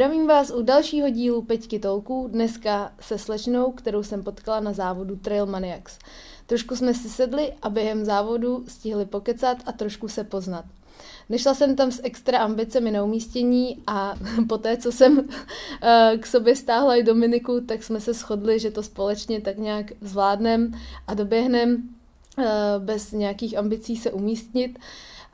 Zdravím vás u dalšího dílu Peťky Tolků, dneska se slečnou, kterou jsem potkala na závodu Trail Maniacs. Trošku jsme si sedli a během závodu stihli pokecat a trošku se poznat. Nešla jsem tam s extra ambicemi na umístění a poté, co jsem eh, k sobě stáhla i Dominiku, tak jsme se shodli, že to společně tak nějak zvládnem a doběhnem eh, bez nějakých ambicí se umístit.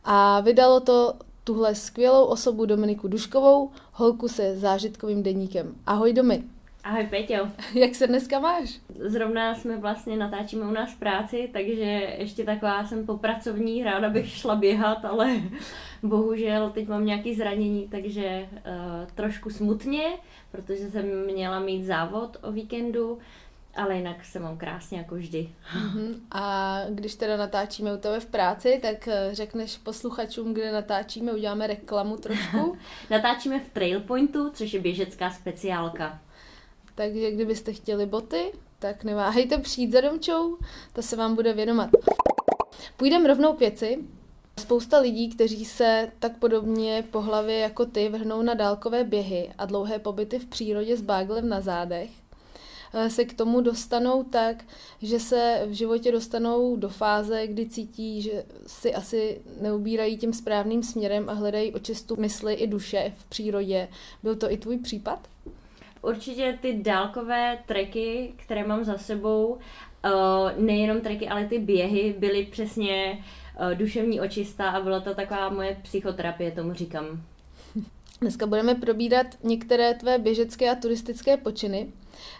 A vydalo to tuhle skvělou osobu Dominiku Duškovou, holku se zážitkovým deníkem. Ahoj Domi. Ahoj Peťo. Jak se dneska máš? Zrovna jsme vlastně natáčíme u nás práci, takže ještě taková jsem popracovní, ráda bych šla běhat, ale bohužel teď mám nějaké zranění, takže uh, trošku smutně, protože jsem měla mít závod o víkendu, ale jinak se mám krásně jako vždy. Uh-huh. A když teda natáčíme u tebe v práci, tak eh, řekneš posluchačům, kde natáčíme, uděláme reklamu trošku. natáčíme v Trail Pointu, což je běžecká speciálka. Takže kdybyste chtěli boty, tak neváhejte přijít za Domčou, ta se vám bude věnovat. Půjdeme rovnou k věci. Spousta lidí, kteří se tak podobně po hlavě jako ty vrhnou na dálkové běhy a dlouhé pobyty v přírodě s báglem na zádech, se k tomu dostanou tak, že se v životě dostanou do fáze, kdy cítí, že si asi neubírají tím správným směrem a hledají očistu mysli i duše v přírodě. Byl to i tvůj případ? Určitě ty dálkové treky, které mám za sebou, eh, nejenom treky, ale ty běhy byly přesně eh, duševní očista a byla to taková moje psychoterapie, tomu říkám. Dneska budeme probírat některé tvé běžecké a turistické počiny,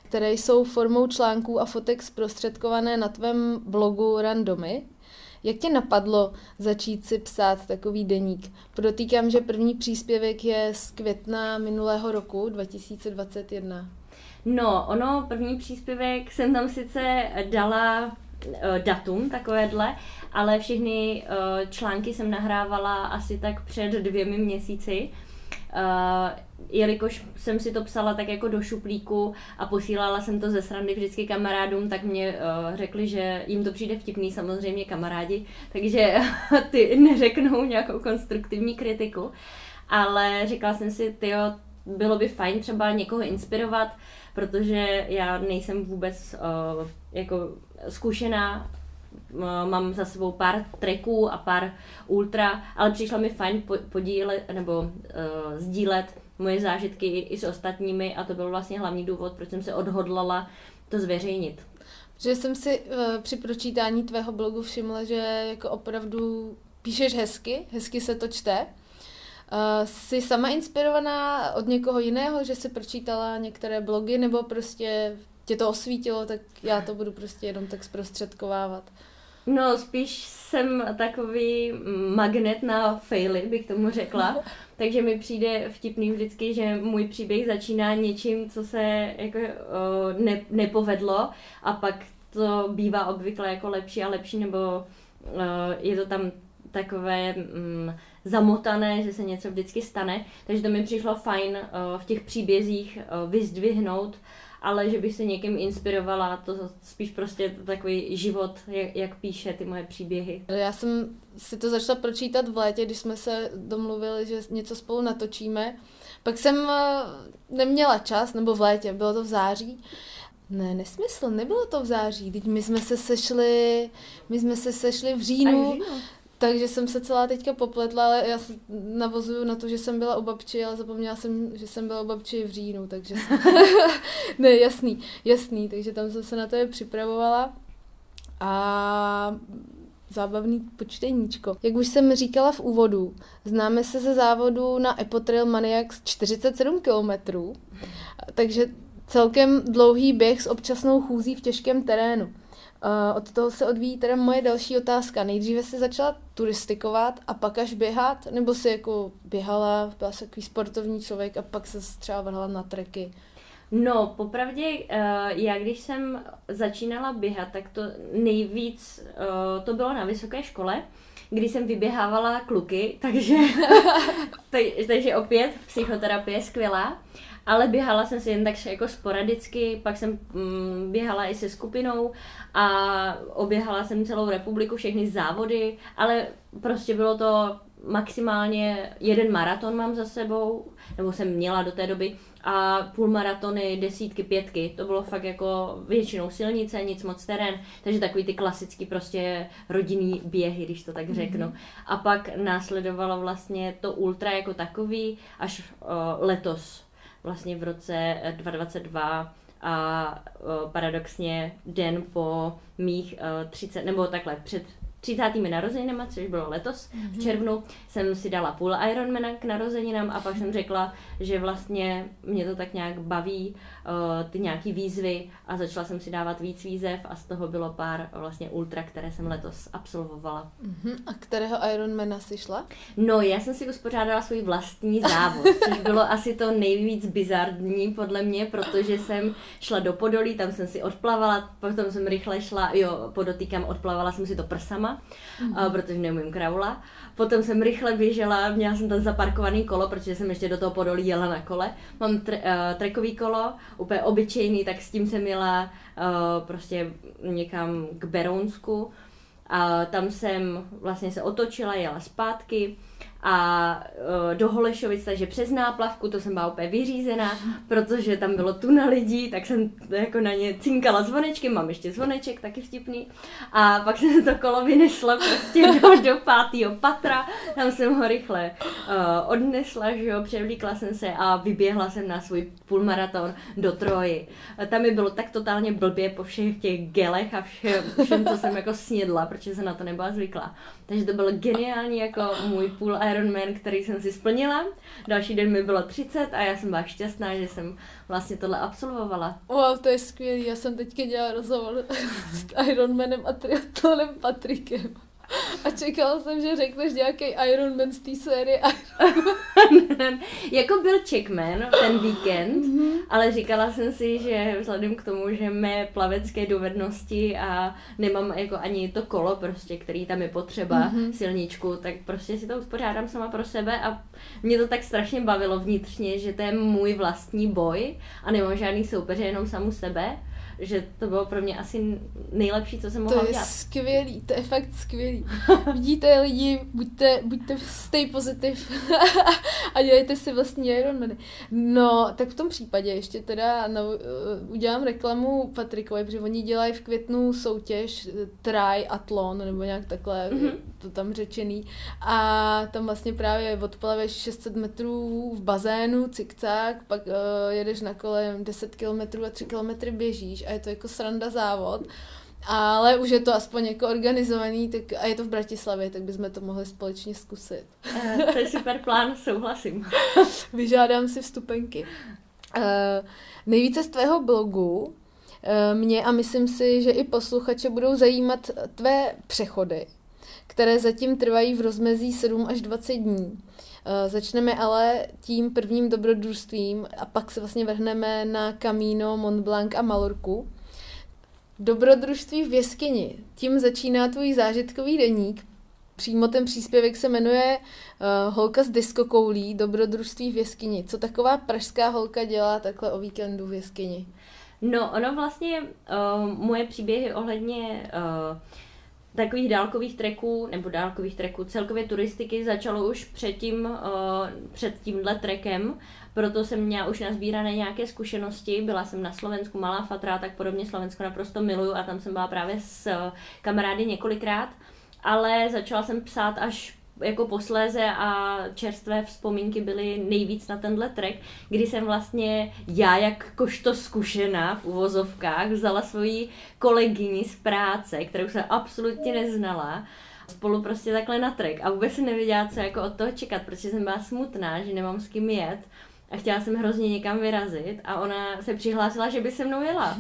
které jsou formou článků a fotek zprostředkované na tvém blogu Randomy. Jak tě napadlo začít si psát takový deník? Podotýkám, že první příspěvek je z května minulého roku 2021. No, ono, první příspěvek jsem tam sice dala eh, datum takovéhle, ale všechny eh, články jsem nahrávala asi tak před dvěmi měsíci. Uh, jelikož jsem si to psala tak jako do šuplíku a posílala jsem to ze srandy vždycky kamarádům, tak mě uh, řekli, že jim to přijde vtipný, samozřejmě kamarádi, takže ty neřeknou nějakou konstruktivní kritiku. Ale říkala jsem si, ty bylo by fajn třeba někoho inspirovat, protože já nejsem vůbec uh, jako zkušená mám za sebou pár treků a pár ultra, ale přišlo mi fajn podílet nebo uh, sdílet moje zážitky i s ostatními a to byl vlastně hlavní důvod, proč jsem se odhodlala to zveřejnit. Že jsem si uh, při pročítání tvého blogu všimla, že jako opravdu píšeš hezky, hezky se to čte. Uh, jsi sama inspirovaná od někoho jiného, že jsi pročítala některé blogy, nebo prostě tě to osvítilo, tak já to budu prostě jenom tak zprostředkovávat? No, spíš jsem takový magnet na faily, bych tomu řekla. Takže mi přijde vtipný vždycky, že můj příběh začíná něčím, co se jako uh, ne, nepovedlo a pak to bývá obvykle jako lepší a lepší, nebo uh, je to tam takové um, zamotané, že se něco vždycky stane. Takže to mi přišlo fajn uh, v těch příbězích uh, vyzdvihnout ale že bych se někým inspirovala, to spíš prostě takový život, jak, jak píše ty moje příběhy. Já jsem si to začala pročítat v létě, když jsme se domluvili, že něco spolu natočíme. Pak jsem eh, neměla čas, nebo v létě, bylo to v září. Ne, nesmysl, nebylo to v září. Teď my jsme se sešli, my jsme se sešli v říjnu. Takže jsem se celá teďka popletla, ale já navozuju na to, že jsem byla u babči, ale zapomněla jsem, že jsem byla u babči v říjnu, takže ne, jasný, jasný, takže tam jsem se na to je připravovala a zábavný počteníčko. Jak už jsem říkala v úvodu, známe se ze závodu na Epotrail Maniacs 47 km, takže celkem dlouhý běh s občasnou chůzí v těžkém terénu. Uh, od toho se odvíjí teda moje další otázka. Nejdříve si začala turistikovat a pak až běhat? Nebo si jako běhala, byla jsi takový sportovní člověk a pak se třeba vrhla na treky? No, popravdě, uh, já když jsem začínala běhat, tak to nejvíc, uh, to bylo na vysoké škole, kdy jsem vyběhávala kluky, takže, takže opět psychoterapie skvělá ale běhala jsem si jen tak jako sporadicky, pak jsem mm, běhala i se skupinou a oběhala jsem celou republiku, všechny závody, ale prostě bylo to maximálně jeden maraton mám za sebou, nebo jsem měla do té doby, a půlmaratony, desítky, pětky. To bylo fakt jako většinou silnice, nic moc terén, takže takový ty klasický prostě rodinný běhy, když to tak řeknu. Mm-hmm. A pak následovalo vlastně to ultra jako takový až uh, letos, vlastně v roce 2022 a uh, paradoxně den po mých uh, 30, nebo takhle před 30. narozeninama, což bylo letos mm-hmm. v mhm. červnu, jsem si dala půl Ironmana k narozeninám a pak jsem řekla, že vlastně mě to tak nějak baví, uh, ty nějaký výzvy a začala jsem si dávat víc výzev a z toho bylo pár vlastně ultra, které jsem letos absolvovala. Mm-hmm. A kterého Ironmana si šla? No, já jsem si uspořádala svůj vlastní závod, což bylo asi to nejvíc bizardní podle mě, protože jsem šla do Podolí, tam jsem si odplavala, potom jsem rychle šla, jo, podotýkám, odplavala jsem si to prsama, mm-hmm. protože neumím kraula. Potom jsem rychle běžela, měla jsem tam zaparkovaný kolo, protože jsem ještě do toho Podolí jela na kole. Mám tre, uh, trekový kolo, úplně obyčejný, tak s tím jsem jela uh, prostě někam k Berounsku. A tam jsem vlastně se otočila, jela zpátky a uh, do Holešovic, takže přes náplavku, to jsem byla úplně vyřízená, protože tam bylo tu na lidí, tak jsem jako na ně cinkala zvonečky, mám ještě zvoneček, taky vtipný. A pak jsem to kolo vynesla prostě do, do pátého patra, tam jsem ho rychle uh, odnesla, že jo, převlíkla jsem se a vyběhla jsem na svůj půlmaraton do Troji. Tam mi bylo tak totálně blbě po všech těch gelech a všem, všem co jsem jako snědla, protože jsem na to nebyla zvyklá. Takže to bylo geniální jako můj půl Ironman, který jsem si splnila. Další den mi bylo 30 a já jsem byla šťastná, že jsem vlastně tohle absolvovala. Wow, to je skvělý. Já jsem teďka dělala rozhovor s Ironmanem a triatlonem Patrikem. A čekala jsem, že řekneš nějaký Iron Man z té série. jako byl Checkman ten víkend, mm-hmm. ale říkala jsem si, že vzhledem k tomu, že mé plavecké dovednosti a nemám jako ani to kolo prostě, který tam je potřeba, mm-hmm. silničku, tak prostě si to uspořádám sama pro sebe a mě to tak strašně bavilo vnitřně, že to je můj vlastní boj a nemám žádný soupeře, jenom samu sebe že to bylo pro mě asi nejlepší, co jsem mohla To je dělat. skvělý, to je fakt skvělý. Vidíte lidi, buďte, buďte stay pozitiv a dělejte si vlastní Ironmany. No, tak v tom případě ještě teda no, udělám reklamu Patrikovi, protože oni dělají v květnu soutěž eh, Try Atlon, nebo nějak takhle mm-hmm. to tam řečený. A tam vlastně právě odplaveš 600 metrů v bazénu, cikcák, pak uh, jedeš na kole 10 km a 3 km běžíš a je to jako sranda závod. Ale už je to aspoň jako organizovaný tak, a je to v Bratislavě, tak bychom to mohli společně zkusit. Uh, to je super plán, souhlasím. Vyžádám si vstupenky. Uh, nejvíce z tvého blogu uh, mě a myslím si, že i posluchače budou zajímat tvé přechody, které zatím trvají v rozmezí 7 až 20 dní. Začneme ale tím prvním dobrodružstvím a pak se vlastně vrhneme na Camino, Mont Blanc a Malorku. Dobrodružství v jeskyni. Tím začíná tvůj zážitkový deník. Přímo ten příspěvek se jmenuje uh, Holka z diskokoulí, dobrodružství v jeskyni. Co taková pražská holka dělá takhle o víkendu v jeskyni? No, ono vlastně, uh, moje příběhy ohledně uh, takových dálkových treků, nebo dálkových treků, celkově turistiky začalo už před, tím, uh, před tímhle trekem, proto jsem měla už nazbírané nějaké zkušenosti, byla jsem na Slovensku, Malá Fatra, tak podobně. Slovensko naprosto miluju a tam jsem byla právě s kamarády několikrát, ale začala jsem psát až jako posléze a čerstvé vzpomínky byly nejvíc na tenhle trek, kdy jsem vlastně já, jak kožto zkušená v uvozovkách, vzala svoji kolegyni z práce, kterou jsem absolutně neznala, spolu prostě takhle na trek a vůbec jsem nevěděla, co jako od toho čekat, protože jsem byla smutná, že nemám s kým jet a chtěla jsem hrozně někam vyrazit a ona se přihlásila, že by se mnou jela.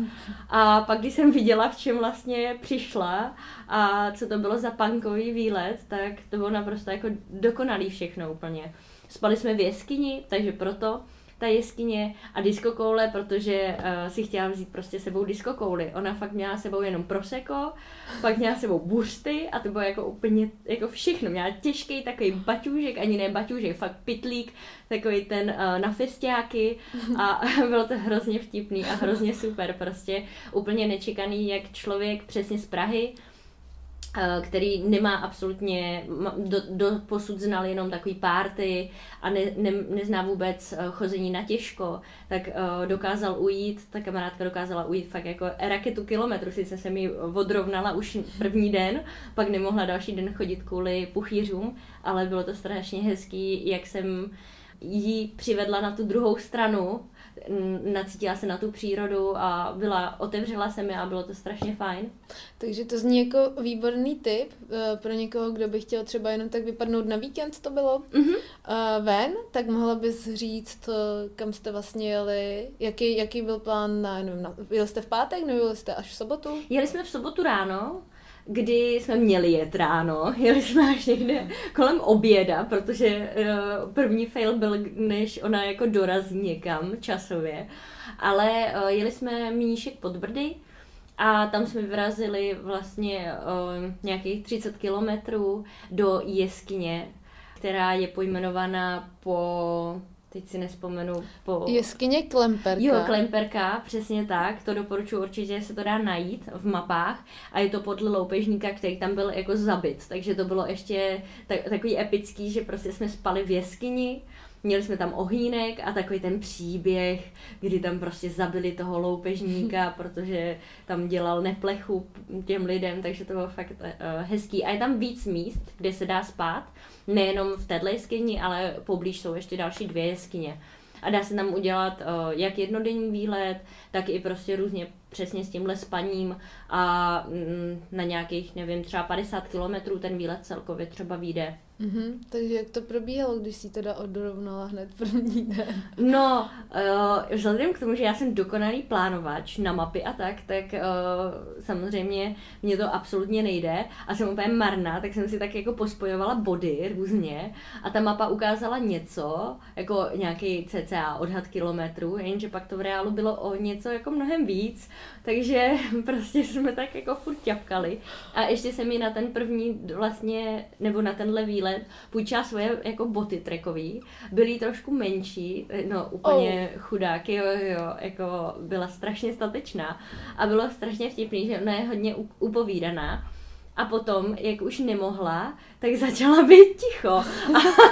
A pak, když jsem viděla, v čem vlastně přišla a co to bylo za punkový výlet, tak to bylo naprosto jako dokonalý všechno úplně. Spali jsme v jeskyni, takže proto ta jeskyně a diskokoule, protože uh, si chtěla vzít prostě sebou diskokouly. Ona fakt měla sebou jenom proseko, pak měla sebou buřty a to bylo jako úplně jako všechno. Měla těžký takový baťůžek, ani ne baťůžek, fakt pitlík, takový ten uh, na festiáky a bylo to hrozně vtipný a hrozně super, prostě úplně nečekaný, jak člověk přesně z Prahy který nemá absolutně, do, do posud znal jenom takový párty a ne, ne, nezná vůbec eh, chození na těžko, tak uh, dokázal ujít, ta kamarádka dokázala ujít fakt jako raketu kilometru, sice se mi odrovnala už první den, pak nemohla další den chodit kvůli puchýřům, ale bylo to strašně hezký, jak jsem jí přivedla na tu druhou stranu, nacítila se na tu přírodu a byla, otevřela se mi a bylo to strašně fajn. Takže to zní jako výborný tip uh, pro někoho, kdo by chtěl třeba jenom tak vypadnout na víkend, to bylo mm-hmm. ven, tak mohla bys říct, uh, kam jste vlastně jeli, jaký, jaký byl plán na, nevím, na, jeli jste v pátek nebo jeli jste až v sobotu? Jeli jsme v sobotu ráno, kdy jsme měli jet ráno, jeli jsme až někde kolem oběda, protože uh, první fail byl, než ona jako dorazí někam časově, ale uh, jeli jsme míšek pod Brdy a tam jsme vyrazili vlastně uh, nějakých 30 kilometrů do jeskyně, která je pojmenovaná po teď si nespomenu po... Jeskyně Klemperka. Jo, Klemperka, přesně tak, to doporučuji určitě, se to dá najít v mapách a je to podle loupežníka, který tam byl jako zabit, takže to bylo ještě tak, takový epický, že prostě jsme spali v jeskyni, měli jsme tam ohýnek a takový ten příběh, kdy tam prostě zabili toho loupežníka, protože tam dělal neplechu těm lidem, takže to bylo fakt uh, hezký. A je tam víc míst, kde se dá spát, nejenom v této jeskyni, ale poblíž jsou ještě další dvě jeskyně. A dá se tam udělat uh, jak jednodenní výlet, tak i prostě různě přesně s tímhle spaním a mm, na nějakých, nevím, třeba 50 kilometrů ten výlet celkově třeba vyjde. Mm-hmm. Takže jak to probíhalo, když si teda odrovnala hned první den? No, uh, vzhledem k tomu, že já jsem dokonalý plánovač na mapy a tak, tak uh, samozřejmě mě to absolutně nejde a jsem úplně marná, tak jsem si tak jako pospojovala body různě a ta mapa ukázala něco, jako nějaký cca odhad kilometrů, jenže pak to v reálu bylo o něco jako mnohem víc, takže prostě jsme tak jako furt ťapkali a ještě se mi na ten první vlastně, nebo na tenhle výlet výlet půjčila svoje jako boty trekový, byly trošku menší, no úplně oh. chudák, jo, jo, jako byla strašně statečná a bylo strašně vtipný, že ona je hodně upovídaná a potom, jak už nemohla, tak začala být ticho. A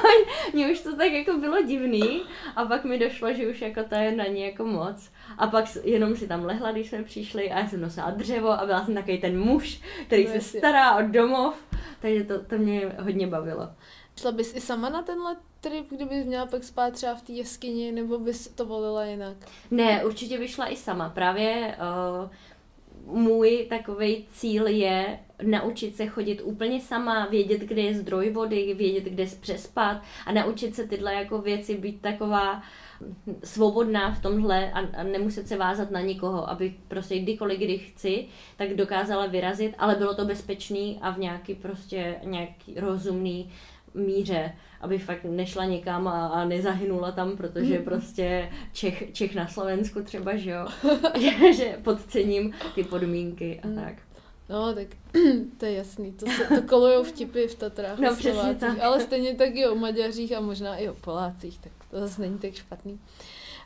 mně už to tak jako bylo divný. A pak mi došlo, že už jako to je na ní jako moc. A pak jenom si tam lehla, když jsme přišli a já jsem nosila dřevo a byla jsem takový ten muž, který se stará o domov. Takže to, to mě hodně bavilo. Šla bys i sama na tenhle trip, kdybys měla pak spát třeba v té jeskyni, nebo bys to volila jinak? Ne, určitě by šla i sama. Právě uh, můj takový cíl je naučit se chodit úplně sama, vědět, kde je zdroj vody, vědět, kde přespat a naučit se tyhle jako věci být taková svobodná v tomhle a, a nemuset se vázat na nikoho, aby prostě kdykoliv, kdy chci, tak dokázala vyrazit, ale bylo to bezpečný a v nějaký prostě nějaký rozumný míře, aby fakt nešla někam a, a nezahynula tam, protože mm. prostě Čech, Čech na Slovensku třeba, že jo, že, podcením ty podmínky a mm. tak. No, tak to je jasný, to, se, to kolujou vtipy v Tatrách no, tak. ale stejně tak i o Maďařích a možná i o Polácích, tak to zase není tak špatný.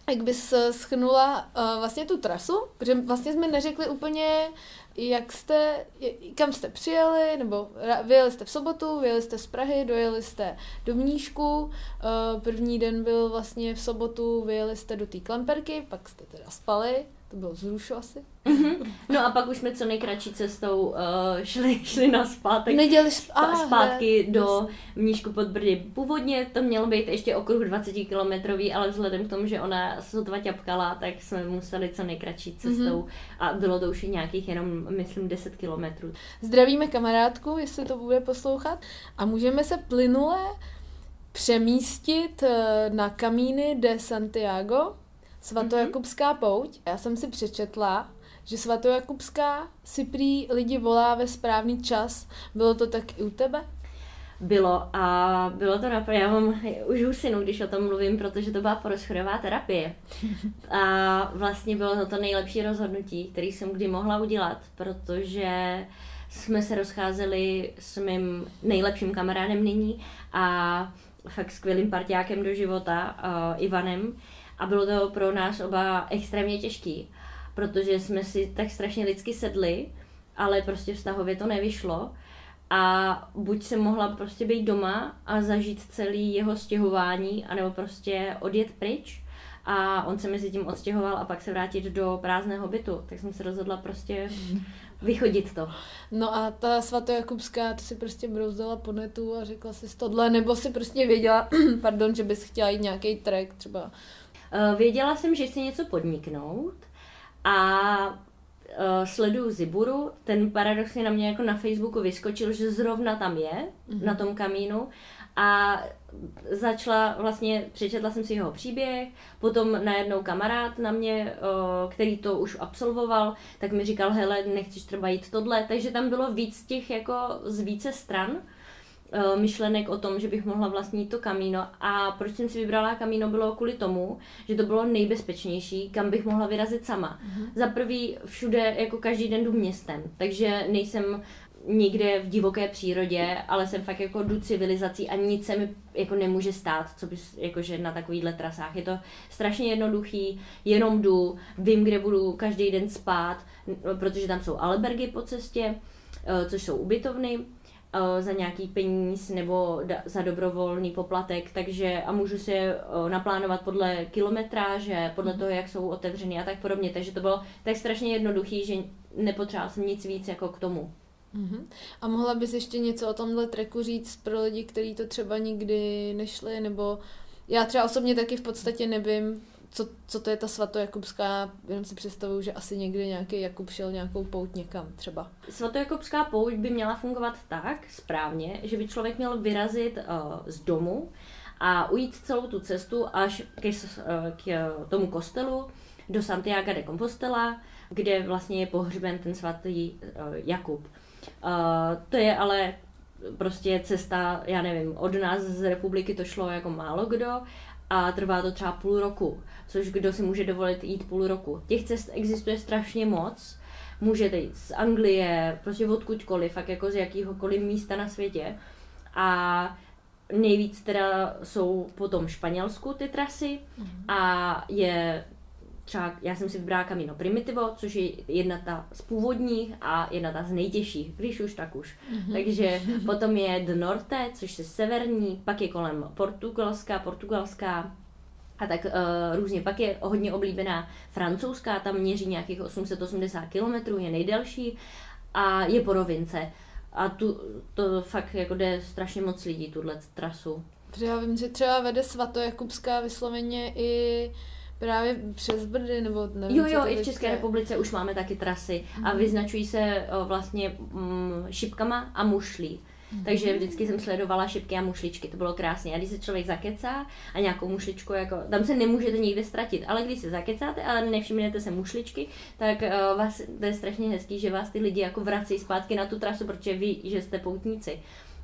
Jak bys schnula uh, vlastně tu trasu, protože vlastně jsme neřekli úplně, jak jste, kam jste přijeli, nebo vyjeli jste v sobotu, vyjeli jste z Prahy, dojeli jste do Mníšku, uh, první den byl vlastně v sobotu, vyjeli jste do té Klemperky, pak jste teda spali, to bylo zrušu asi. Mm-hmm. No a pak už jsme co nejkratší cestou uh, šli, šli na zpátek, Neděli sp- ah, zpátky ne, do Mníšku pod Brdy. Původně to mělo být ještě okruh 20 kilometrový, ale vzhledem k tomu, že ona sotva ťapkala, tak jsme museli co nejkratší cestou mm-hmm. a bylo to už nějakých jenom, myslím, 10 kilometrů. Zdravíme kamarádku, jestli to bude poslouchat a můžeme se plynule přemístit eh, na Kamíny de Santiago, Svatojakubská pouť. Já jsem si přečetla, že svatojakubská si prý lidi volá ve správný čas. Bylo to tak i u tebe? Bylo a bylo to naprosto, já mám už husinu, když o tom mluvím, protože to byla porozchodová terapie. A vlastně bylo to to nejlepší rozhodnutí, který jsem kdy mohla udělat, protože jsme se rozcházeli s mým nejlepším kamarádem nyní a fakt skvělým partiákem do života, uh, Ivanem, a bylo to pro nás oba extrémně těžký, protože jsme si tak strašně lidsky sedli, ale prostě vztahově to nevyšlo. a buď jsem mohla prostě být doma a zažít celý jeho stěhování, anebo prostě odjet pryč a on se mezi tím odstěhoval a pak se vrátit do prázdného bytu. Tak jsem se rozhodla prostě vychodit to. No a ta svatojakubská, to si prostě brouzdala po netu a řekla si tohle, nebo si prostě věděla, pardon, že bys chtěla jít nějaký track třeba. Eh, věděla jsem, že chci něco podniknout a uh, sleduju Ziburu, ten paradoxně na mě jako na Facebooku vyskočil, že zrovna tam je, mm-hmm. na tom kamínu. A začala vlastně, přečetla jsem si jeho příběh, potom najednou kamarád na mě, uh, který to už absolvoval, tak mi říkal, hele, nechceš třeba jít tohle, takže tam bylo víc těch jako z více stran, Eh, myšlenek o tom, že bych mohla vlastnit to kamíno. A proč jsem si vybrala kamíno, bylo kvůli tomu, že to bylo nejbezpečnější, kam bych mohla vyrazit sama. Mm-hmm. Za prvý všude, jako každý den jdu městem, takže nejsem někde v divoké přírodě, ale jsem fakt jako jdu civilizací a nic se mi jako nemůže stát, co bys, jakože na takovýchhle trasách. Je to strašně jednoduchý, jenom jdu, vím, kde budu každý den spát, protože tam jsou albergy po cestě, eh, což jsou ubytovny, Eh, za nějaký peníz nebo za dobrovolný poplatek, takže a můžu si eh, naplánovat podle kilometráže, podle mhm. toho, jak jsou otevřený a tak podobně. Takže to bylo tak strašně jednoduchý, že nepotřebovala jsem nic víc jako k tomu. Uh-huh. A mohla bys ještě něco o tomhle treku říct pro lidi, kteří to třeba nikdy nešli, nebo já třeba osobně taky v podstatě nevím, co, co to je ta svatojakubská, jenom si představuju, že asi někdy nějaký Jakub šel nějakou pout někam třeba. Svatojakubská pouť by měla fungovat tak správně, že by člověk měl vyrazit uh, z domu a ujít celou tu cestu až k, uh, k tomu kostelu do Santiago de Compostela, kde vlastně je pohřben ten svatý Jakub. To je ale prostě cesta, já nevím, od nás z republiky to šlo jako málo kdo a trvá to třeba půl roku, což kdo si může dovolit jít půl roku. Těch cest existuje strašně moc, můžete jít z Anglie, prostě odkudkoliv, fakt jako z jakýhokoliv místa na světě. A nejvíc teda jsou potom Španělsku ty trasy mm. a je třeba já jsem si vybrala Camino Primitivo, což je jedna ta z původních a jedna ta z nejtěžších, když už tak už. Mm-hmm. Takže potom je The Norte, což je severní, pak je kolem Portugalská, portugalská a tak uh, různě. Pak je hodně oblíbená francouzská, tam měří nějakých 880 km, je nejdelší a je po rovince. A tu, to fakt jako jde strašně moc lidí, tuhle trasu. Já vím, že třeba vede Svatojakubská vysloveně i Právě přes Brdy, nebo nevím, Jo, jo, i v České republice už máme taky trasy mm. a mhm. vyznačují se vlastně mm, šipkama a mušlí. Mm. Takže vždycky jsem sledovala šipky a mušličky, to bylo krásně. A když se člověk zakecá a nějakou mušličku, jako, tam se nemůžete nikde ztratit, ale když se zakecáte, ale nevšimnete se mušličky, tak uh, vás, to je strašně hezký, že vás ty lidi jako vrací zpátky na tu trasu, protože ví, že jste poutníci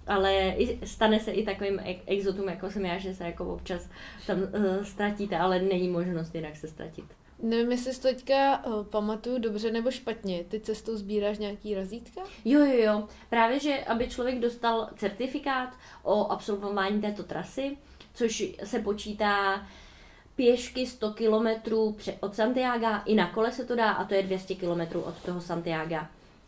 ale stane se i takovým exotům, jako jsem já, že se jako občas tam uh, ztratíte, ale není možnost jinak se ztratit. Nevím, jestli si to teďka uh, pamatuju dobře nebo špatně. Ty cestou sbíráš nějaký razítka? Jo, jo, jo. Právě, že aby člověk dostal certifikát o absolvování této trasy, což se počítá pěšky 100 km od Santiago, i na kole se to dá a to je 200 km od toho Santiago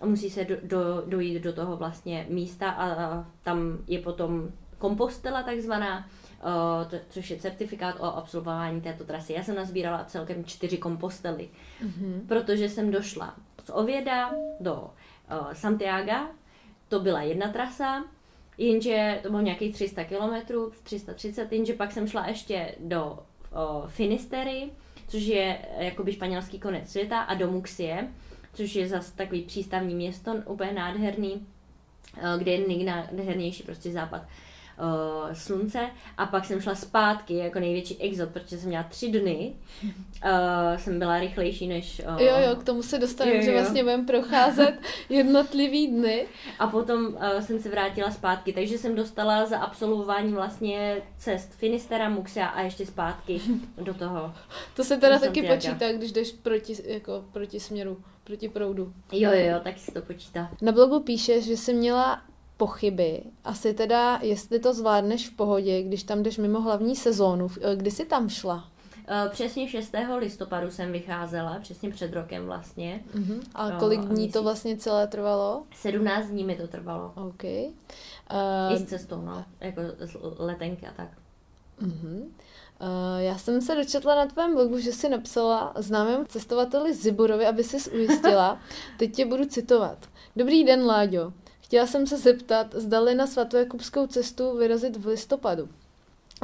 a musí se do, do, dojít do toho vlastně místa a, tam je potom kompostela takzvaná, uh, to, což je certifikát o absolvování této trasy. Já jsem nazbírala celkem čtyři kompostely, mm-hmm. protože jsem došla z Ověda do uh, Santiago, to byla jedna trasa, jenže to bylo nějakých 300 km, 330, jenže pak jsem šla ještě do uh, Finistery, což je jakoby španělský konec světa, a do Muxie, což je zase takový přístavní město, úplně nádherný, eh, kde je nejnádhernější prostě západ uh, slunce a pak jsem šla zpátky jako největší exot, protože jsem měla tři dny. Uh, jsem byla rychlejší než... Uh, jo, jo, k tomu se dostaneme, že vlastně budeme procházet jednotlivý dny. A potom uh, jsem se vrátila zpátky, takže jsem dostala za absolvování vlastně cest Finistera, Muxia a ještě zpátky do toho. To se teda taky počítá, když jdeš proti, jako, proti směru, proti proudu. Jo, jo, jo, tak si to počítá. Na blogu píšeš, že jsi měla pochyby. Asi teda, jestli to zvládneš v pohodě, když tam jdeš mimo hlavní sezónu. Eh, kdy jsi tam šla? Uh, přesně 6. listopadu jsem vycházela, přesně před rokem vlastně. Uh-huh. A kolik No, a dní to vlastně celé trvalo? 17 dní mi to trvalo. OK. I Uh, s cestou, no. Jako z letenky a tak. uh-huh. Uh, já jsem se dočetla na tvém blogu, že jsi napsala známému cestovateli Ziburovi, aby si ujistila. Teď tě budu citovat. Dobrý den, Láďo. Chtěla jsem se zeptat, zdali na svatojakubskou cestu vyrazit v listopadu.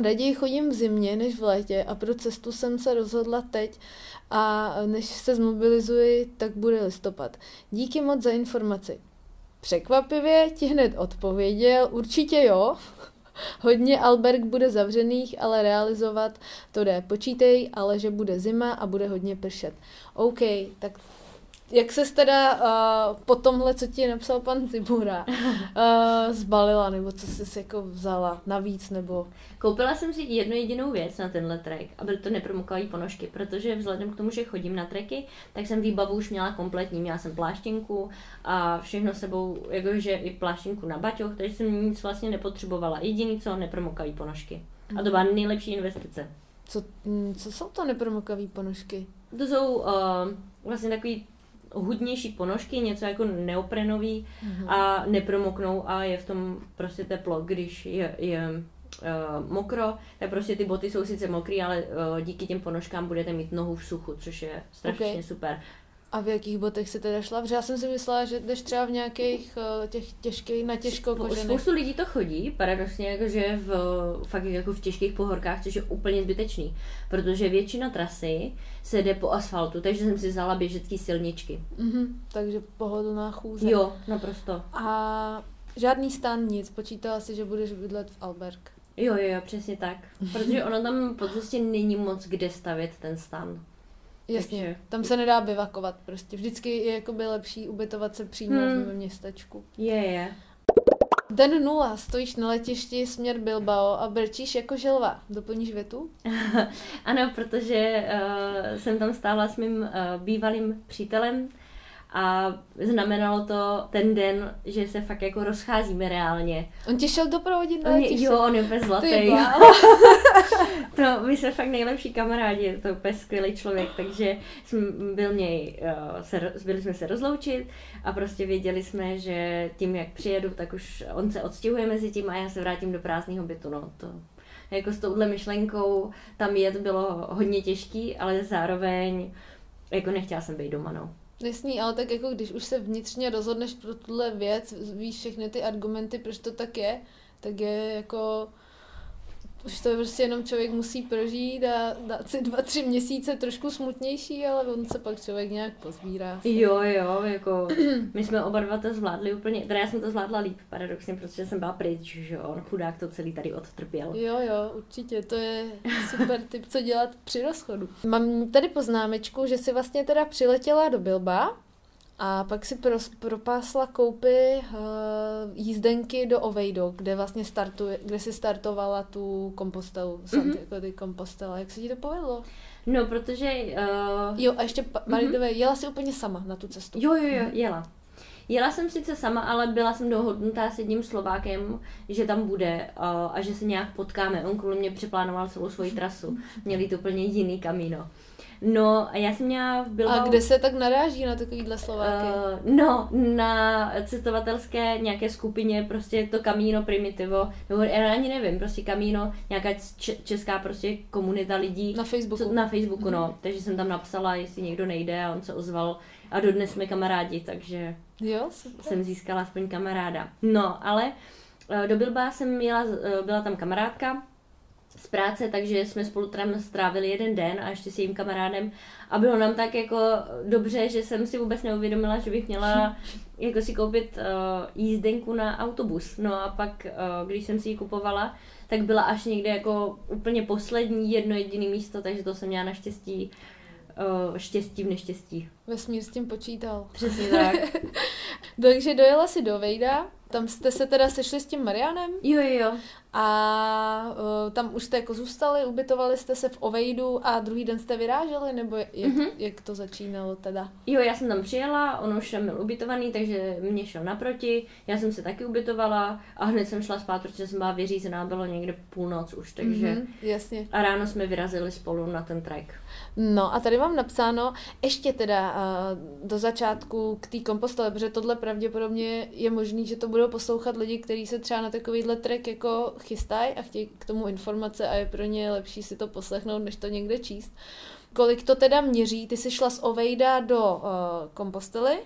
Raději chodím v zimě než v létě a pro cestu jsem se rozhodla teď a než se zmobilizuji, tak bude listopad. Díky moc za informaci. Překvapivě ti hned odpověděl, určitě jo. Hodně alberg bude zavřených, ale realizovat to jde. Počítej, ale že bude zima a bude hodně pršet. OK, tak jak ses teda uh, po tomhle, co ti napsal pan Zibura, uh, zbalila, nebo co jsi jako vzala navíc, nebo... Koupila jsem si jednu jedinou věc na tenhle trek a byly to nepromokové ponožky, protože vzhledem k tomu, že chodím na treky, tak jsem výbavu už měla kompletní. Měla jsem pláštěnku a všechno sebou, jakože i pláštěnku na baťoch, takže jsem nic vlastně nepotřebovala. Jediný co, nepromokové ponožky. A to byla nejlepší investice. Co, mm, co jsou to nepromokavý ponožky? To jsou uh, vlastně takový hudnější ponožky, něco jako neoprenový Mhm. a nepromoknou a je v tom prostě teplo, když je, je uh, mokro, tak prostě ty boty jsou sice mokrý, ale uh, díky těm ponožkám budete mít nohu v suchu, což je strašně Ok. super. A v jakých botech si teda šla? Protože já jsem si myslela, že jdeš třeba v nějakých uh, těch těžkých, na těžko Spou- kožených. Spoustu lidí to chodí, paradoxně jakože v, fakt jako v těžkých pohorkách, což je úplně zbytečný, protože většina trasy se jde po asfaltu, takže jsem si vzala běžecký silničky. Mhm, takže pohodlná chůze. Jo, naprosto. A žádný stan, nic. Počítala si, že budeš bydlet v Alberg. Jo, jo, jo, přesně tak. Protože ono tam po cestě není moc kde stavět ten stan. Jasně, Takže- tam se nedá bivakovat prostě. Vždycky je jakoby lepší ubytovat se přímo Hmm. v městečku. Je, je. Den nula, stojíš na letišti směr Bilbao a brčíš jako želva. Doplníš větu? ano, protože uh, jsem tam stála s mým uh, bývalým přítelem a znamenalo to ten den, že se fakt jako rozcházíme reálně. On tě šel doprovodit na letiště? jo, on je úplně zlatý. to, my jsme fakt nejlepší kamarádi, je to úplně skvělý člověk, takže jsem byl něj, uh, se, byli jsme se rozloučit a prostě věděli jsme, že tím, jak přijedu, tak už on se odstěhuje mezi tím a já se vrátím do prázdného bytu, no to jako s touhle myšlenkou tam jet bylo hodně těžký, ale zároveň jako nechtěla jsem být doma, no. Jasný, ale tak jako když už se vnitřně rozhodneš pro tuhle věc, víš všechny ty argumenty, proč to tak je, tak je jako už to prostě jenom člověk musí prožít a dát si dva, tři měsíce trošku smutnější, ale on se pak člověk nějak pozbírá. Jo, jo, jako my jsme oba dva to zvládli úplně, teda já jsem to zvládla líp, paradoxně, protože jsem byla pryč, že on chudák to celý tady odtrpěl. Jo, jo, určitě, to je super tip, co dělat při rozchodu. Mám tady poznámečku, že si vlastně teda přiletěla do Bilba a pak si pros, propásla koupy uh, jízdenky do Ovejdo, kde vlastně startuje, kde si startovala tu kompostelu, Santiago de Compostela. Jak se ti to povedlo? No, protože uh, Jo, a ještě, the way, jela si úplně sama na tu cestu. Jo, jo, jo, jela. Jela jsem sice sama, ale byla jsem dohodnutá s jedním Slovákem, že tam bude uh, a že se nějak potkáme. On kvůli mě přeplánoval celou svoji trasu. Měli to úplně jiný kamíno. No a já jsem měla v Bilbao... A kde se tak naráží na takovýhle Slováky? Uh, no, na cestovatelské nějaké skupině, prostě to Camino Primitivo, nebo já ani nevím, prostě Camino, nějaká česká prostě komunita lidí. na Facebooku. Co, na Facebooku, no. Takže jsem tam napsala, jestli někdo nejde a on se ozval a dodnes jsme kamarádi, takže Jo, super. jsem získala aspoň kamaráda. No, ale eh, do Bilba jsem jela, eh, byla tam kamarádka z práce, takže jsme spolu tam strávili jeden den a ještě s jejím kamarádem a bylo nám tak jako dobře, že jsem si vůbec neuvědomila, že bych měla jako si koupit uh, jízdenku na autobus. No a pak, uh, když jsem si ji kupovala, tak byla až někde jako úplně poslední jedno jediné místo, takže to jsem měla naštěstí uh, štěstí v neštěstí. Vesmír s tím počítal. Přesně tak. Takže dojela si do Vejda, tam jste se teda sešli s tím Marianem Jo, jo, jo. A uh, tam už jste jako zůstali, ubytovali jste se v Ovejdu a druhý den jste vyráželi, nebo jak, mm-hmm. jak to začínalo teda? Jo, já jsem tam přijela, on už tam byl ubytovaný, takže mě šel naproti, já jsem se taky ubytovala a hned jsem šla spát, protože jsem byla vyřízená, bylo někde půlnoc už, takže... Mm-hmm, jasně. A ráno jsme vyrazili spolu na ten trek. No a tady mám napsáno ještě teda uh, do začátku k té kompostele, protože tohle pravděpodobně je možný, že to budou poslouchat lidi, kteří se třeba na takovýhle trek jako chystají a chtějí k tomu informace a je pro ně lepší si to poslechnout, než to někde číst. Kolik to teda měří? Ty jsi šla z Ovejda do uh, kompostely?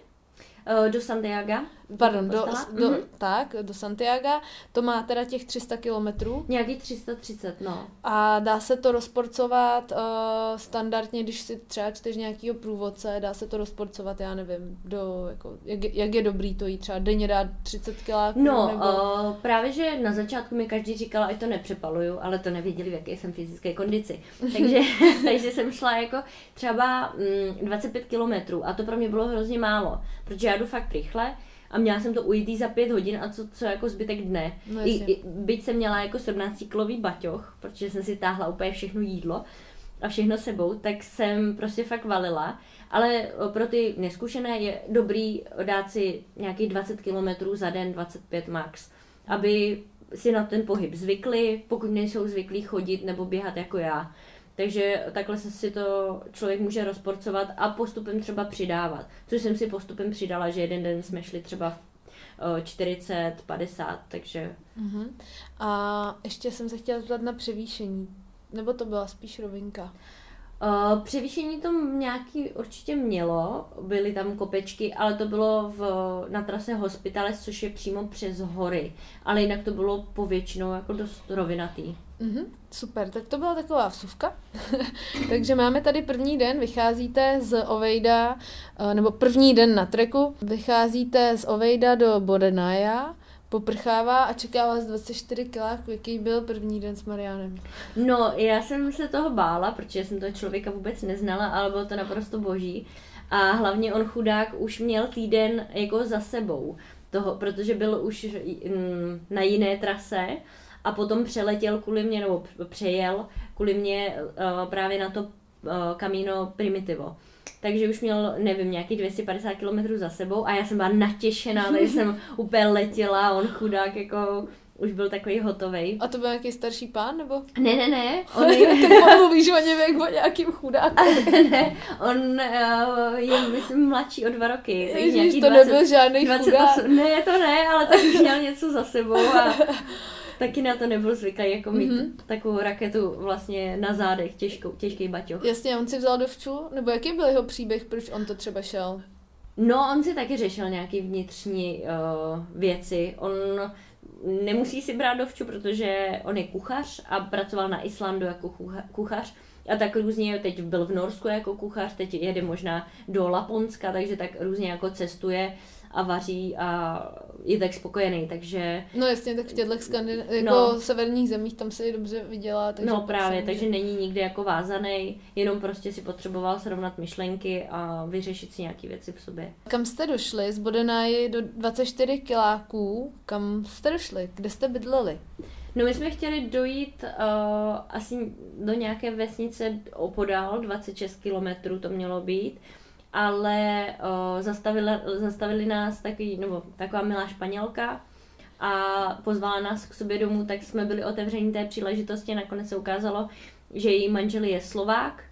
Uh, do Santiago. Pardon, do, do, mm-hmm. tak, do Santiago. To má teda těch 300 kilometrů. Nějaký 330, no. A dá se to rozporcovat uh, standardně, když si třeba čteš nějakýho průvodce, dá se to rozporcovat, já nevím, do, jako, jak, jak je dobrý to jít, třeba denně dát 30 kiláků? No, nebo... uh, právě, že na začátku mi každý říkal, ať to nepřepaluju, ale to nevěděli, v jaké jsem fyzické kondici. Takže, takže jsem šla jako třeba mm, 25 kilometrů a to pro mě bylo hrozně málo, protože já jdu fakt rychle, a měla jsem to ujít za pět hodin a co, co jako zbytek dne. No, I, I, byť jsem měla jako 17 kilový baťoch, protože jsem si táhla úplně všechno jídlo a všechno sebou, tak jsem prostě fakt valila. Ale pro ty neskušené je dobrý dát si nějakých 20 km za den, 25 max, aby si na ten pohyb zvykli, pokud nejsou zvyklí chodit nebo běhat jako já. Takže takhle se si to člověk může rozporcovat a postupem třeba přidávat. Což jsem si postupem přidala, že jeden den jsme šli třeba 40, 50, takže... Uh-huh. A ještě jsem se chtěla zeptat na převýšení. Nebo to byla spíš rovinka? Uh, převýšení to nějaký určitě mělo, byly tam kopečky, ale to bylo v, na trase Hospitales, což je přímo přes hory, ale jinak to bylo povětšinou jako dost rovinatý. Mm-hmm, super, tak to byla taková vsuvka. Takže máme tady první den, vycházíte z Ovejda, eh, nebo první den na treku, vycházíte z Ovejda do Bodenaja, poprchává a čeká vás 24 kiláků. Jaký byl první den s Marianem? No, já jsem se toho bála, protože jsem toho člověka vůbec neznala, ale bylo to naprosto boží. A hlavně on chudák už měl týden jako za sebou, toho, protože byl už mm, na jiné trase a potom přeletěl kvůli mě, nebo přejel kvůli mě uh, právě na to uh, Camino Primitivo. Takže už měl, nevím, nějakých 250 km za sebou a já jsem byla natěšená, takže jsem úplně letěla on chudák jako už byl takový hotový. A to byl nějaký starší pán, nebo? Ne, ne, ne. On je... Ty mluvíš o něm jak o nějakým chudáku. ne, on uh, je, myslím, mladší o dva roky. Ježiš, to 20, nebyl žádný 28, chudák. Ne, to ne, ale tak už měl něco za sebou a taky na to nebyl zvyklý jako mít mm-hmm. takovou raketu vlastně na zádech, těžkou, těžký baťoch. Jasně, on si vzal dovču? Nebo jaký byl jeho příběh, proč on to třeba šel? No, on si taky řešil nějaký vnitřní uh, věci. On nemusí si brát dovču, protože on je kuchař a pracoval na Islandu jako kuchař. A tak různě, teď byl v Norsku jako kuchař, teď jede možná do Laponska, takže tak různě jako cestuje a vaří a je tak spokojený, takže... No jasně, tak v těchto skandin- jako no, severních zemích tam se i dobře vydělá. Takže no právě, takže není nikdy jako vázaný, jenom prostě si potřeboval srovnat myšlenky a vyřešit si nějaké věci v sobě. Kam jste došli z Bodenáji do 24 kiláků? Kam jste došli? Kde jste bydleli? No my jsme chtěli dojít uh, asi do nějaké vesnice opodál, 26 kilometrů to mělo být ale o, zastavili, zastavili nás taky, nebo taková milá španělka a pozvala nás k sobě domů, tak jsme byli otevření té příležitosti. Nakonec se ukázalo, že její manžel je Slovák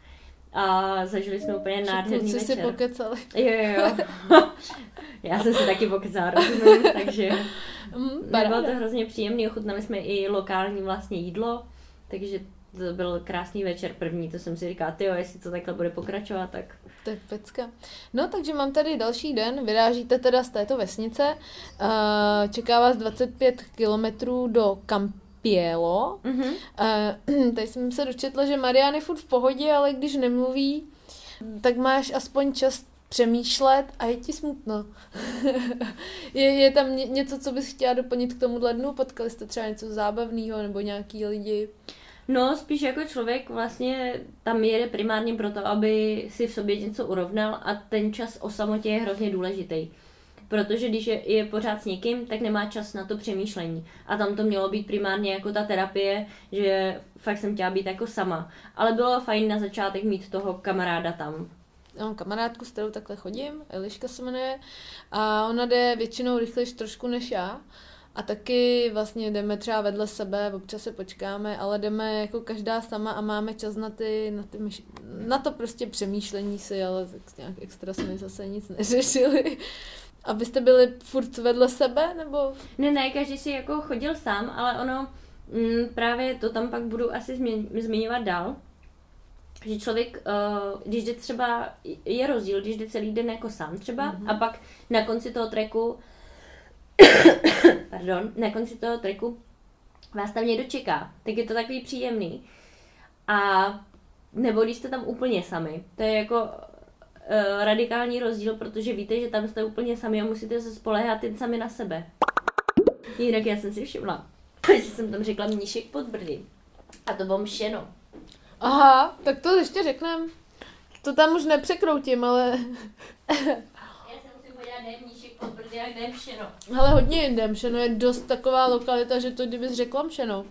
a zažili jsme úplně nádherný večer. si pokecali. Jo, jo, jo. Já jsem si taky pokecala, rozumím, takže mm, bylo to hrozně příjemný. Ochutnali jsme i lokální vlastně jídlo, takže to byl krásný večer první, to jsem si říkala, ty jestli to takhle bude pokračovat, tak... To je pecka. No, takže mám tady další den, vyrážíte teda z této vesnice, uh, čeká vás 25 kilometrů do Campielo. Mm-hmm. Uh, tady jsem se dočetla, že Marian je furt v pohodě, ale když nemluví, tak máš aspoň čas přemýšlet a je ti smutno. je, je tam ně, něco, co bys chtěla doplnit k tomu dnu? Potkali jste třeba něco zábavného nebo nějaký lidi? No, spíš jako člověk vlastně tam jede primárně proto, aby si v sobě něco urovnal a ten čas o samotě je hrozně důležitý. protože když je, je pořád s někým, tak nemá čas na to přemýšlení. A tam to mělo být primárně jako ta terapie, že fakt jsem chtěla být jako sama. Ale bylo fajn na začátek mít toho kamaráda tam. Já mám kamarádku, s kterou takhle chodím, Eliška se jmenuje, a ona jde většinou rychlejš trošku než já. A taky vlastně jdeme třeba vedle sebe, občas se počkáme, ale jdeme jako každá sama a máme čas na, ty, na, ty myš... na to prostě přemýšlení si, ale tak nějak extra jsme zase nic neřešili. Abyste byli furt vedle sebe, nebo? Ne, ne, každý si jako chodil sám, ale ono mm, právě to tam pak budu asi zmiňovat dál, že člověk, uh, když jde třeba, je rozdíl, když jde celý den jako sám třeba mm-hmm. a pak na konci toho treku pardon, na konci toho treku vás tam někdo čeká, tak je to takový příjemný. A nebo když jste tam úplně sami, to je jako uh, radikální rozdíl, protože víte, že tam jste úplně sami a musíte se spolehat jen sami na sebe. Jinak já jsem si všimla, že jsem tam řekla mníšek pod brdy. A to bylo mšeno. Aha, tak to ještě řeknem. To tam už nepřekroutím, ale... já se musím podívat, mníšek brdy, jak. Ale hodně jinde. Mšeno je dost taková lokalita, že to kdybys řekla mšeno,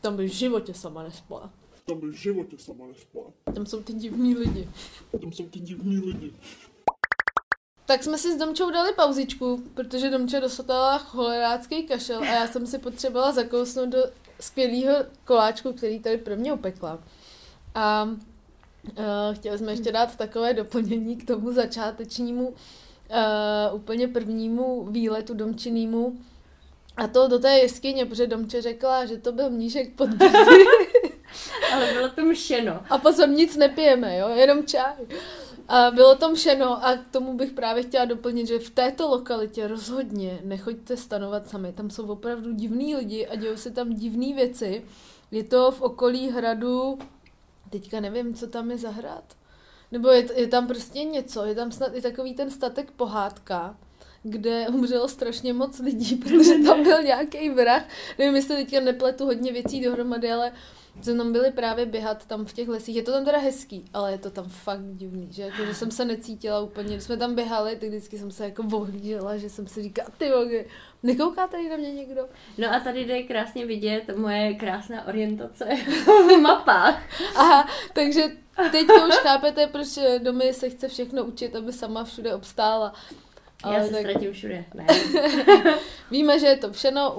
tam by v životě sama nespala. Tam by v životě sama nespala. Tam jsou ty divní lidi. Tam jsou ty divní lidi. Tak jsme si s Domčou dali pauzičku, protože Domča dostala cholerácký kašel a já jsem si potřebovala zakousnout do skvělého koláčku, který tady pro mě upekla. A uh, chtěli jsme ještě dát takové doplnění k tomu začátečnímu, uh, úplně prvnímu výletu domčinému. A to do té jeskyně, protože Domče řekla, že to byl mníšek pod Ale bylo to mšeno. A pozor, nic nepijeme, jo, jenom čaj. A bylo to mšeno a k tomu bych právě chtěla doplnit, že v této lokalitě rozhodně nechoďte stanovat sami. Tam jsou opravdu divní lidi a dějou se tam divné věci. Je to v okolí hradu, teďka nevím, co tam je za hrad. Nebo je, je tam prostě něco, je tam snad i takový ten statek pohádka, kde umřelo strašně moc lidí, protože tam byl nějaký vrah. Nevím, jestli teďka nepletu hodně věcí dohromady, ale jsme tam byli právě běhat tam v těch lesích. Je to tam teda hezký, ale je to tam fakt divný, že, jako, že jsem se necítila úplně. Když jsme tam běhali, tak vždycky jsem se jako ohlížela, že jsem si říkala, ty vogy, nekouká tady na mě někdo? No a tady jde krásně vidět moje krásná orientace v mapách. Aha, takže teď to už chápete, proč domy se chce všechno učit, aby sama všude obstála. Ale Já se tak... ztratím všude. Ne. Víme, že je to všechno,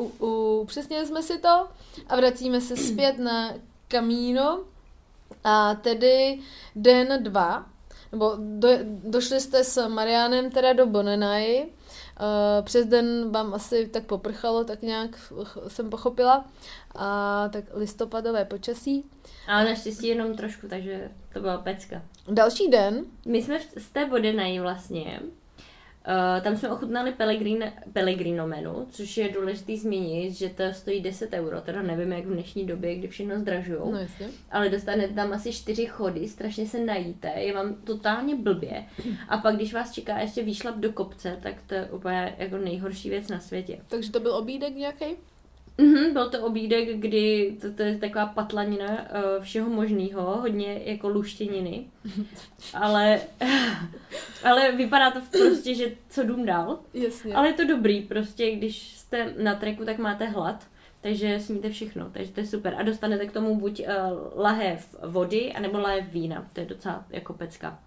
upřesnili jsme si to a vracíme se zpět na Kamíno a tedy den dva, nebo do, došli jste s Marianem teda do Bonenai, uh, přes den vám asi tak poprchalo, tak nějak jsem pochopila, a tak listopadové počasí. Ale naštěstí jenom trošku, takže to byla pecka. Další den. My jsme z té Bodenaji vlastně Uh, tam jsme ochutnali Pellegrin, Pellegrino menu, což je důležité zmínit, že to stojí 10 euro, teda nevím jak v dnešní době, kdy všechno zdražují. No jasně. Ale dostanete tam asi čtyři chody, strašně se najíte, je vám totálně blbě. A pak, když vás čeká ještě výšlap do kopce, tak to je úplně jako nejhorší věc na světě. Takže to byl obídek nějaký? Mm-hmm, byl to obídek, kdy to, to je taková patlanina uh, všeho možného, hodně jako luštěniny, ale, ale vypadá to prostě, že co dům dál. Jasně. Ale je to dobrý, prostě když jste na treku, tak máte hlad, takže smíte všechno, takže to je super. A dostanete k tomu buď uh, lahev vody, anebo lahev vína, to je docela jako pecka.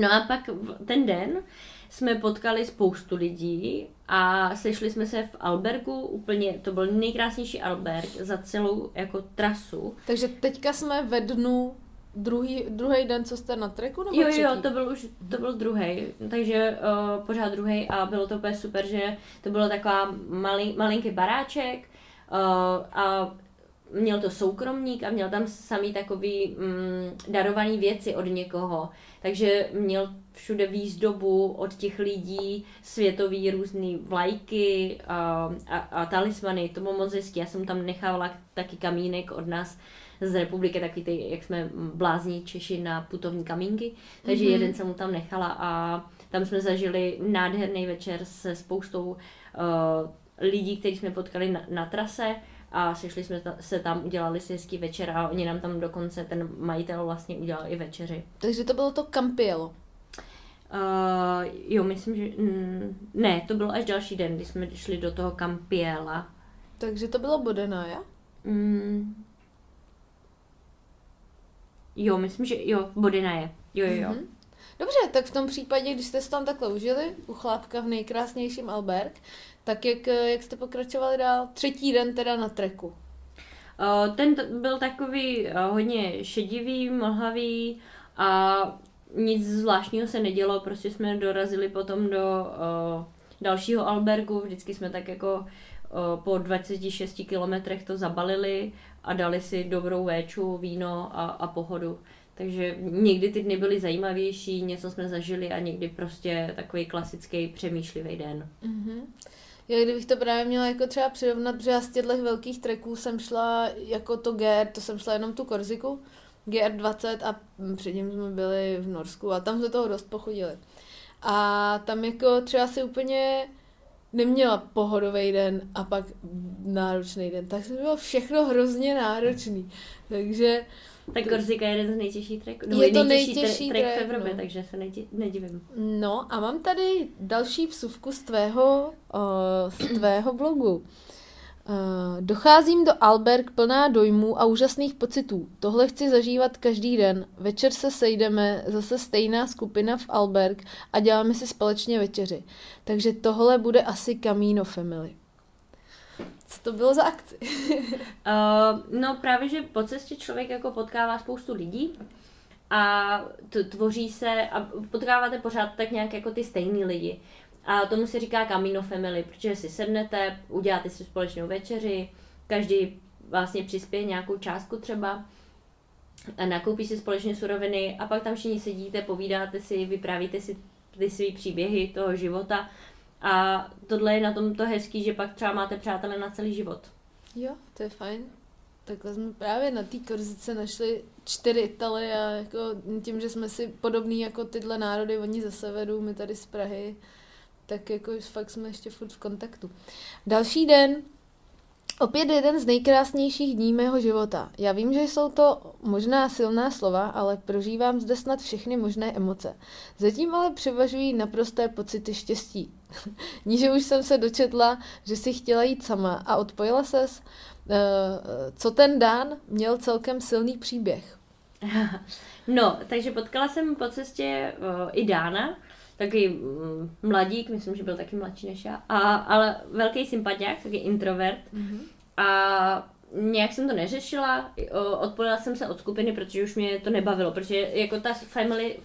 No a pak ten den jsme potkali spoustu lidí a sešli jsme se v Albergu, úplně, to byl nejkrásnější Alberg za celou jako trasu. Takže teďka jsme ve dnu druhý, druhý den, co jste na treku, nebo Jo, třetí? jo, to byl už, to byl druhý, takže uh, pořád druhý a bylo to úplně super, že to bylo taková malý, malinký baráček uh, a měl to soukromník a měl tam samý takový mm, darovaný věci od někoho. Takže měl všude výzdobu od těch lidí, světový různý vlajky a, a, a talismany, to bylo moc hezký. Já jsem tam nechávala taky kamínek od nás z republiky, taky ty, jak jsme blázní Češi na putovní kamínky, takže mm-hmm. jeden jsem mu tam nechala a tam jsme zažili nádherný večer se spoustou uh, lidí, kteří jsme potkali na, na trase a sešli jsme se tam, udělali si hezký večer a oni nám tam dokonce, ten majitel vlastně udělal i večeři. Takže to bylo to Campielo. Uh, jo, myslím, že... Mm, ne, to byl až další den, kdy jsme šli do toho Campiela. Takže to bylo Bodenaja? Mm. Jo, myslím, že jo, Bodina je. Jo, jo, jo. Mhm. Dobře, tak v tom případě, když jste se tam takhle užili, u chlápka v nejkrásnějším Alberg, tak jak, jak jste pokračovali dál? Třetí den teda na treku. Uh, ten t- byl takový uh, hodně šedivý, mlhavý a nic zvláštního se nedělo, prostě jsme dorazili potom do uh, dalšího albergu, vždycky jsme tak jako uh, po 26 kilometrech to zabalili a dali si dobrou véču, víno a, a pohodu. Takže někdy ty dny byly zajímavější, něco jsme zažili a někdy prostě takový klasický přemýšlivý den. Mm-hmm. Já kdybych to právě měla jako třeba přirovnat, protože já z těchto velkých treků jsem šla jako to GR, to jsem šla jenom tu Korziku, GR20 a předtím jsme byli v Norsku a tam jsme toho dost pochodili. A tam jako třeba si úplně neměla pohodový den a pak náročný den. Tak to bylo všechno hrozně náročný. Takže Tak Korsika je jeden z nejtěžších tracků. Je to nejtěžší track track, v Evropě, no. takže se nedí- nedivím. No a mám tady další vsuvku z tvého, uh, z tvého blogu. Uh, docházím do Alberg plná dojmů a úžasných pocitů. Tohle chci zažívat každý den. Večer se sejdeme, zase stejná skupina v Alberg a děláme si společně večeři. Takže tohle bude asi Camino Family. Co to bylo za akci? Uh, no právě, že po cestě člověk jako potkává spoustu lidí a t- tvoří se a potkáváte pořád tak nějak jako ty stejný lidi. A tomu se říká Camino Family, protože si sednete, uděláte si společnou večeři, každý vlastně přispěje nějakou částku třeba, nakoupí si společně suroviny a pak tam všichni sedíte, povídáte si, vyprávíte si ty svý příběhy toho života a tohle je na tom to hezký, že pak třeba máte přátele na celý život. Jo, to je fajn. Takhle jsme právě na té korzice našli čtyři Italy a jako tím, že jsme si podobný jako tyhle národy, oni ze severu, my tady z Prahy, tak jako fakt jsme ještě furt v kontaktu. Další den, opět jeden z nejkrásnějších dní mého života. Já vím, že jsou to možná silná slova, ale prožívám zde snad všechny možné emoce. Zatím ale převažují naprosté pocity štěstí. Níže už jsem se dočetla, že si chtěla jít sama a odpojila ses. Eh, Co ten Dan měl celkem silný příběh. No, takže potkala jsem po cestě uh, i Dána, taky mm, mladík, myslím, že byl taky mladší než já, a, ale velký sympatiák, taky introvert. Mm-hmm. A nějak jsem to neřešila, odpojila jsem se od skupiny, protože už mě to nebavilo, protože jako ta family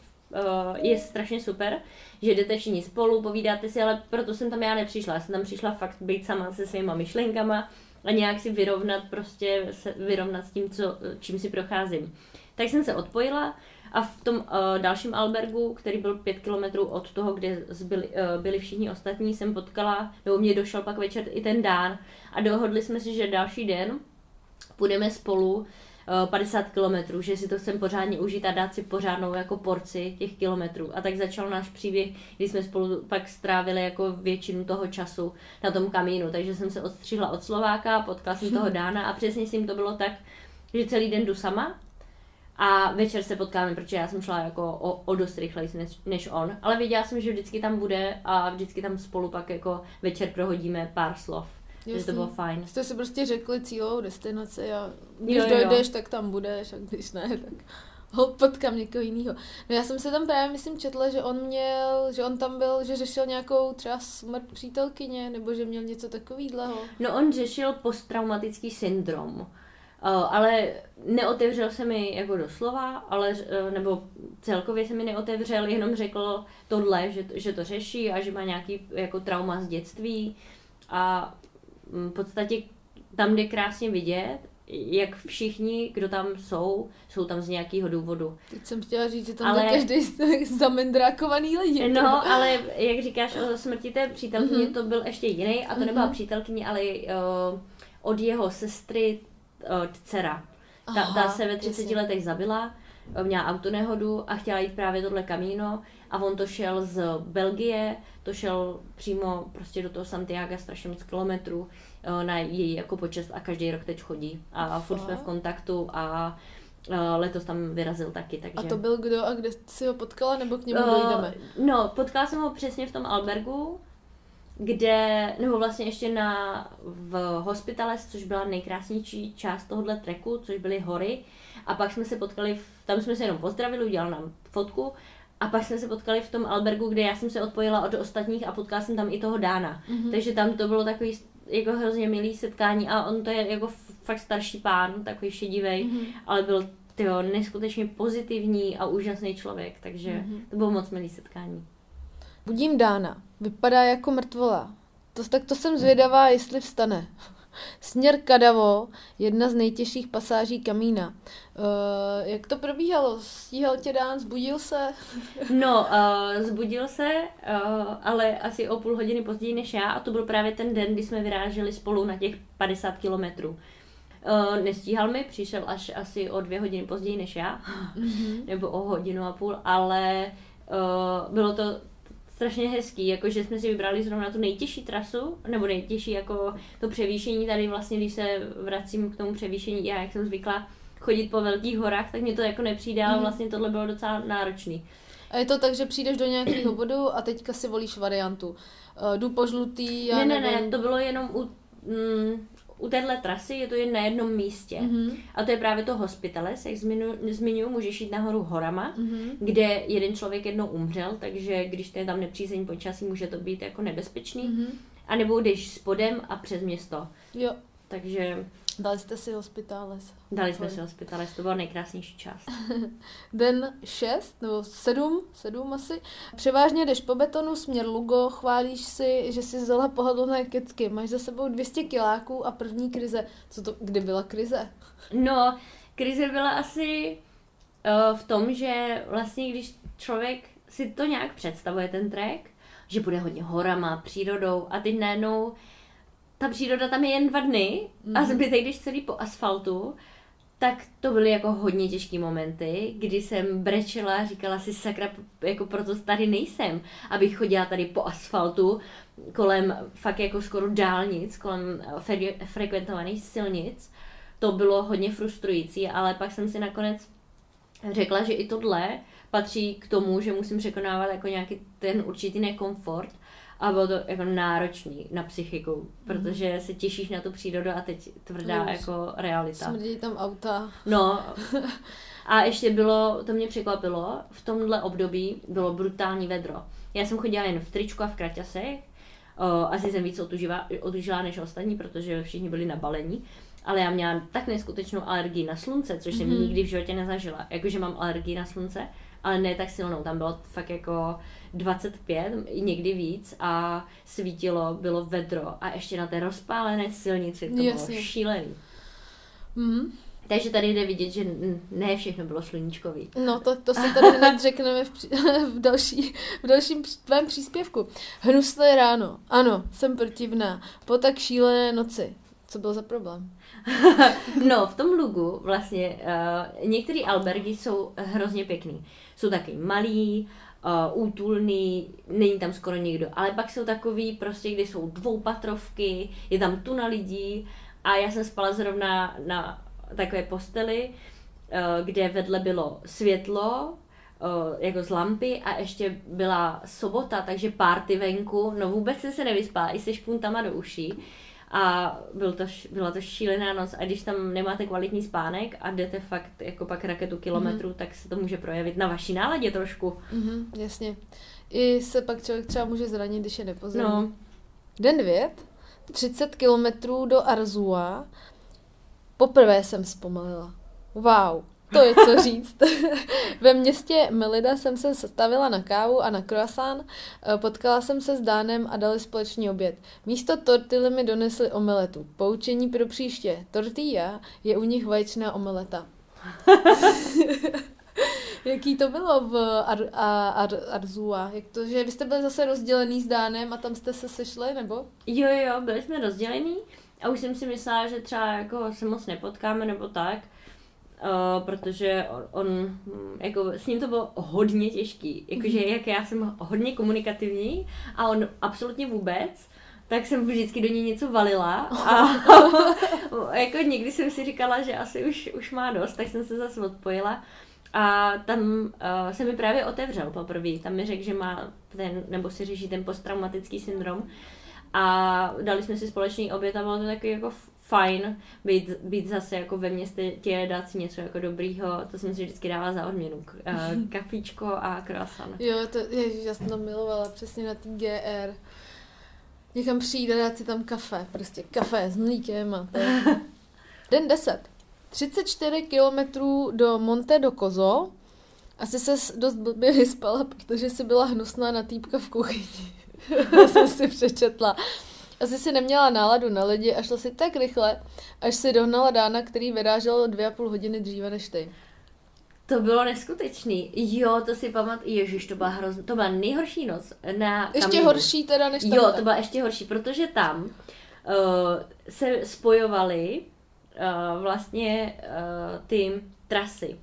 je strašně super, že jdete všichni spolu, povídáte si, ale proto jsem tam já nepřišla. Já jsem tam přišla fakt být sama se svýma myšlenkama a nějak si vyrovnat prostě, se vyrovnat s tím, co, čím si procházím. Tak jsem se odpojila a v tom uh, dalším albergu, který byl pět kilometrů od toho, kde zbyli, uh, byli všichni ostatní, jsem potkala, nebo mě došel pak večer i ten dán a dohodli jsme si, že další den půjdeme spolu uh, 50 kilometrů, že si to chcem pořádně užít a dát si pořádnou jako porci těch kilometrů. A tak začal náš příběh, kdy jsme spolu pak strávili jako většinu toho času na tom kamínu. Takže jsem se odstřihla od Slováka, potkala jsem toho Dána a přesně s ním to bylo tak, že celý den jdu sama a večer se potkáme, protože já jsem šla jako o, o dost rychleji než, než on, ale věděla jsem, že vždycky tam bude a vždycky tam spolu pak jako večer prohodíme pár slov. Takže to Jasný. bylo fajn. Jste si prostě řekli cílovou destinaci a když Jo, jo, jo. dojdeš, tak tam budeš a když ne, tak ho potkám někoho jiného. No já jsem se tam právě, myslím, četla, že on měl, že on tam byl, že řešil nějakou třeba smrt přítelkyně, nebo že měl něco takového. No on řešil posttraumatický syndrom, ale neotevřel se mi jako doslova, ale, uh, nebo celkově se mi neotevřel, jenom řekl tohle, že, že to řeší a že má nějaký jako trauma z dětství a mm, v podstatě tam jde krásně vidět, jak všichni, kdo tam jsou, jsou tam z nějakého důvodu. Teď jsem chtěla říct, že tam Ale- každý zamendrákovaný lidi. No, ale jak říkáš o smrti té přítelkyně, Mhm. to byl ještě jiný a to nebyla Mhm. přítelkyně, ale uh, od jeho sestry dcera. Ta, ta se ve 30 jasně. letech zabila, eh, měla autonehodu a chtěla jít právě tohle kamíno a on to šel z Belgie, to šel přímo prostě do toho Santiago strašně moc kilometrů eh, na její jako počest a každý rok teď chodí a furt jsme v kontaktu a letos tam vyrazil taky, takže... A to byl kdo a kde jsi ho potkala, nebo k němu Eh, dojdeme? No, potkala jsem ho přesně v tom albergu, kde, nebo vlastně ještě na, v Hospitales, což byla nejkrásnější část tohohle treku, což byly hory. A pak jsme se potkali, v, tam jsme se jenom pozdravili, udělal nám fotku. A pak jsme se potkali v tom albergu, kde já jsem se odpojila od ostatních a potkala jsem tam i toho Dána. Mm-hmm. Takže tam to bylo takový jako hrozně milý setkání a on to je jako fakt starší pán, takový šedivý, mm-hmm. ale byl tyjo, neskutečně pozitivní a úžasný člověk, takže mm-hmm. to bylo moc milý setkání. Budím Dána. Vypadá jako mrtvola. To, tak to jsem zvědavá, jestli vstane. Směr Kadavo, jedna z nejtěžších pasáží kamína. Uh, jak to probíhalo? Stíhal tě Dán, zbudil se? No, uh, zbudil se, uh, ale asi o půl hodiny později než já a to byl právě ten den, kdy jsme vyráželi spolu na těch 50 kilometrů. Uh, nestíhal mi, přišel až asi o dvě hodiny později než já, mm-hmm. nebo o hodinu a půl, ale uh, bylo to strašně hezký, jakože jsme si vybrali zrovna tu nejtěžší trasu, nebo nejtěžší jako to převýšení tady vlastně, když se vracím k tomu převýšení, já jak jsem zvykla chodit po velkých horách, tak mě to jako nepřijde, ale Mhm. vlastně tohle bylo docela náročný. A je to tak, že přijdeš do nějakého bodu a teďka si volíš variantu. Uh, jdu po žlutý, já Ne, ne, nevím. ne, to bylo jenom u, mm, u téhle trasy, je to jen na jednom místě. Mhm. A to je právě to Hospitales, jak zmiňuji, můžeš jít nahoru horama, Mhm. kde jeden člověk jednou umřel, takže když to je tam nepřízeň počasí, může to být jako nebezpečný. Mhm. A nebo jdeš spodem a přes město. Jo, Takže dali jste si hospitáles. dali jsme si Hospitales, to byla nejkrásnější část. Den 6 nebo 7, 7 asi. Převážně jdeš po betonu, směr Lugo, chválíš si, že jsi vzala pohodlné kecky. Máš za sebou 200 kiláků a první krize. Co to, kdy byla krize? No, krize byla asi uh, v tom, že vlastně když člověk si to nějak představuje, ten trek, že bude hodně horama, přírodou a teď najednou ta příroda tam je jen dva dny mm. a zbytek, když celý po asfaltu, tak to byly jako hodně těžké momenty, kdy jsem brečela a říkala si sakra, jako proto tady nejsem, abych chodila tady po asfaltu kolem fakt jako skoro dálnic, kolem eh, fre- frekventovaných silnic. To bylo hodně frustrující, ale pak jsem si nakonec řekla, že i tohle patří k tomu, že musím překonávat jako nějaký ten určitý nekomfort a bylo to jako náročný na psychiku, protože se těšíš na tu přírodu a teď tvrdá Plus. jako realita. Smrdí tam auta. No a ještě bylo, to mě překvapilo, v tomhle období bylo brutální vedro. Já jsem chodila jen v tričku a v kraťasech, o, asi jsem víc otužila, otužila než ostatní, protože všichni byli na balení, ale já měla tak neskutečnou alergii na slunce, což jsem Mhm. nikdy v životě nezažila. Jakože mám alergii na slunce, ale ne tak silnou, tam bylo fakt jako 25, i někdy víc a svítilo, bylo vedro a ještě na té rozpálené silnici, to Jasně. bylo šílený. Mhm. Takže tady jde vidět, že ne všechno bylo sluníčkový. No, to, to si tady hned řekneme v, při, v, další, v dalším tvém příspěvku. Hnusné ráno. Ano, jsem protivná. Po tak šílené noci. Co byl za problém? No, v tom lugu vlastně uh, některé albergy jsou hrozně pěkný. Jsou taky malý, uh, útulný, není tam skoro nikdo. Ale pak jsou takový prostě, kde jsou dvoupatrovky, je tam tuna lidí a já jsem spala zrovna na takové posteli, uh, kde vedle bylo světlo, uh, jako z lampy a ještě byla sobota, takže párty venku, no vůbec jsem se nevyspala, i se špuntama do uší. A byl to, byla to šílená noc a když tam nemáte kvalitní spánek a jdete fakt jako pak raketu kilometrů, mm. tak se to může projevit na vaší náladě trošku. Mhm, jasně. I se pak člověk třeba může zranit, když je nepozorný. No, Den 9, 30 kilometrů do Arzua. Poprvé jsem zpomalila. Wow, to je co říct. Ve městě Melida jsem se stavila na kávu a na croissant, Eh, potkala jsem se s Dánem a dali společný oběd. Místo tortily mi donesli omeletu. Poučení pro příště. Tortilla je u nich vaječná omeleta. Jaký to bylo v Ar- a- Ar- Arzua? Jak to, že vy jste byli zase rozdělený s Dánem a tam jste se sešli, nebo? jo, jo, byli jsme rozdělení a už jsem si myslela, že třeba jako se moc nepotkáme nebo tak, uh, protože on, on, hm, jako s ním to bylo hodně těžký, jakože jak já jsem hodně komunikativní a on absolutně vůbec, tak jsem vždycky do ní něco valila a jako někdy jsem si říkala, že asi už, už má dost, tak jsem se zase odpojila. A tam uh, se mi právě otevřel poprvé. Tam mi řekl, že má ten, nebo si řeší ten posttraumatický syndrom. A dali jsme si společný oběd a bylo to takový jako fajn být, být zase jako ve městě, dát si něco jako dobrýho, to jsem si vždycky dávala za odměnu. Uh, kafíčko a croissant. Jo, to, ježiš, já jsem to milovala přesně na té GR. Někam přijde, dát si tam kafe, prostě kafe s mlíkem a to. Den 10. 34 kilometrů do Monte do Kozo. Asi se dost blbě vyspala, protože si byla hnusná na týpka v kuchyni. to jsem si přečetla. Asi si neměla náladu na lidi a šla si tak rychle, až si dohnala Dána, který vyrážel dvě a půl hodiny dříve než ty. To bylo neskutečný. Jo, to si pamatuju. Ježiš, to byla hrozná. To byla nejhorší noc na Ještě Kamínu. horší teda než. Jo, to byla ještě horší, protože tam uh, se spojovaly uh, vlastně uh, ty trasy.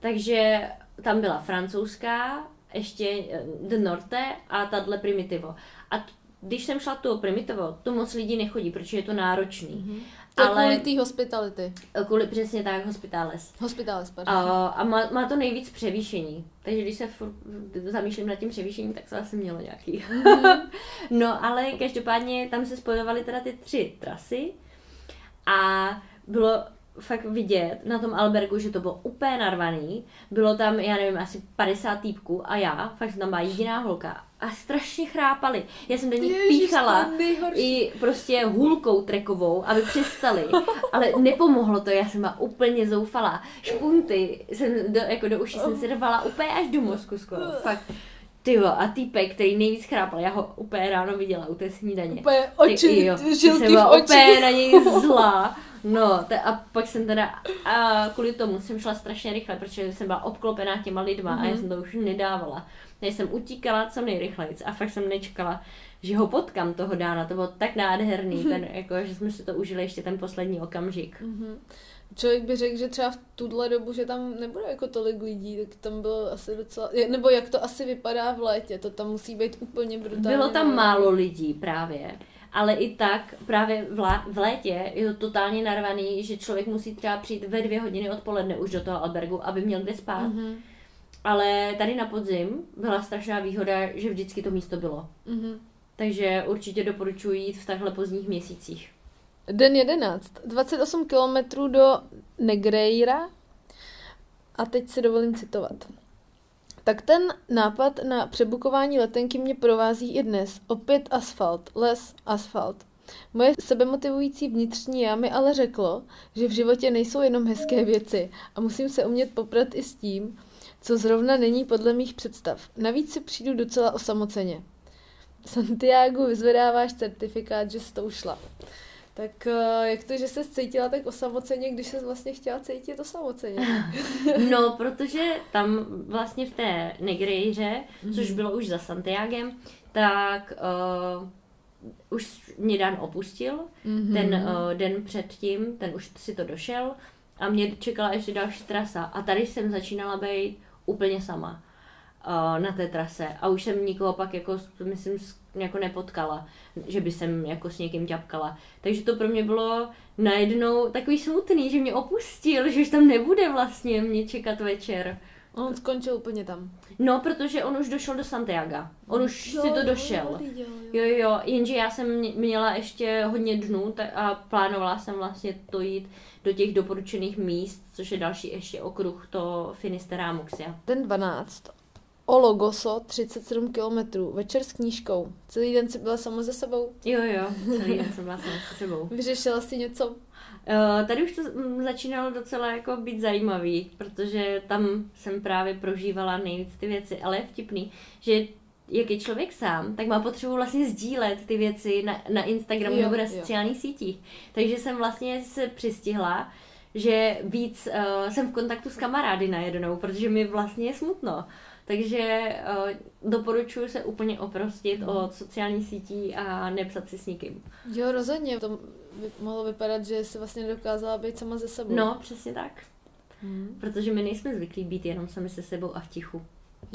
Takže tam byla francouzská, ještě uh, The Norte a tahle Primitivo. A když jsem šla tu Primitivo, to moc lidí nechodí, protože je to náročný. Mm-hmm. To je kvůli té hospitality. Kvůli přesně tak, hospitales. Hospitales, pardon. A, a má, má to nejvíc převýšení. Takže když se furt zamýšlím nad tím převýšením, tak to asi mělo nějaký. no ale každopádně tam se spojovaly teda ty tři trasy a bylo fakt vidět na tom Albergu, že to bylo úplně narvaný. Bylo tam, já nevím, asi 50 týpků a já, fakt jsem tam byla jediná holka a strašně chrápali. Já jsem do nich Ježiš, píchala i prostě hůlkou trekovou, aby přestali. Ale nepomohlo to, já jsem byla úplně zoufalá. Špunty jsem do, jako do uší jsem si rvala úplně až do mozku skoro. Fakt. Ty jo, a týpek, který nejvíc chrápal, já ho úplně ráno viděla u té snídaně. Úplně oči, Ty, jo, žilky jsem v byla očích. úplně na něj zlá. No, te, a pak jsem teda, a kvůli tomu jsem šla strašně rychle, protože jsem byla obklopená těma lidma mm-hmm. a já jsem to už nedávala. Já jsem utíkala co nejrychleji a fakt jsem nečekala, že ho potkám toho dána. To bylo tak nádherný, ten, jako, že jsme si to užili ještě ten poslední okamžik. Mhm. Člověk by řekl, že třeba v tuhle dobu, že tam nebude jako tolik lidí, tak tam bylo asi docela, nebo jak to asi vypadá v létě, to tam musí být úplně brutálně. Bylo tam málo lidí právě, ale i tak právě v, lá, v létě je to totálně narvaný, že člověk musí třeba přijít ve dvě hodiny odpoledne už do toho albergu, aby měl kde spát. Mhm. Ale tady na podzim byla strašná výhoda, že vždycky to místo bylo. Mhm. Takže určitě doporučuji jít v takhle pozdních měsících. Den 11. 28 kilometrů do Negreira. A teď si dovolím citovat. Tak ten nápad na přebukování letenky mě provází i dnes. Opět asfalt, les, asfalt. Moje sebemotivující vnitřní já mi ale řeklo, že v životě nejsou jenom hezké věci a musím se umět poprat i s tím, co zrovna není podle mých představ. Navíc si přijdu docela osamoceně. Santiago vyzvedáváš certifikát, že jsi to ušla. Tak eh, jak to, že se cítila tak osamoceně, když se vlastně chtěla cítit osamoceně? No, protože tam vlastně v té Negrejře, Mhm. což bylo už za Santiagem, tak uh, už mě Dan opustil. Mhm. Ten uh, den předtím, ten už si to došel a mě čekala ještě další trasa. A tady jsem začínala být úplně sama na té trase. A už jsem nikoho pak jako, myslím, jako nepotkala, že by jsem jako s někým ťapkala. Takže to pro mě bylo najednou takový smutný, že mě opustil, že už tam nebude vlastně mě čekat večer. On skončil úplně tam. No, protože on už došel do Santiago. On už si to došel. Jo, jo, jo, jenže já jsem mě- měla ještě hodně dnů a plánovala jsem vlastně to jít do těch doporučených míst, což je další ještě okruh to Finisterra Muxia. Den 12. Ologoso, 37 kilometrů, večer s knížkou. Celý den si byla sama ze sebou. Jo, jo, celý den jsem byla sama se sebou. Vyřešila si něco? Uh, tady už to mm, začínalo docela jako být zajímavý, protože tam jsem právě prožívala nejvíc ty věci, ale je vtipný, že jak je člověk sám, tak má potřebu vlastně sdílet ty věci na, na Instagramu Jo, nebo na sociálních sítích. Takže jsem vlastně se přistihla, že víc uh, jsem v kontaktu s kamarády najednou, protože mi vlastně je smutno. Takže uh, doporučuji se úplně oprostit Mhm. od sociálních sítí a nepsat si s nikým. Jo, rozhodně. To by mohlo vypadat, že jsi vlastně dokázala být sama ze sebou. No, přesně tak. Hmm. Protože my nejsme zvyklí být jenom sami se sebou a v tichu.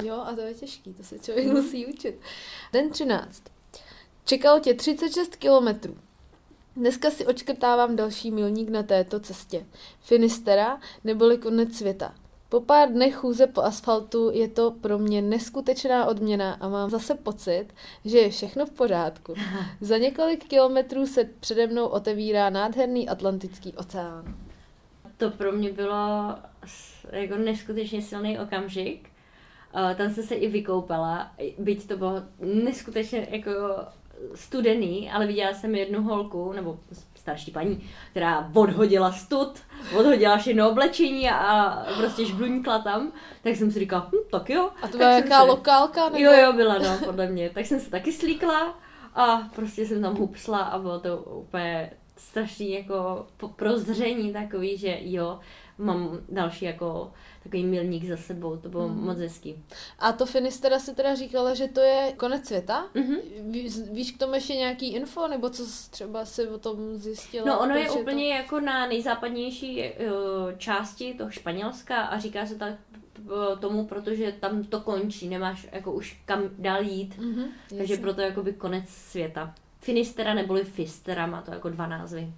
Jo, a to je těžký, to se člověk musí učit. Den 13. Čekalo tě 36 kilometrů. Dneska si očkrtávám další milník na této cestě. Finistera neboli konec světa. Po pár dnech chůze po asfaltu je to pro mě neskutečná odměna a mám zase pocit, že je všechno v pořádku. Za několik kilometrů se přede mnou otevírá nádherný Atlantický oceán. To pro mě bylo jako neskutečně silný okamžik. Tam jsem se i vykoupala, byť to bylo neskutečně jako studený, ale viděla jsem jednu holku, nebo starší paní, která odhodila stud, odhodila všechno oblečení a prostě žbluňkla tam, tak jsem si říkala, hm, tak jo. A to byla jaká se... lokálka? Nebo? Jo, jo, byla, no, podle mě. Tak jsem se taky slíkla a prostě jsem tam hupsla a bylo to úplně strašný jako prozření takový, že jo, mám další jako takový milník za sebou, to bylo mm. moc hezký. A to Finistera si teda říkala, že to je konec světa? Mm-hmm. Ví, víš k tomu ještě nějaký info, nebo co třeba si o tom zjistila? No ono je úplně to... jako na nejzápadnější uh, části toho Španělska a říká se tak uh, tomu, protože tam to končí, nemáš jako už kam dál jít, mm-hmm, takže jasný. proto jakoby konec světa. Finistera neboli Fistera, má to jako dva názvy.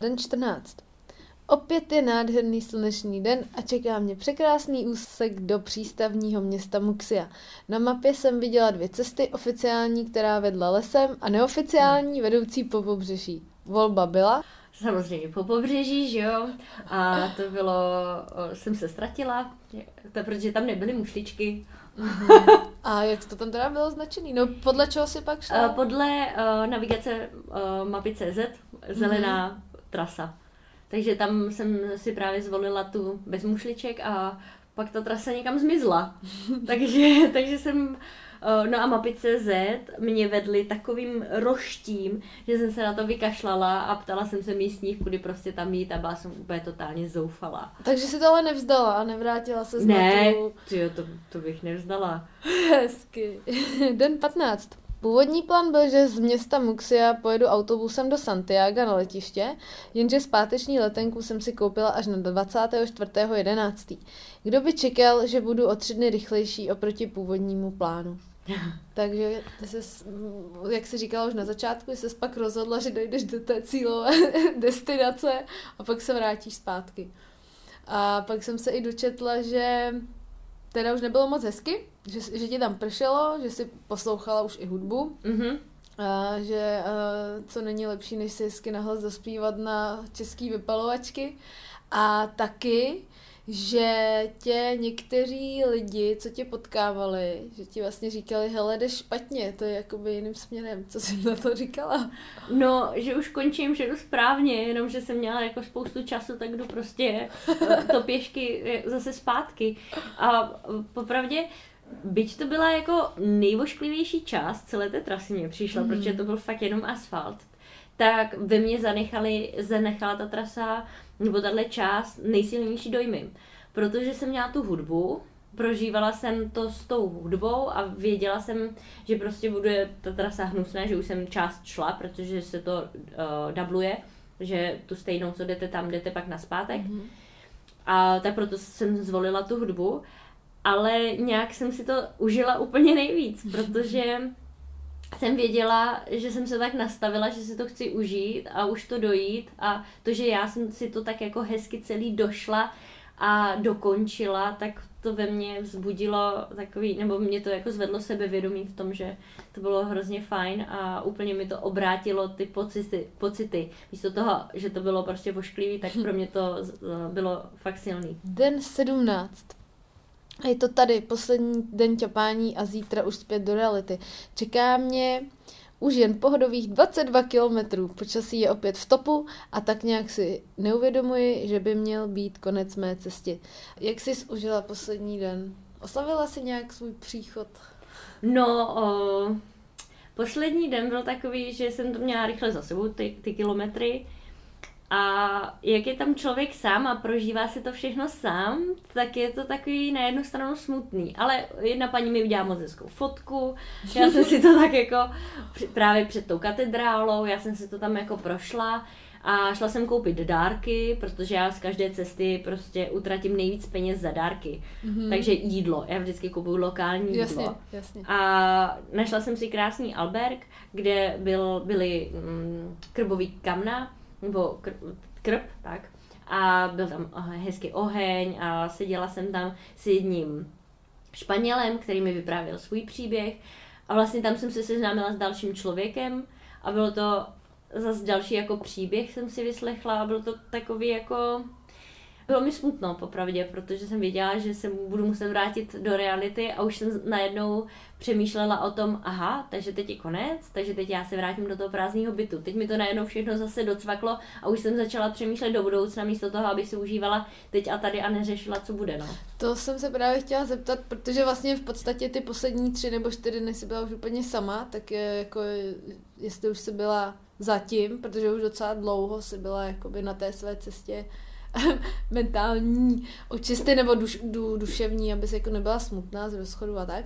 Den 14. Opět je nádherný slunečný den a čeká mě překrásný úsek do přístavního města Muxia. Na mapě jsem viděla dvě cesty, oficiální, která vedla lesem a neoficiální vedoucí po pobřeží. Volba byla? Samozřejmě po pobřeží, že jo. A to bylo, jsem se ztratila, to, protože tam nebyly mušličky. Mm-hmm. A jak to tam teda bylo značený? No podle čeho si pak šla? Podle uh, navigace uh, mapy CZ, zelená mm-hmm. trasa. Takže tam jsem si právě zvolila tu bez mušliček a pak ta trasa někam zmizla. takže, takže jsem eh, No a mapy CZ mě vedly takovým roštím, že jsem se na to vykašlala a ptala jsem se místních, kudy prostě tam jít a byla jsem úplně totálně zoufalá. Takže si to ale nevzdala a nevrátila se Ne, tyjo, to, to bych nevzdala. Hezky. Den 15. Původní plán byl, že z města Muxia pojedu autobusem do Santiago na letiště, jenže zpáteční letenku jsem si koupila až na 24.11. Kdo by čekal, že budu o tři dny rychlejší oproti původnímu plánu? Takže se, jak jsi říkala už na začátku, jsi se pak rozhodla, že dojdeš do té cílové destinace a pak se vrátíš zpátky. A pak jsem se i dočetla, že teda už nebylo moc hezky, že, že ti tam pršelo, že si poslouchala už i hudbu. Mm-hmm. A že a, co není lepší, než si hezky nahlas zaspívat na český vypalovačky. A taky, že tě někteří lidi, co tě potkávali, že ti vlastně říkali, hele, jdeš špatně, to je jakoby jiným směrem. Co jsi na to říkala? No, že už končím, že jdu správně, jenom že jsem měla jako spoustu času, tak jdu prostě to pěšky zase zpátky. A popravdě, byť to byla jako nejvošklivější část celé té trasy mě přišla, mm. protože to byl fakt jenom asfalt, tak ve mně zanechali, zanechala ta trasa nebo tahle část nejsilnější dojmy. Protože jsem měla tu hudbu, prožívala jsem to s tou hudbou a věděla jsem, že prostě bude ta trasa hnusná, že už jsem část šla, protože se to uh, dubluje, že tu stejnou, co jdete tam, jdete pak na zpátek. Mm-hmm. A tak proto jsem zvolila tu hudbu, ale nějak jsem si to užila úplně nejvíc, protože jsem věděla, že jsem se tak nastavila, že si to chci užít a už to dojít a to, že já jsem si to tak jako hezky celý došla a dokončila, tak to ve mně vzbudilo takový, nebo mě to jako zvedlo sebevědomí v tom, že to bylo hrozně fajn a úplně mi to obrátilo ty pocity, pocity. Místo toho, že to bylo prostě vošklivý, tak pro mě to bylo fakt silný. Den 17. Je to tady, poslední den ťapání a zítra už zpět do reality. Čeká mě už jen pohodových 22 kilometrů. Počasí je opět v topu a tak nějak si neuvědomuji, že by měl být konec mé cesty. Jak jsi užila poslední den? Oslavila si nějak svůj příchod? No, o, poslední den byl takový, že jsem to měla rychle za sebou, ty, ty kilometry. A jak je tam člověk sám a prožívá si to všechno sám, tak je to takový na jednu stranu smutný. Ale jedna paní mi udělá moc hezkou fotku, já jsem si to tak jako právě před tou katedrálou, já jsem si to tam jako prošla a šla jsem koupit dárky, protože já z každé cesty prostě utratím nejvíc peněz za dárky. Mm-hmm. Takže jídlo. Já vždycky kupuju lokální jídlo. Jasně, jasně. A našla jsem si krásný alberg, kde byl, byly mm, krbový kamna, nebo krb, krb, tak. A byl tam hezký oheň a seděla jsem tam s jedním Španělem, který mi vyprávěl svůj příběh. A vlastně tam jsem se seznámila s dalším člověkem a bylo to zase další jako příběh jsem si vyslechla a byl to takový jako bylo mi smutno, popravdě, protože jsem věděla, že se budu muset vrátit do reality a už jsem najednou přemýšlela o tom, aha, takže teď je konec, takže teď já se vrátím do toho prázdného bytu. Teď mi to najednou všechno zase docvaklo a už jsem začala přemýšlet do budoucna místo toho, abych si užívala teď a tady a neřešila, co bude. No. To jsem se právě chtěla zeptat, protože vlastně v podstatě ty poslední tři nebo čtyři dny si byla už úplně sama, tak je jako, jestli už si byla zatím, protože už docela dlouho si byla jakoby na té své cestě mentální očisty nebo duš, du, duševní, aby se jako nebyla smutná z rozchodu a tak.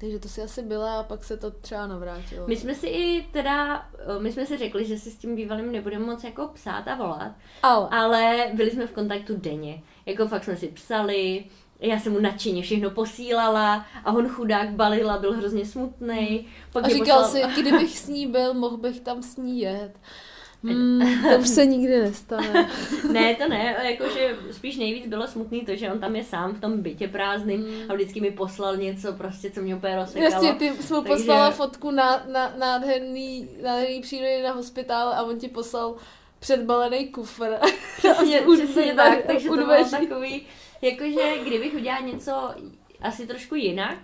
Takže to si asi byla a pak se to třeba navrátilo. My jsme si i teda, my jsme si řekli, že si s tím bývalým nebudeme moc jako psát a volat, ale, ale byli jsme v kontaktu denně. Jako fakt jsme si psali, já jsem mu nadšeně všechno posílala a on chudák balila, byl hrozně smutný. Pak a říkal poslal... si, kdybych s ní byl, mohl bych tam s ní jet. Hmm, to už se nikdy nestane. ne, to ne, jakože spíš nejvíc bylo smutný to, že on tam je sám v tom bytě prázdným hmm. a vždycky mi poslal něco prostě, co mě úplně rozsekalo. Jasně, ty jsi mu Takže... poslala fotku na, na, nádherný, nádherný přírody na hospitál a on ti poslal předbalený kufr. Přesně, přesně tak, takže to bylo takový, jakože kdybych udělala něco asi trošku jinak,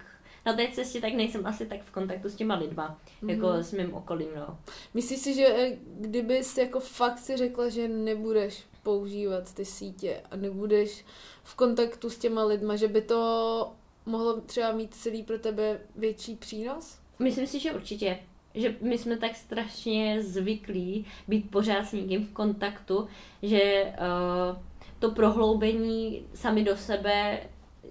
na té cestě tak nejsem asi tak v kontaktu s těma lidma, mm. jako s mým okolím, no. Myslíš si, že eh, kdybys jako fakt si řekla, že nebudeš používat ty sítě a nebudeš v kontaktu s těma lidma, že by to mohlo třeba mít celý pro tebe větší přínos? Myslím si, že určitě. Že my jsme tak strašně zvyklí být pořád s někým v kontaktu, že uh, to prohloubení sami do sebe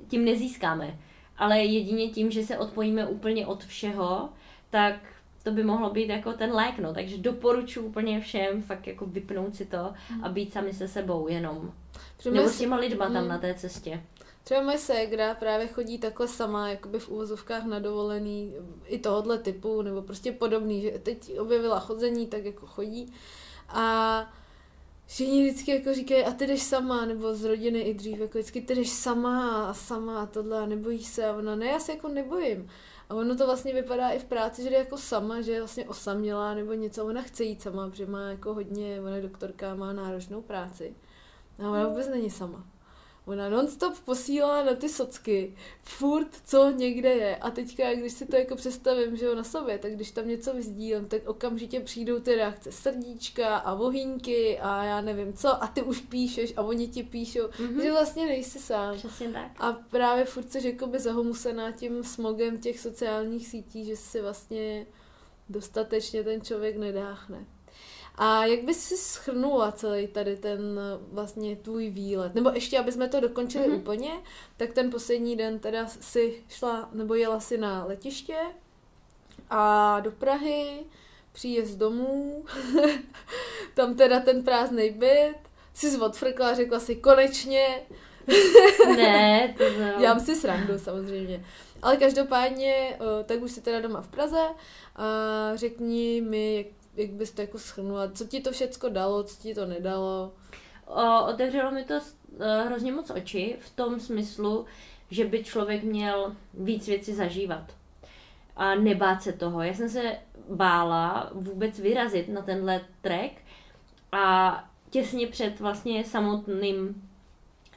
tím nezískáme ale jedině tím, že se odpojíme úplně od všeho, tak to by mohlo být jako ten lék, no. Takže doporučuji úplně všem fakt jako vypnout si to a být sami se sebou jenom. Třeba Nebo s těma lidma tam hmm. na té cestě. Třeba moje ségra právě chodí takhle sama, jakoby v úvozovkách na dovolený, i tohohle typu, nebo prostě podobný, že teď objevila chodzení, tak jako chodí. A Všichni vždycky jako říkají, a ty jdeš sama, nebo z rodiny i dřív, jako vždycky ty jdeš sama a sama a tohle a nebojíš se a ona, ne, já se jako nebojím. A ono to vlastně vypadá i v práci, že jde jako sama, že je vlastně osamělá nebo něco, ona chce jít sama, protože má jako hodně, ona je doktorka, má náročnou práci. A ona vůbec není sama. Ona nonstop posílá na ty socky, furt co někde je. A teďka, když si to jako představím, že jo, na sobě, tak když tam něco vyzdílím, tak okamžitě přijdou ty reakce srdíčka a vohýnky a já nevím co a ty už píšeš a oni ti píšou, mm-hmm. že vlastně nejsi sám. Přesně tak. A právě furt se jakoby zahomusená tím smogem těch sociálních sítí, že si vlastně dostatečně ten člověk nedáchne. A jak bys si schrnula celý tady ten vlastně tvůj výlet? Nebo ještě, aby jsme to dokončili mm-hmm. úplně, tak ten poslední den teda si šla, nebo jela si na letiště a do Prahy, příjezd domů, tam teda ten prázdný byt, si zvodfrkla a řekla si konečně. ne, to znamená. Dělám si srandu samozřejmě. Ale každopádně, tak už jsi teda doma v Praze a řekni mi, jak jak bys to jako schrnula, co ti to všecko dalo, co ti to nedalo? O, otevřelo mi to uh, hrozně moc oči v tom smyslu, že by člověk měl víc věcí zažívat a nebát se toho. Já jsem se bála vůbec vyrazit na tenhle trek a těsně před vlastně samotným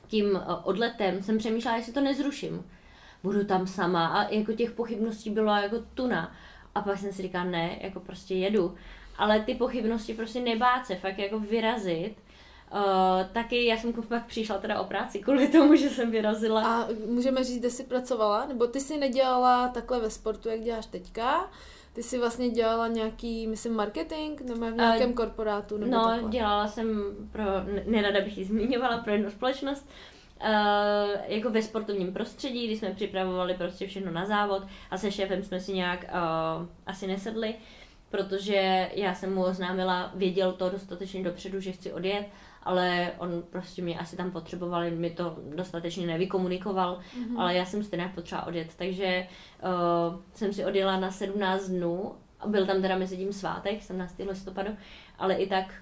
tím e, odletem jsem přemýšlela, jestli to nezruším. Budu tam sama a jako těch pochybností bylo jako tuna. A pak jsem si říkala, ne, jako prostě jedu ale ty pochybnosti prostě nebát se, fakt jako vyrazit. Uh, taky já jsem pak přišla teda o práci kvůli tomu, že jsem vyrazila. A můžeme říct, kde jsi pracovala? Nebo ty jsi nedělala takhle ve sportu, jak děláš teďka? ty jsi vlastně dělala nějaký, myslím, marketing, nebo v nějakém Uh, korporátu, nebo No, takhle. dělala jsem pro, ne- nerada bych ji zmiňovala, pro jednu společnost, uh, jako ve sportovním prostředí, kdy jsme připravovali prostě všechno na závod a se šéfem jsme si nějak uh, asi nesedli, protože já jsem mu oznámila, věděl to dostatečně dopředu, že chci odjet, ale on prostě mě asi tam potřeboval, mi to dostatečně nevykomunikoval, mm-hmm. ale já jsem stejně potřeba odjet, takže uh, jsem si odjela na 17 dnů, a byl tam teda mezi tím svátek, 17. listopadu, ale i tak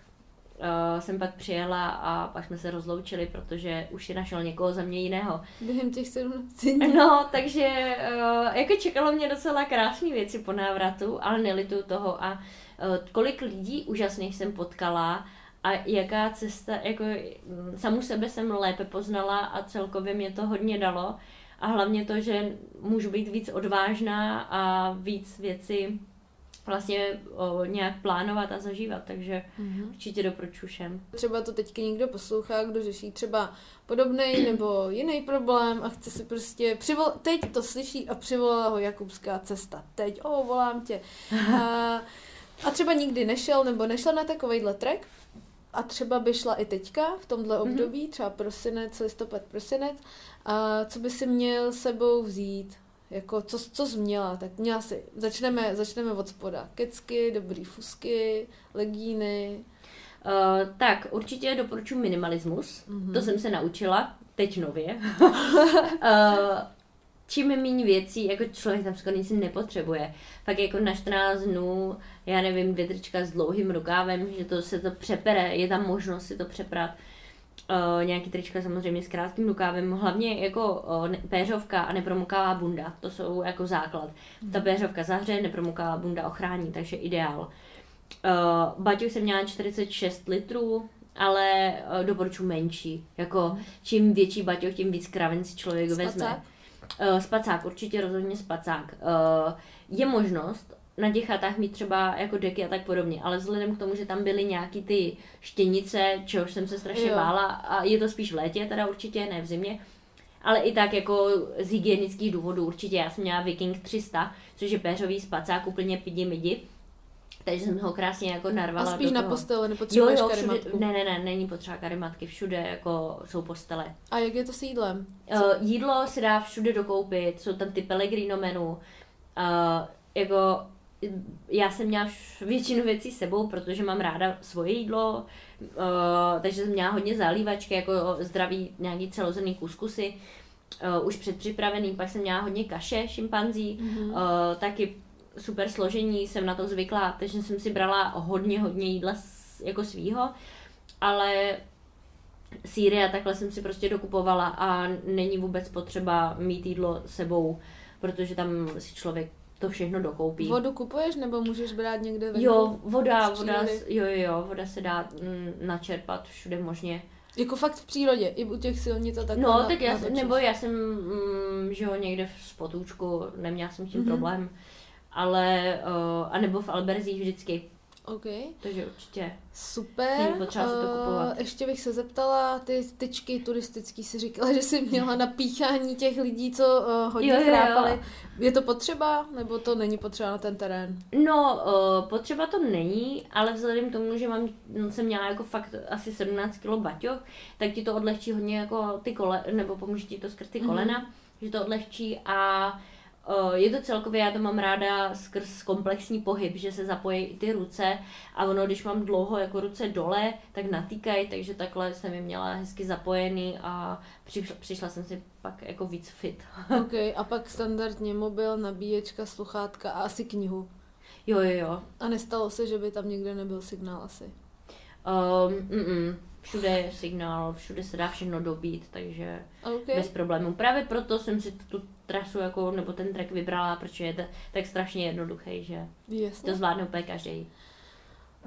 uh, jsem pak přijela a pak jsme se rozloučili, protože už si našel někoho za mě jiného. Během těch 17 dní. No, takže uh, jako čekalo mě docela krásné věci po návratu, ale nelitu toho a uh, kolik lidí úžasných jsem potkala a jaká cesta, jako mm, samu sebe jsem lépe poznala a celkově mě to hodně dalo a hlavně to, že můžu být víc odvážná a víc věci vlastně o, nějak plánovat a zažívat, takže Mhm. určitě doporučuji všem. Třeba to teďka někdo poslouchá, kdo řeší třeba podobný nebo jiný problém a chce si prostě přivol... teď to slyší a přivolala ho Jakubská cesta. Teď, o, volám tě. A, a třeba nikdy nešel nebo nešla na takovejhle trek a třeba by šla i teďka v tomhle období, třeba prosinec, listopad, prosinec. A co by si měl sebou vzít? Jako, co, co jsi měla? Tak měla si, začneme, začneme od spoda. Kecky, dobrý fusky, legíny, Uh, tak, určitě doporučuji minimalismus. Mhm. Mm-hmm. To jsem se naučila, teď nově. uh, čím méně věcí, jako člověk tam skoro nic nepotřebuje. Pak jako na 14 dnů, já nevím, dvě trička s dlouhým rukávem, že to se to přepere, je tam možnost si to přeprat. Uh, nějaký trička samozřejmě s krátkým rukávem, hlavně jako uh, ne, péřovka a nepromokavá bunda, to jsou jako základ. Ta péřovka zahře, nepromokavá bunda ochrání, takže ideál. Uh, baťoch jsem měla 46 litrů, ale uh, doporučuji menší. Jako čím větší baťoch, tím víc kraven si člověk Spacák? vezme. Uh, spacák, určitě rozhodně spacák. Uh, je možnost na těch chatách mít třeba jako deky a tak podobně, ale vzhledem k tomu, že tam byly nějaký ty štěnice, čehož jsem se strašně Jo. bála a je to spíš v létě teda určitě, ne v zimě, ale i tak jako z hygienických důvodů určitě. Já jsem měla Viking 300, což je péřový spacák úplně pidi midi. Takže jsem ho krásně jako A narvala spíš do na postele, Jo, nepotřebuješ jo, karimatku. všude, ne, ne, ne, není potřeba karimatky, všude jako jsou postele. A jak je to s jídlem? Uh, jídlo se dá všude dokoupit, jsou tam ty Pellegrino menu. Uh, jako já jsem měla většinu věcí s sebou, protože mám ráda svoje jídlo, uh, takže jsem měla hodně zalívačky, jako zdraví nějaký celozrnný kuskusy, uh, už předpřipravený, pak jsem měla hodně kaše šimpanzí, mm-hmm. uh, taky super složení, jsem na to zvykla, takže jsem si brala hodně, hodně jídla jako svýho, ale síry a takhle jsem si prostě dokupovala a není vůbec potřeba mít jídlo sebou, protože tam si člověk to všechno dokoupí. Vodu kupuješ nebo můžeš brát někde venku? Jo, voda, voda, jo, jo, voda se dá mm, načerpat všude možně. Jako fakt v přírodě, i u těch silnic a takhle. No, na- tak já, natočíš. nebo já jsem, mm, že jo, někde v spotůčku, neměla jsem s tím Mhm. problém, ale, uh, anebo v Alberzích vždycky, OK, takže určitě. super. Není potřeba si to Eh, kupovat. ještě bych se zeptala, ty tyčky turistický si říkala, že jsi měla na píchání těch lidí, co uh, hodně Jo, jo, jo. chrápali. Je to potřeba, nebo to není potřeba na ten terén? No, uh, potřeba to není, ale vzhledem k tomu, že mám, no, jsem měla jako fakt asi 17 kg baťoch, tak ti to odlehčí hodně jako ty kole, nebo pomůže ti to skrz ty Mhm. kolena, že to odlehčí a je to celkově, já to mám ráda skrz komplexní pohyb, že se zapojí i ty ruce a ono, když mám dlouho jako ruce dole, tak natýkají, takže takhle jsem je měla hezky zapojený a přišla, přišla jsem si pak jako víc fit. OK, a pak standardně mobil, nabíječka, sluchátka a asi knihu. Jo, jo, jo. A nestalo se, že by tam někde nebyl signál asi. Um, mm, všude je signál, všude se dá všechno dobít, takže OK. bez problémů. Právě proto jsem si tu trasu jako, nebo ten track vybrala, protože je to tak strašně jednoduchý, že Jasně. to zvládne úplně každý.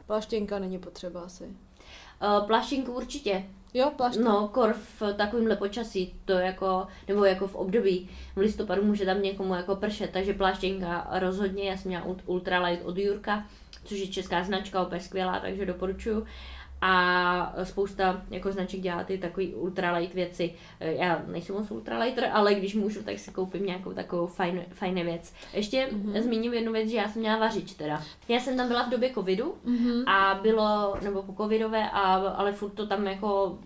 Pláštěnka není potřeba asi. Uh, pláštěnku určitě. Jo, pláštěnka. No, kor v takovémhle počasí, to jako, nebo jako v období v listopadu může tam někomu jako pršet, takže pláštěnka rozhodně, já jsem měla ult- ultralight od Jurka, což je česká značka, opět skvělá, takže doporučuju. A spousta jako značek dělá ty takový ultralight věci. Já nejsem moc ultralighter, ale když můžu, tak si koupím nějakou takovou fajn, fajné věc. Ještě mm-hmm. zmíním jednu věc, že já jsem měla vařič teda. Já jsem tam byla v době covidu mm-hmm. a bylo, nebo po covidové, a, ale furt to tam jako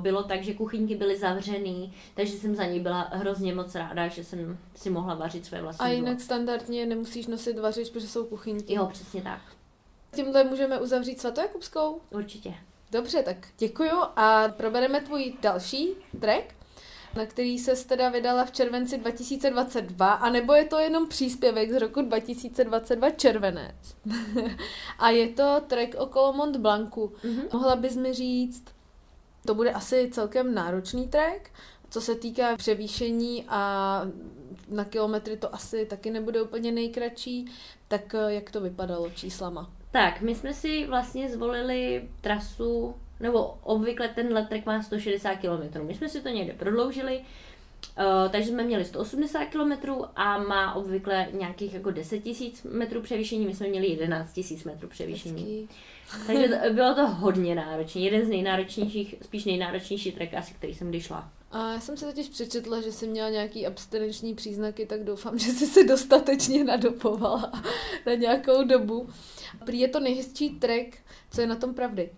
bylo tak, že kuchyňky byly zavřený, takže jsem za ní byla hrozně moc ráda, že jsem si mohla vařit své vlastní A jinak jídlo. standardně nemusíš nosit vařič, protože jsou kuchyňky. Jo, přesně tak. Tímhle můžeme uzavřít svatojakubskou? Určitě. Dobře, tak děkuju a probereme tvůj další track, na který se teda vydala v červenci 2022, anebo je to jenom příspěvek z roku 2022 červenec. a je to track okolo Mont Blancu. Mm-hmm. Mohla bys mi říct, to bude asi celkem náročný track, co se týká převýšení a na kilometry to asi taky nebude úplně nejkratší, tak jak to vypadalo číslama? Tak, my jsme si vlastně zvolili trasu, nebo obvykle ten letrek má 160 km. My jsme si to někde prodloužili, Uh, takže jsme měli 180 km a má obvykle nějakých jako 10 000 metrů převýšení, my jsme měli 11 000 metrů převýšení. Hezký. Takže to, bylo to hodně náročné. Jeden z nejnáročnějších, spíš nejnáročnější trek asi, který jsem kdy šla. A já jsem se totiž přečetla, že jsi měla nějaký abstinenční příznaky, tak doufám, že jsi se dostatečně nadopovala na nějakou dobu. Prý je to nejhezčí track, co je na tom pravdy.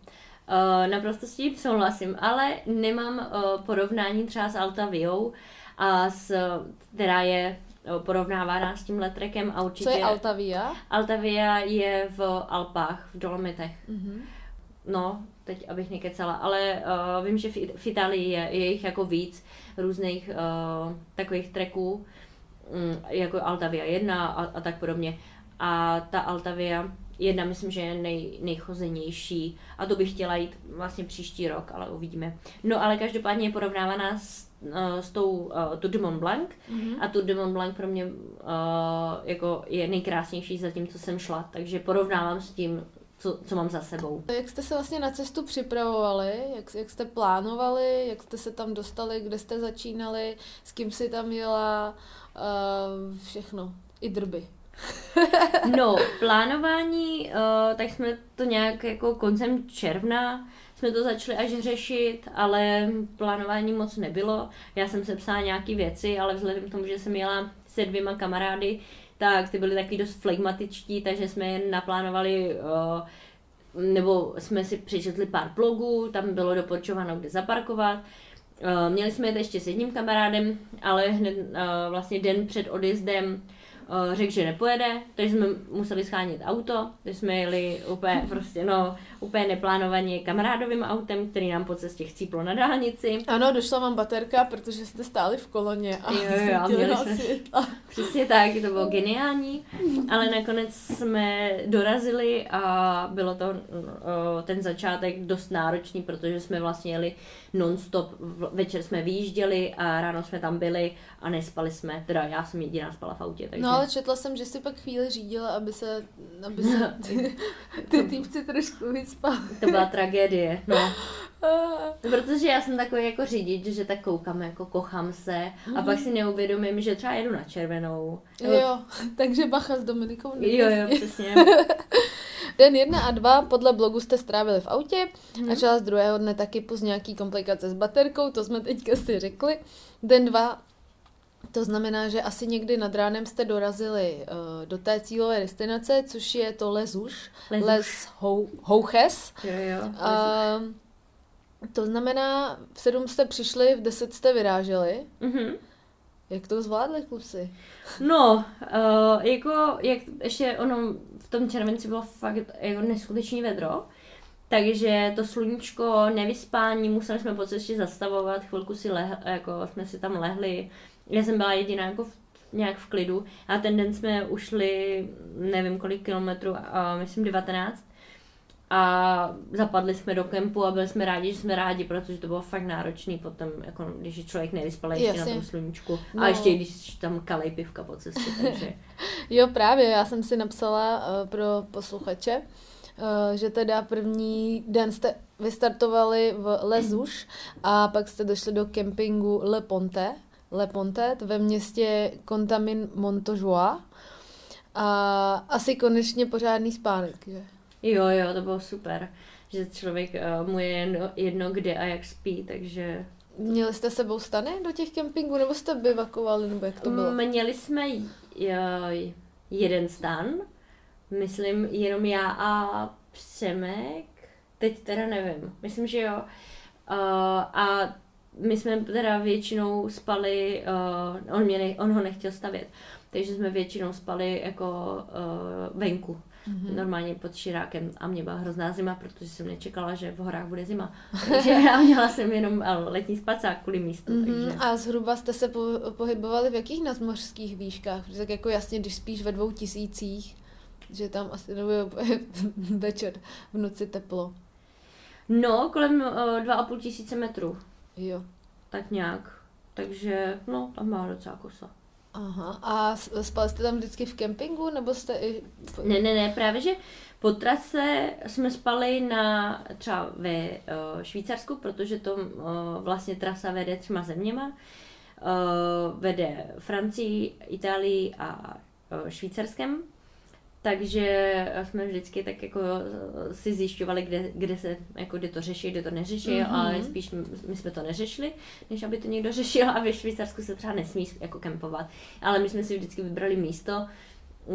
Uh, naprosto s tím souhlasím, ale nemám uh, porovnání třeba s Altaviou, a s, která je uh, porovnávána s tím letrekem a určitě... Co je Altavia? Altavia je v Alpách, v Dolomitech. Mm-hmm. No, teď abych nekecala, ale uh, vím, že v, v Itálii je, je jich jako víc různých uh, takových treků, um, jako Altavia 1 a, a tak podobně. A ta Altavia jedna myslím, že je nej, nejchozenější a to bych chtěla jít vlastně příští rok, ale uvidíme. No ale každopádně je porovnávaná s, uh, s tou uh, Tour de Mont Blanc mm-hmm. a Tour de Mont Blanc pro mě uh, jako je nejkrásnější za tím, co jsem šla, takže porovnávám s tím, co, co mám za sebou. Jak jste se vlastně na cestu připravovali, jak, jak jste plánovali, jak jste se tam dostali, kde jste začínali, s kým si tam jela, uh, všechno, i drby. no, plánování, uh, tak jsme to nějak jako koncem června jsme to začali až řešit, ale plánování moc nebylo. Já jsem se psala nějaké věci, ale vzhledem k tomu, že jsem jela se dvěma kamarády, tak ty byly taky dost flegmatičtí, takže jsme jen naplánovali nebo jsme si přečetli pár blogů, tam bylo doporučováno, kde zaparkovat. Měli jsme to ještě s jedním kamarádem, ale hned vlastně den před odjezdem řekl, že nepojede, takže jsme museli schánit auto, takže jsme jeli úplně prostě, no, úplně neplánovaně kamarádovým autem, který nám po cestě chcíplo na dálnici. Ano, došla vám baterka, protože jste stáli v koloně a jo, jo, měli jsme, Přesně tak, to bylo geniální, ale nakonec jsme dorazili a bylo to uh, ten začátek dost náročný, protože jsme vlastně jeli non-stop, večer jsme vyjížděli a ráno jsme tam byli a nespali jsme, teda já jsem jediná spala v autě. Takže... No ale četla jsem, že si pak chvíli řídila, aby se, aby se ty, ty týpci trošku vyspali. To byla tragédie, no. Protože já jsem takový jako řidič, že tak koukám, jako kochám se a pak si neuvědomím, že třeba jedu na červenou. Jo, jo takže bacha s Dominikou. Jo, jo, přesně. Den jedna a dva podle blogu jste strávili v autě hmm. a část druhého dne taky plus nějaký komplikace s baterkou, to jsme teďka si řekli. Den dva to znamená, že asi někdy nad ránem jste dorazili uh, do té cílové destinace, což je to Lezuš, Les, Les Hou, Houches. Jo, jo, uh, to znamená, v sedm jste přišli, v deset jste vyráželi. Mm-hmm. Jak to zvládli kluci? No, uh, jako, jak ještě ono v tom červenci bylo fakt jako neskutečný vedro, takže to sluníčko, nevyspání, museli jsme po cestě zastavovat, chvilku si leh, jako jsme si tam lehli, já jsem byla jediná jako v, nějak v klidu a ten den jsme ušli nevím kolik kilometrů, a myslím 19 a zapadli jsme do kempu a byli jsme rádi, že jsme rádi, protože to bylo fakt náročný potom, jako když je člověk nevyspal ještě Jasně. na tom sluníčku no. a ještě když tam kalej pivka po cestě, takže... jo, právě, já jsem si napsala uh, pro posluchače, uh, že teda první den jste vystartovali v Lezuš a pak jste došli do kempingu Le Ponte, Le Ponte ve městě Contamin Montojoa a asi konečně pořádný spánek, že? Jo, jo, to bylo super. že člověk uh, mu je jedno, jedno kde a jak spí, takže... Měli jste sebou stany do těch kempingů, nebo jste bivakovali, nebo jak to bylo? Měli jsme uh, jeden stan, myslím jenom já a Přemek, teď teda nevím, myslím, že jo. Uh, a my jsme teda většinou spali, uh, on, mě ne, on ho nechtěl stavět, takže jsme většinou spali jako uh, venku. Mm-hmm. Normálně pod širákem a mě byla hrozná zima, protože jsem nečekala, že v horách bude zima. Takže já měla jsem jenom letní spacák kvůli místu. Mm-hmm. Takže... A zhruba jste se po, pohybovali v jakých nadmořských výškách? Protože tak jako jasně, když spíš ve dvou tisících, že tam asi nebude večer v noci teplo. No, kolem uh, dva a půl tisíce metrů. Jo. Tak nějak. Takže, no, tam má docela kosa. Aha. A spali jste tam vždycky v kempingu, nebo jste i... Ne, ne, ne, právě, že po trase jsme spali na třeba ve uh, Švýcarsku, protože to uh, vlastně trasa vede třema zeměma. Uh, vede Francii, Itálii a uh, Švýcarskem. Takže jsme vždycky tak jako si zjišťovali, kde, kde se, jako kde to řeší, kde to neřeší, mm-hmm. ale spíš my jsme to neřešili, než aby to někdo řešil a ve Švýcarsku se třeba nesmí jako kempovat. Ale my jsme si vždycky vybrali místo,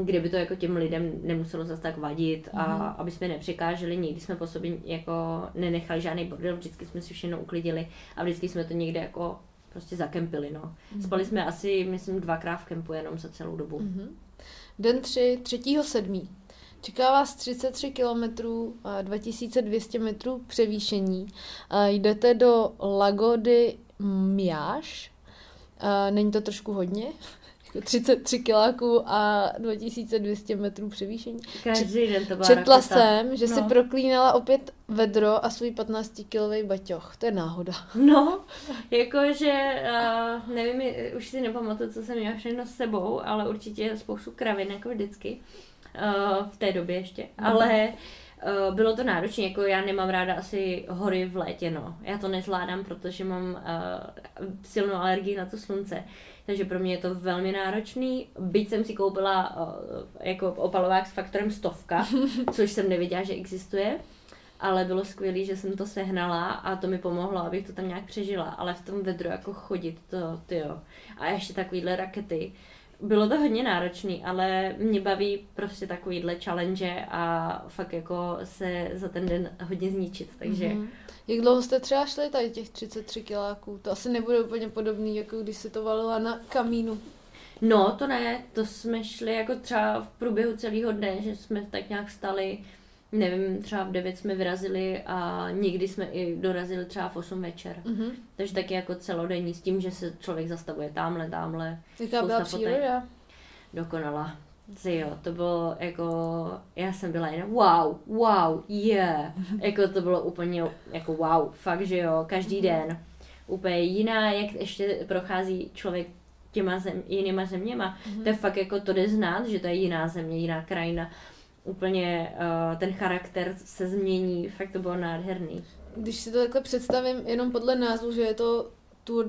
kde by to jako těm lidem nemuselo zase tak vadit a mm-hmm. aby jsme nepřekáželi, nikdy jsme po sobě jako nenechali žádný bordel, vždycky jsme si všechno uklidili a vždycky jsme to někde jako prostě zakempili, no. Mm-hmm. Spali jsme asi, myslím, dvakrát v kempu jenom za celou dobu. Mm-hmm. Den 3, 3.7. Čeká vás 33 km, 2200 metrů převýšení. Jdete do Lagody Miáš. Není to trošku hodně? 33 kiláků a 2200 metrů převýšení. Každý den to byla Četla raketa. jsem, že no. si proklínala opět vedro a svůj 15-kilový baťoch. To je náhoda. No, jakože, uh, nevím, už si nepamatuju, co jsem měla všechno s sebou, ale určitě spoustu kravin, jako vždycky. Uh, v té době ještě. Mm. Ale uh, bylo to náročné, jako já nemám ráda asi hory v létě, no. Já to nezvládám, protože mám uh, silnou alergii na to slunce takže pro mě je to velmi náročný. Byť jsem si koupila uh, jako opalovák s faktorem stovka, což jsem nevěděla, že existuje, ale bylo skvělé, že jsem to sehnala a to mi pomohlo, abych to tam nějak přežila, ale v tom vedru jako chodit, to ty jo. A ještě takovýhle rakety. Bylo to hodně náročný, ale mě baví prostě takovýhle challenge a fakt jako se za ten den hodně zničit, takže mm-hmm. Jak dlouho jste třeba šli tady těch 33 kiláků? To asi nebude úplně podobný, jako když se to valila na kamínu. No, to ne, to jsme šli jako třeba v průběhu celého dne, že jsme tak nějak stali, nevím, třeba v 9 jsme vyrazili a někdy jsme i dorazili třeba v 8 večer. Mm-hmm. Takže taky jako celodenní s tím, že se člověk zastavuje tamhle, tamhle. Jaká byla příroda? Dokonala. Jo, to bylo jako, já jsem byla jen wow, wow, yeah. jako to bylo úplně jako wow, fakt, že jo, každý mhm. den. Úplně jiná, jak ještě prochází člověk těma zem, jinýma zeměma. Mm-hmm. To je fakt jako to jde znát, že to je jiná země, jiná krajina. Úplně uh, ten charakter se změní, fakt to bylo nádherný. Když si to takhle představím jenom podle názvu, že je to Tour,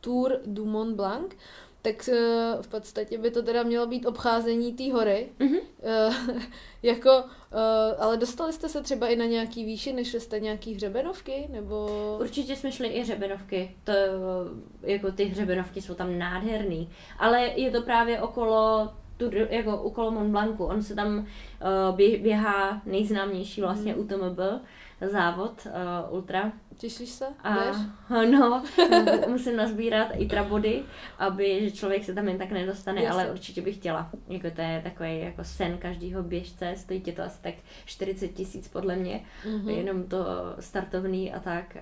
Tour du Mont Blanc, tak eh, v podstatě by to teda mělo být obcházení té hory. Mm-hmm. jako, uh, ale dostali jste se třeba i na nějaký výši, než jste nějaký hřebenovky, nebo... Určitě jsme šli i hřebenovky, to, jako ty hřebenovky jsou tam nádherný, ale je to právě okolo tu, jako okolo Mont Blancu, on se tam uh, běhá nejznámější vlastně mm. UTMB závod uh, ultra Těšíš se? A, no, musím nazbírat i trabody, aby že člověk se tam jen tak nedostane, Jasně. ale určitě bych chtěla. Jako to je takový jako sen každého běžce, stojí tě to asi tak 40 tisíc podle mě, mm-hmm. jenom to startovný a tak.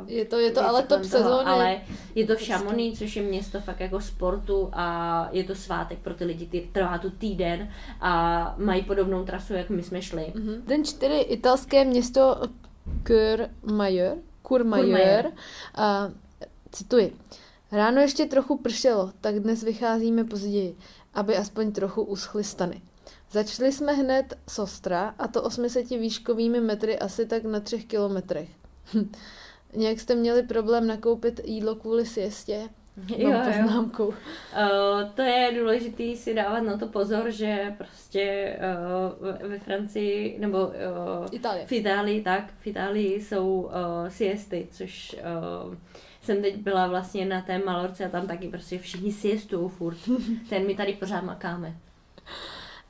Uh, je to, je to ale top sezóny. Ale je to v Šamoní, což je město fakt jako sportu a je to svátek pro ty lidi, ty, trvá tu týden a mají podobnou trasu, jak my jsme šli. Mm-hmm. Den čtyři italské město Courmayeur, Courmayeur. A cituji. Ráno ještě trochu pršelo, tak dnes vycházíme později, aby aspoň trochu uschly stany. Začali jsme hned s Ostra, a to 800 výškovými metry asi tak na třech kilometrech. Nějak jste měli problém nakoupit jídlo kvůli siestě? Jo, jo. Uh, to je důležité si dávat na to pozor, že prostě uh, ve- Francii nebo uh, Itálie. v Itálii, tak, v Itálii jsou uh, siesty, což uh, jsem teď byla vlastně na té Malorce a tam taky prostě všichni siestují furt. Ten my tady pořád makáme.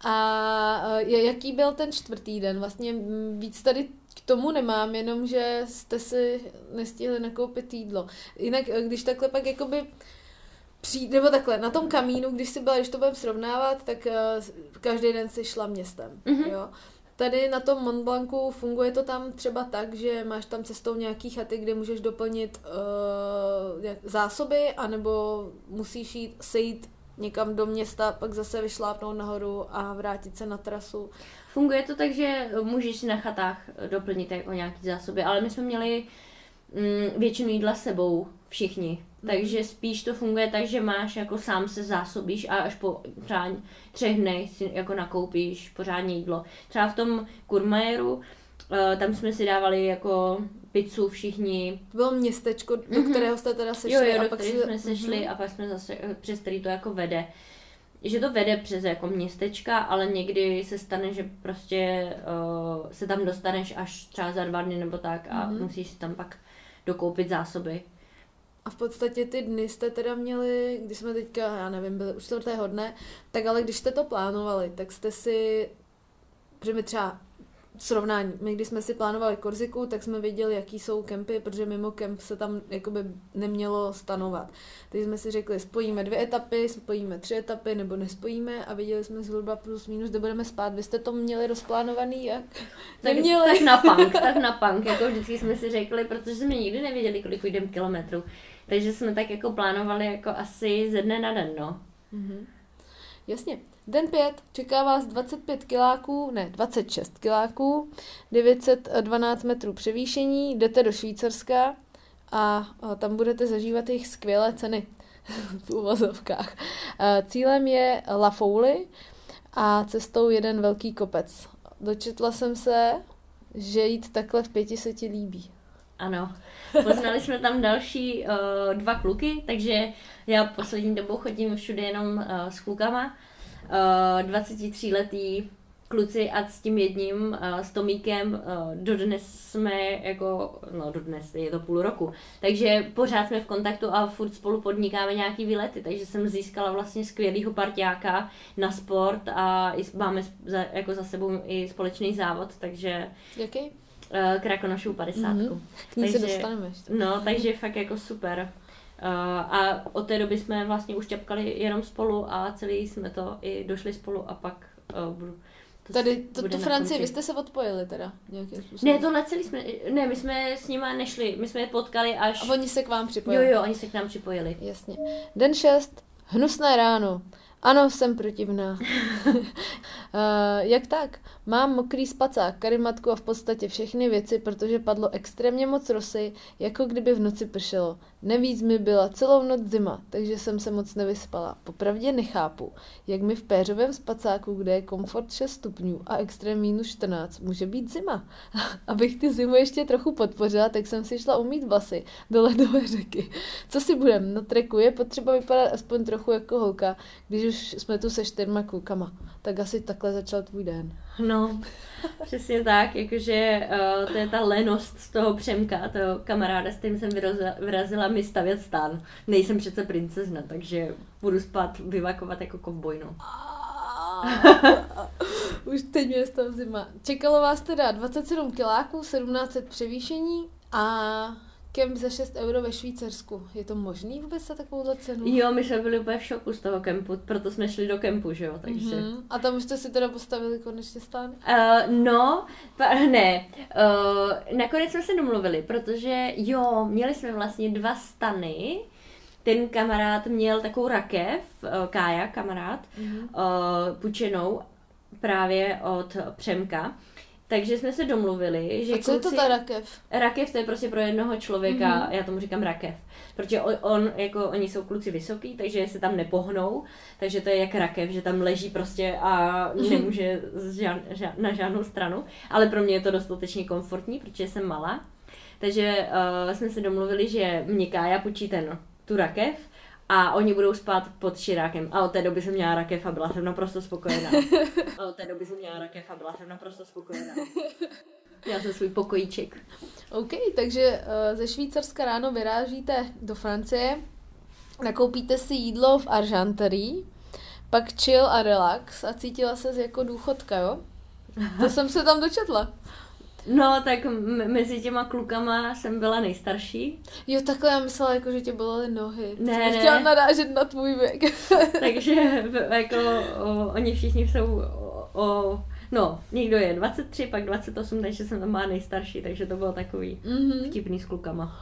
A eh, jaký byl ten čtvrtý den? Vlastně mm, víc tady k tomu nemám, jenom že jste si nestihli nakoupit jídlo. Jinak, eh, když takhle pak jakoby přijde, nebo takhle, na tom kamínu, když si byla, když to budeme srovnávat, tak eh, každý den si šla městem, Mhm. jo. Tady na tom Mont Blancu funguje to tam třeba tak, že máš tam cestou nějaký chaty, kde můžeš doplnit uh, zásoby, anebo musíš jít sejít někam do města, pak zase vyšlápnout nahoru a vrátit se na trasu. Funguje to tak, že můžeš si na chatách doplnit jako nějaký zásoby, ale my jsme měli mm, většinu jídla s sebou všichni. Takže spíš to funguje tak, že máš jako sám se zásobíš a až po třeba třech dnech si jako nakoupíš pořádně jídlo. Třeba v tom Kurmajeru, eh, tam jsme si dávali jako pizzu všichni. To bylo městečko, do Mhm. kterého jste teda sešli. Jo, jo, a do pak kterých si... jsme sešli Mhm. a pak jsme zase, eh, přes který to jako vede. Že to vede přes jako městečka, ale někdy se stane, že prostě uh, se tam dostaneš až třeba za dva dny nebo tak a Mhm. musíš si tam pak dokoupit zásoby. A v podstatě ty dny jste teda měli, když jsme teďka, já nevím, byli už čtvrtého dne, tak ale když jste to plánovali, tak jste si, protože my třeba srovnání, my když jsme si plánovali Korziku, tak jsme věděli, jaký jsou kempy, protože mimo kemp se tam jakoby nemělo stanovat. Takže jsme si řekli, spojíme dvě etapy, spojíme tři etapy, nebo nespojíme a věděli jsme zhruba plus minus, kde budeme spát. Vy jste to měli rozplánovaný jak? Tak, Neměli. tak na punk, tak na punk, jako vždycky jsme si řekli, protože jsme nikdy nevěděli, kolik jdeme kilometrů. Takže jsme tak jako plánovali jako asi ze dne na den, no. Mhm. Jasně. Den 5 čeká vás 25 kiláků, ne, 26 kiláků, 912 metrů převýšení, jdete do Švýcarska a, tam budete zažívat jejich skvělé ceny v úvozovkách. A Cílem je La Fouli a cestou jeden velký kopec. Dočetla jsem se, že jít takhle v pěti se ti líbí. Ano. Poznali jsme tam další uh, dva kluky, takže já poslední dobou chodím všude jenom uh, s klukama. Uh, 23 letý kluci a s tím jedním, uh, s Tomíkem, uh, dodnes jsme jako, no dodnes, je to půl roku, takže pořád jsme v kontaktu a furt spolu podnikáme nějaký výlety, takže jsem získala vlastně skvělýho parťáka na sport a i máme za, jako za sebou i společný závod, takže Jaký? uh, Krakonošovu 50. Mhm. K ní se Takže- dostaneme ještě. No, takže fakt jako super. Uh, a od té doby jsme vlastně už ťapkali jenom spolu a celý jsme to i došli spolu a pak uh, budu... To Tady, to, tu na Francii, vy jste se odpojili teda nějakým způsobem. Ne, to na celý jsme... Ne, my jsme s nima nešli, my jsme je potkali až... A oni se k vám Jo, připojili. jo, oni se k nám připojili. Jasně. Den 6. Hnusné ráno. Ano, jsem protivná. uh, jak tak? Mám mokrý spacák, karimatku a v podstatě všechny věci, protože padlo extrémně moc rosy, jako kdyby v noci pršelo. Nevíc mi byla celou noc zima, takže jsem se moc nevyspala. Popravdě nechápu, jak mi v péřovém spacáku, kde je komfort 6 stupňů a extrém minus 14, může být zima. Abych ty zimu ještě trochu podpořila, tak jsem si šla umít vlasy do ledové řeky. Co si budem? Na treku je potřeba vypadat aspoň trochu jako holka, když už jsme tu se čtyřma klukama. Tak asi takhle začal tvůj den. No, přesně tak, jakože uh, to je ta lenost z toho Přemka, toho kamaráda, s kterým jsem vyrazila, vyrazila mi stavět stan. Nejsem přece princezna, takže budu spát, vyvakovat jako kovboj, no. Už teď mě je z toho zima. Čekalo vás teda 27 kiláků, 1700 převýšení a kemp za 6 euro ve Švýcarsku. Je to možný vůbec za takovouhle cenu? Jo, my jsme byli úplně v šoku z toho kempu, proto jsme šli do kempu, že jo, takže... Mhm. A tam už jste si teda postavili konečně stán? Uh, no, pa, ne. Uh, nakonec jsme se domluvili, protože jo, měli jsme vlastně dva stany. Ten kamarád měl takovou rakev, uh, Kája, kamarád, Mhm. uh, půjčenou právě od Přemka. Takže jsme se domluvili, že A co je to ta rakev? Rakev to je prostě pro jednoho člověka, Mhm. mm-hmm. já tomu říkám rakev. Protože on, on, jako oni jsou kluci vysoký, takže se tam nepohnou, takže to je jak rakev, že tam leží prostě a nemůže z žád, žád, na žádnou stranu. Ale pro mě je to dostatečně komfortní, protože jsem malá. Takže uh, jsme se domluvili, že mě Kája půjčí ten, tu rakev A oni budou spát pod širákem. A od té doby jsem měla rakev a byla jsem naprosto spokojená. A od té doby jsem měla rakev a byla jsem naprosto spokojená. Měla jsem svůj pokojíček. OK, takže uh, ze Švýcarska ráno vyrážíte do Francie, nakoupíte si jídlo v Argenterii, pak chill a relax a cítila se jako důchodka, jo? To jsem se tam dočetla. No, tak m- mezi těma klukama jsem byla nejstarší. Jo, takhle já myslela, jako, že tě bolely nohy. Ne, Jsem ne. chtěla narážet na tvůj věk. Takže jako o, oni všichni jsou o, o, no, někdo je 23, pak 28, takže jsem tam má nejstarší, takže to bylo takový Mhm. vtipný s klukama.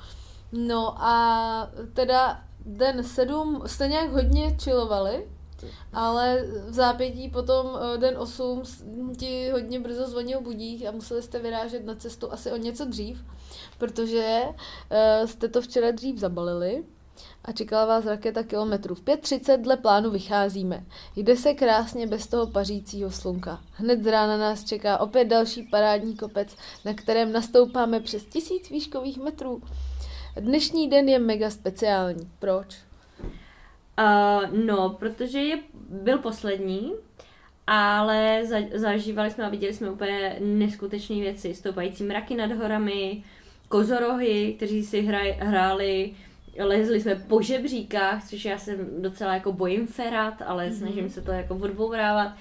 No a teda den sedm jste nějak hodně chillovali, ale v zápětí potom eh, den 8 ti hodně brzo zvonil budík a museli jste vyrážet na cestu asi o něco dřív, protože eh, jste to včera dřív zabalili a čekala vás raketa kilometrů. V 5.30 dle plánu vycházíme. Jde se krásně bez toho pařícího slunka. Hned z rána nás čeká opět další parádní kopec, na kterém nastoupáme přes tisíc výškových metrů. Dnešní den je mega speciální. Proč? Uh, no, protože je, byl poslední, ale za, zažívali jsme a viděli jsme úplně neskutečné věci. Stoupající mraky nad horami, kozorohy, kteří si hraj, hráli, lezli jsme po žebříkách, což já se docela jako bojím ferat, ale mm-hmm. snažím se to jako odbourávat.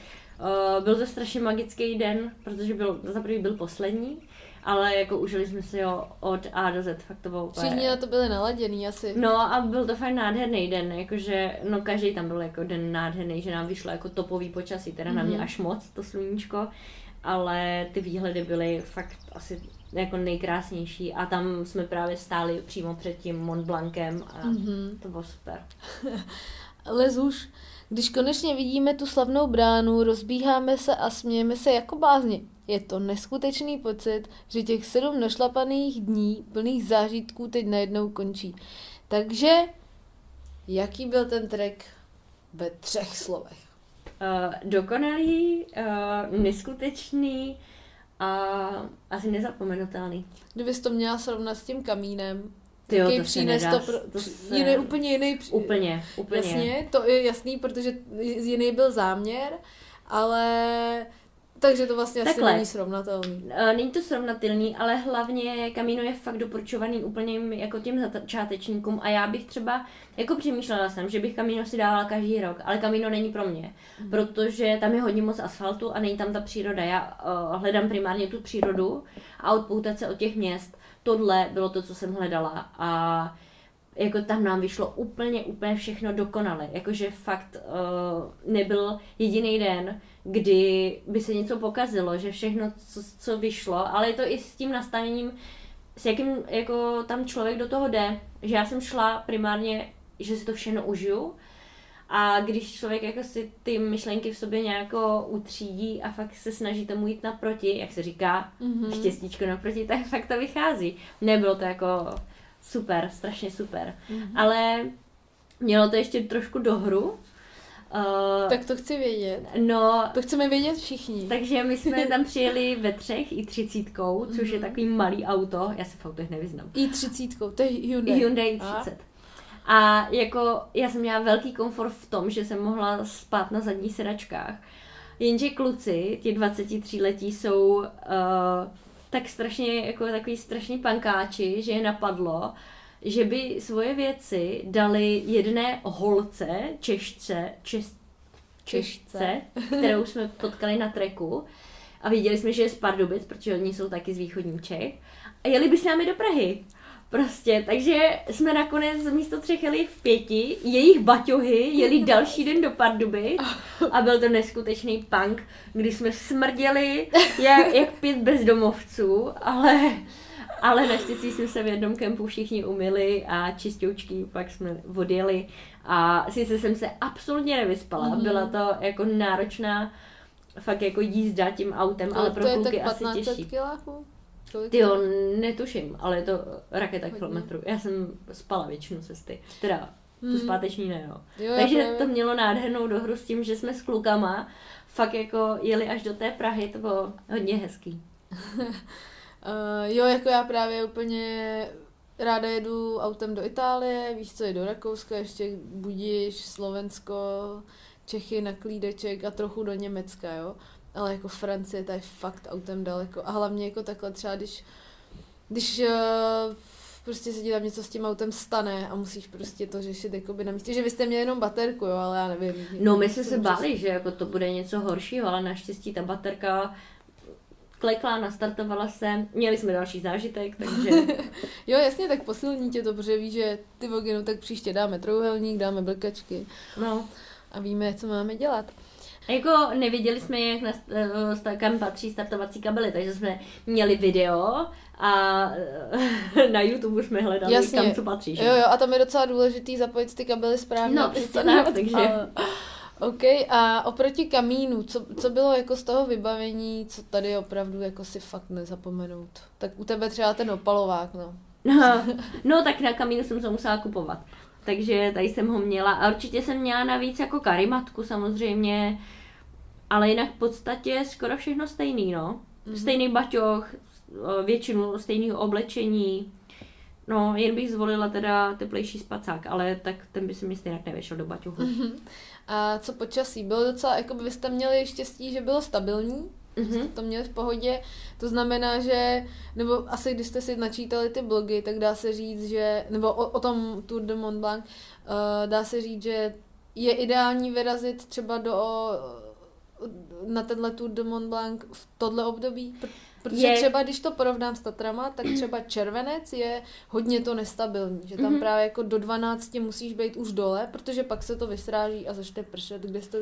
Uh, byl to strašně magický den, protože byl, za prvý byl poslední, ale jako užili jsme si ho od A do Z, fakt to bylo úplně... Všichni na to byli naladěný asi. No a byl to fakt nádherný den, jakože, no každý tam byl jako den nádherný, že nám vyšlo jako topový počasí, teda mm-hmm. na mě až moc, to sluníčko, ale ty výhledy byly fakt asi jako nejkrásnější a tam jsme právě stáli přímo před tím Mont Blancem a mm-hmm. to bylo super. Lez už. Když konečně vidíme tu slavnou bránu, rozbíháme se a smějeme se jako blázni. Je to neskutečný pocit, že těch sedm našlapaných dní plných zážitků teď najednou končí. Takže, jaký byl ten track ve třech slovech? Uh, dokonalý, uh, neskutečný a asi nezapomenutelný. Kdybys to měla srovnat s tím kamínem, Tyjo, to nedá, to, pro, to se- jiný, úplně jiný. Úplně, úplně. Jasně, to je jasný, protože jiný byl záměr, ale takže to vlastně asi Takhle. není srovnatelný. Eh, Není to srovnatelný, ale hlavně Kamino je fakt doporučovaný úplně jako těm začátečníkům a já bych třeba, jako přemýšlela jsem, že bych Kamino si dávala každý rok, ale Kamino není pro mě, Mhm. protože tam je hodně moc asfaltu a není tam ta příroda. Já uh, hledám primárně tu přírodu a odpoutat se od těch měst. Tohle bylo to, co jsem hledala a jako tam nám vyšlo úplně, úplně všechno dokonale. Jakože fakt uh, nebyl jediný den, kdy by se něco pokazilo, že všechno, co, co vyšlo, ale je to i s tím nastavením, s jakým jako tam člověk do toho jde, že já jsem šla primárně, že si to všechno užiju a když člověk jako si ty myšlenky v sobě nějako utřídí a fakt se snaží tomu jít naproti, jak se říká, mm-hmm. štěstíčko naproti, tak fakt to vychází. Nebylo to jako super, strašně super. Mm-hmm. Ale mělo to ještě trošku dohru. Uh, Tak to chci vědět. no, To chceme vědět všichni. takže my jsme tam přijeli ve třech i třicítkou, což Mhm. je takový malý auto, já se v autech nevyznám. I třicítkou, to je Hyundai. Hyundai A? 30. A jako já jsem měla velký komfort v tom, že jsem mohla spát na zadních sedačkách. Jenže kluci, ti 23 letí, jsou uh, tak strašně, jako takový strašný pankáči, že je napadlo, že by svoje věci dali jedné holce, češce, čes, češce, kterou jsme potkali na treku a viděli jsme, že je z Pardubic, protože oni jsou taky z východních Čech a jeli by s námi do Prahy. Prostě, takže jsme nakonec místo třech jeli v pěti, jejich baťohy jeli další den do Pardubic a byl to neskutečný punk, kdy jsme smrděli jak, jak pět bezdomovců, ale, ale naštěstí jsme se v jednom kempu všichni umyli a čistoučky pak jsme odjeli a sice jsem se absolutně nevyspala, Mhm. byla to jako náročná fakt jako jízda tím autem, ale to pro kluky asi 1500 těžší. kiláků? Kolik Ty jo, netuším, ale je to raketa Hodně. kilometrů. Já jsem spala většinu cesty. Teda tu Hmm. zpáteční ne, no. Jo, Takže právě- to mělo nádhernou dohru s tím, že jsme s klukama fakt jako jeli až do té Prahy, to bylo hodně hezký. Uh, jo, jako já právě úplně ráda jedu autem do Itálie, víš co, je do Rakouska, ještě Budiš, Slovensko, Čechy na klídeček a trochu do Německa, jo. Ale jako Francie, to je fakt autem daleko. A hlavně jako takhle třeba, když, když uh, prostě se ti tam něco s tím autem stane a musíš prostě to řešit jakoby na místě, že vy jste měli jenom baterku, jo, ale já nevím. No my jsme se báli, že jako to bude něco horšího, ale naštěstí ta baterka klekla, nastartovala se, měli jsme další zážitek, takže... jo, jasně, tak posilní tě to, protože víš, že ty voginu, tak příště dáme trouhelník, dáme blkačky. No. A víme, co máme dělat. A jako nevěděli jsme, jak na, eh, kam patří startovací kabely, takže jsme měli video a na YouTube jsme hledali, Jasně. kam co patří. Že? Jo, jo, a tam je docela důležitý zapojit ty kabely správně. No, tak, takže... OK, a oproti kamínu, co, co bylo jako z toho vybavení, co tady opravdu jako si fakt nezapomenout? Tak u tebe třeba ten opalovák, no. No, no tak na kamínu jsem se musela kupovat. Takže tady jsem ho měla. A určitě jsem měla navíc jako karimatku samozřejmě. Ale jinak v podstatě skoro všechno stejný, no. Mm-hmm. Stejný baťoch, většinu stejného oblečení. No, jen bych zvolila teda teplejší spacák, ale tak ten by se mi stejně nevyšel do baťohu. Mm-hmm. A co počasí? Bylo docela, jako by jste měli štěstí, že bylo stabilní, mm-hmm. jste to měli v pohodě. To znamená, že, nebo asi když jste si načítali ty blogy, tak dá se říct, že, nebo o, o tom Tour de Mont Blanc, uh, dá se říct, že je ideální vyrazit třeba do na tenhle Tour de Mont Blanc v tohle období? Protože je... třeba, když to porovnám s Tatrama, tak třeba červenec je hodně to nestabilní, že tam mm-hmm. právě jako do 12 musíš být už dole, protože pak se to vysráží a začne pršet, když, to,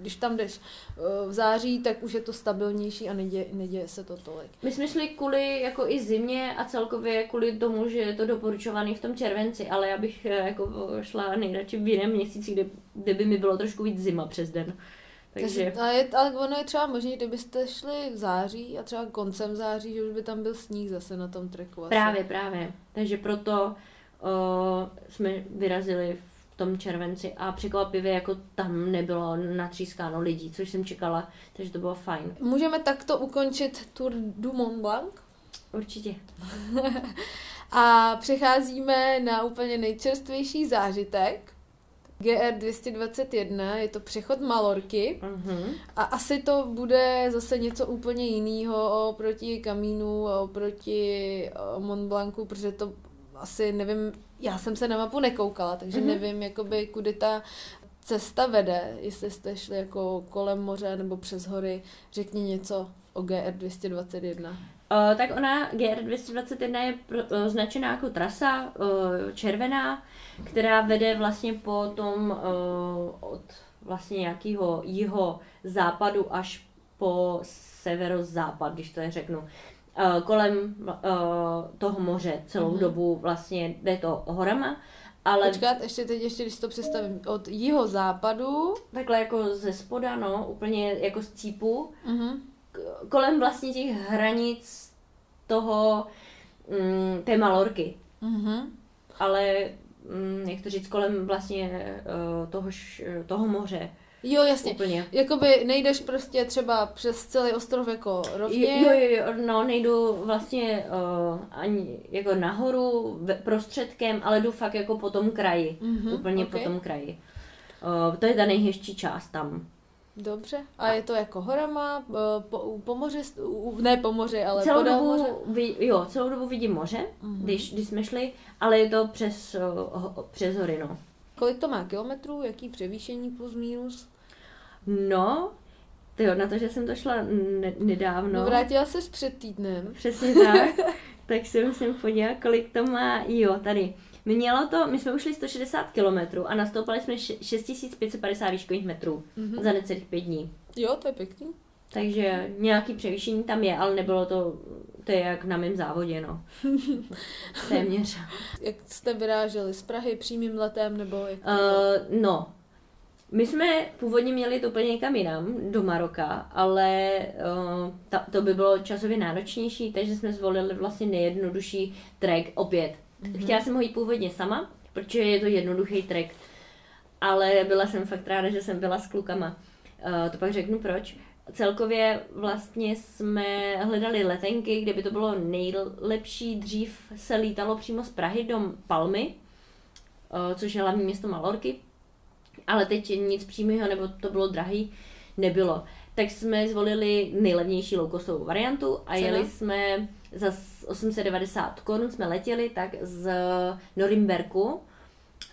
když tam jdeš eh, v září, tak už je to stabilnější a neděje, neděje se to tolik. My jsme šli kvůli jako i zimě a celkově kvůli tomu, že je to doporučovaný v tom červenci, ale já bych eh, jako šla nejradši v jiném měsíci, kde, kde by mi bylo trošku víc zima přes den. Takže... Ale, je, ale ono je třeba možné, kdybyste šli v září a třeba koncem září, že už by tam byl sníh zase na tom treku. Asi. Právě, právě. Takže proto o, jsme vyrazili v tom červenci a překvapivě jako tam nebylo natřískáno lidí, což jsem čekala, takže to bylo fajn. Můžeme takto ukončit Tour du Mont Blanc? Určitě. a přecházíme na úplně nejčerstvější zážitek, GR 221, je to přechod Malorky uh-huh. a asi to bude zase něco úplně jiného oproti Kamínu a oproti Mont Blancu, protože to asi nevím, já jsem se na mapu nekoukala, takže uh-huh. nevím, jakoby, kudy ta cesta vede, jestli jste šli jako kolem moře nebo přes hory, řekni něco o GR 221. Uh, tak ona GR 221 je pro, uh, značená jako trasa uh, červená, která vede vlastně po tom uh, od vlastně nějakého jiho západu až po severozápad, když to je řeknu. Uh, kolem uh, toho moře celou mm-hmm. dobu vlastně jde to horama. Ale... Počkat, ještě teď, ještě když to představím, od jiho západu. Takhle jako ze spoda, no, úplně jako z cípu. Mm-hmm. Kolem vlastně těch hranic toho, mm, té Malorky. Mm-hmm. Ale jak to říct, kolem vlastně uh, toho, toho moře. Jo, jasně. Úplně. Jakoby nejdeš prostě třeba přes celý ostrov jako rovně. Jo, jo, jo, no nejdu vlastně uh, ani jako nahoru prostředkem, ale jdu fakt jako po tom kraji. Mm-hmm, úplně okay. po tom kraji. Uh, to je ta nejhezčí část tam. Dobře. A je to jako horama, po, po moři, ne po moři, ale celou podél dobu, moře? Vy, jo, celou dobu vidím moře, mm-hmm. když, když jsme šli, ale je to přes, ho, přes hory, no. Kolik to má kilometrů, jaký převýšení plus minus? No, jo, na to, že jsem to šla ne- nedávno. No vrátila se před týdnem. Přesně tak. tak si musím podívat, kolik to má. Jo, tady. Mělo to, my jsme ušli 160 km a nastoupili jsme 6550 výškových metrů mm-hmm. za necelých pět dní. Jo, to je pěkný. Takže nějaký převýšení tam je, ale nebylo to, to je jak na mém závodě, no. Téměř. jak jste vyráželi? Z Prahy přímým letem nebo jak uh, No, my jsme původně měli to úplně někam jinam, do Maroka, ale uh, ta, to by bylo časově náročnější, takže jsme zvolili vlastně nejjednodušší track opět Mm-hmm. Chtěla jsem ho jít původně sama, protože je to jednoduchý track, ale byla jsem fakt ráda, že jsem byla s klukama. Uh, to pak řeknu proč. celkově vlastně jsme hledali letenky, kde by to bylo nejlepší. Dřív se lítalo přímo z Prahy do Palmy, eh, což je hlavní město Malorky, ale teď nic přímého, nebo to bylo drahý, nebylo. Tak jsme zvolili nejlevnější low variantu a Cena? jeli jsme za 890 korun jsme letěli tak z Norimberku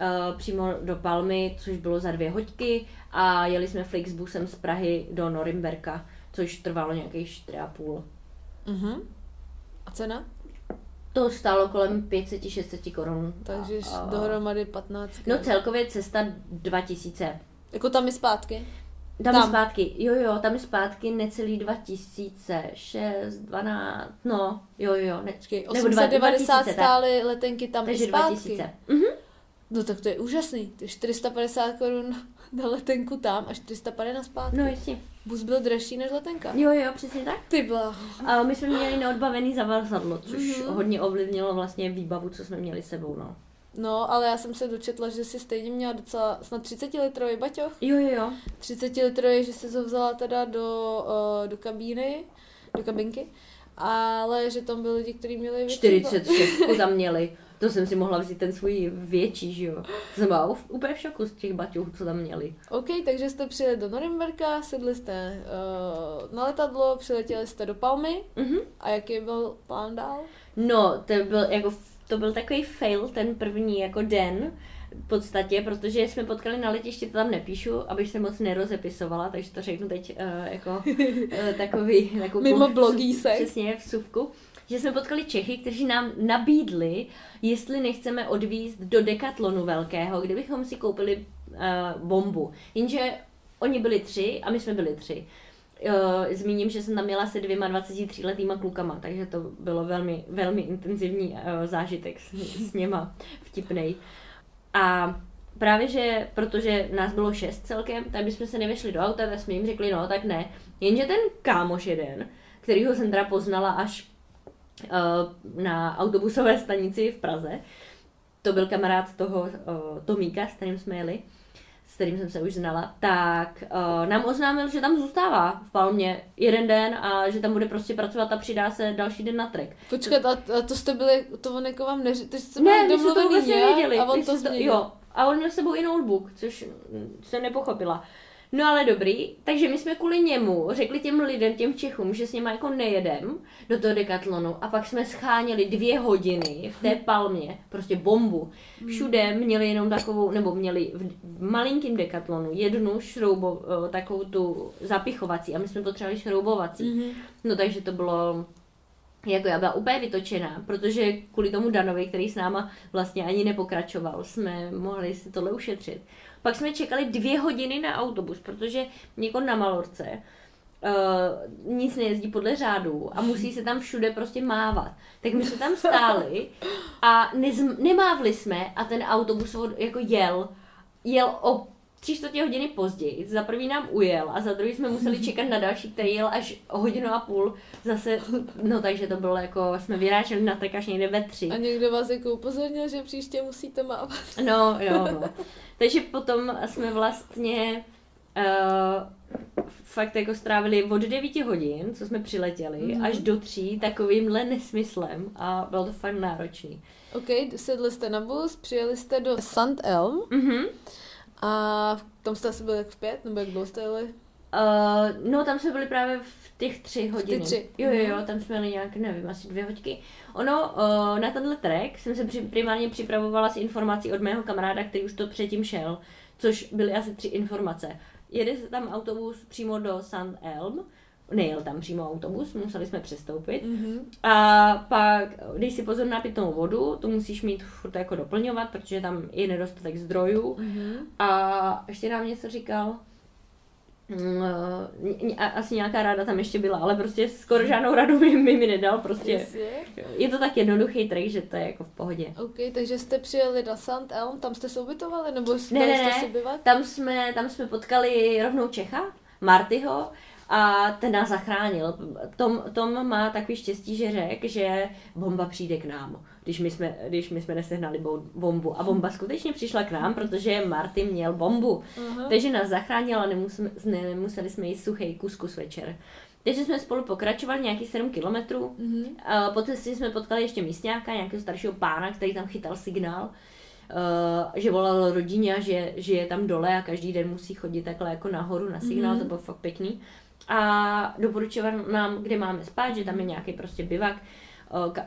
eh, přímo do Palmy, což bylo za dvě hoďky a jeli jsme Flixbusem z Prahy do Norimberka, což trvalo nějakých 4,5. Mhm. A cena? To stálo kolem 500-600 korun. Takže A- a- dohromady 15. No celkově cesta 2000. Jako tam i zpátky? Tam, je Tam. zpátky, jo jo, tam je zpátky necelý 2006, 12, no, jo jo, ne, Počkej, Nebo dva- 890 2000, tak. stály letenky tam takže i zpátky. 2000. Mhm. No tak to je úžasný. To je 450 korun na letenku tam a 450 na zpátky. No jasně. Bus byl dražší než letenka. Jo jo, přesně tak. Ty byla. A my jsme měli neodbavený zavazadlo, což Mhm. hodně ovlivnilo vlastně výbavu, co jsme měli sebou, no. No, ale já jsem se dočetla, že si stejně měla docela snad 30 litrový baťoch. Jo jo jo. 30 litrový, že jsi ho vzala teda do, uh, do kabíny, do kabinky. Ale že tam byli lidi, kteří měli větší 46 tam měli. To jsem si mohla vzít ten svůj větší, že jo. Jsem byla úplně v šoku z těch baťohů, co tam měli. OK, takže jste přijeli do Norimberka, sedli jste uh, na letadlo, přiletěli jste do Palmy. Mhm. A jaký byl plán dál? No, to byl, jako, to byl takový fail ten první jako den v podstatě, protože jsme potkali na letišti, to tam nepíšu, abych se moc nerozepisovala, takže to řeknu teď uh, jako uh, takový, takovou Mimo blogísek. Přesně, vsuvku. Že jsme potkali Čechy, kteří nám nabídli, jestli nechceme odvízt do Decathlonu velkého, kde bychom si koupili uh, bombu. Jenže oni byli tři a my jsme byli tři. Uh, zmíním, že jsem tam měla se dvěma 23 letýma klukama, takže to bylo velmi, velmi intenzivní uh, zážitek s, s něma, vtipnej. A právě, že protože nás bylo šest celkem, tak bychom se nevešli do auta, tak jsme jim řekli, no tak ne. Jenže ten kámoš jeden, kterýho jsem teda poznala až uh, na autobusové stanici v Praze, to byl kamarád toho uh, Tomíka, s kterým jsme jeli, kterým jsem se už znala, tak uh, nám oznámil, že tam zůstává v Palmě jeden den a že tam bude prostě pracovat a přidá se další den na trek. Počkat, a, a to jste byli, to on jako vám neři... Ty jste Ne, byli to domluvený, vůbec jo? nevěděli. A on to změnil. Jo, a on měl s sebou i notebook, což jsem nepochopila. No ale dobrý, takže my jsme kvůli němu řekli těm lidem, těm Čechům, že s nima jako nejedem do toho decathlonu a pak jsme scháněli dvě hodiny v té palmě, prostě bombu. Všude měli jenom takovou, nebo měli v, malinkém decathlonu jednu šroubo, takovou tu zapichovací a my jsme potřebovali šroubovací. Mhm. No takže to bylo jako já byla úplně vytočená, protože kvůli tomu Danovi, který s náma vlastně ani nepokračoval, jsme mohli si tohle ušetřit. Pak jsme čekali dvě hodiny na autobus, protože jako na Malorce uh, nic nejezdí podle řádu a musí se tam všude prostě mávat. Tak my jsme tam stáli a nemávli jsme a ten autobus od- jako jel. Jel o tři čtvrtě hodiny později. Za prvý nám ujel a za druhý jsme museli čekat na další, který jel až o hodinu a půl zase. No takže to bylo jako, jsme vyráželi na trek až někde ve tři. A někdo vás jako upozornil, že příště musíte mávat. No, jo, no. Takže potom jsme vlastně uh, fakt jako strávili od 9 hodin, co jsme přiletěli, Mhm. mm-hmm. až do tří takovýmhle nesmyslem a bylo to fakt náročný. OK, sedli jste na bus, přijeli jste do St. Elm Mhm. A tam jste asi byli jak v pět, nebo jak dlouho jste jeli? Uh, no, tam jsme byli právě v těch tři hodiny. tři. Jo, jo, Mhm. jo, tam jsme měli nějak, nevím, asi dvě hoďky. Ono, uh, na tenhle track jsem se při, primárně připravovala s informací od mého kamaráda, který už to předtím šel, což byly asi tři informace. Jede se tam autobus přímo do St. Elm, nejel tam přímo autobus, museli jsme přestoupit. Mhm. A pak dej si pozor na pitnou vodu, tu musíš mít furt jako doplňovat, protože tam je nedostatek zdrojů. Mhm. A ještě nám něco říkal. Mm, eh, Asi nějaká ráda tam ještě byla, ale prostě skoro žádnou radu mi, mi, mi nedal, prostě je to tak jednoduchý trik, že to je jako v pohodě. OK, takže jste přijeli do St. Elm, tam jste se ubytovali, nebo Ne, dali ne, jste ne. si bivak? Tam jsme, tam jsme potkali rovnou Čecha, Martyho, a ten nás zachránil. Tom, Tom má takový štěstí, že řekl, že bomba přijde k nám, když my jsme, když my jsme nesehnali bo- bombu. A bomba skutečně přišla k nám, protože Marty měl bombu. Aha. Takže nás zachránil a nemuseli, nemuseli jsme jíst suchý kuskus večer. Takže jsme spolu pokračovali nějakých 7 kilometrů. Mhm. A po cestě jsme potkali ještě místňáka, nějakého staršího pána, který tam chytal signál, uh, že volal rodině, a že, že je tam dole a každý den musí chodit takhle jako nahoru na signál, Mhm. to bylo fakt pěkný. A doporučoval nám, kde máme spát, že tam je nějaký prostě bivak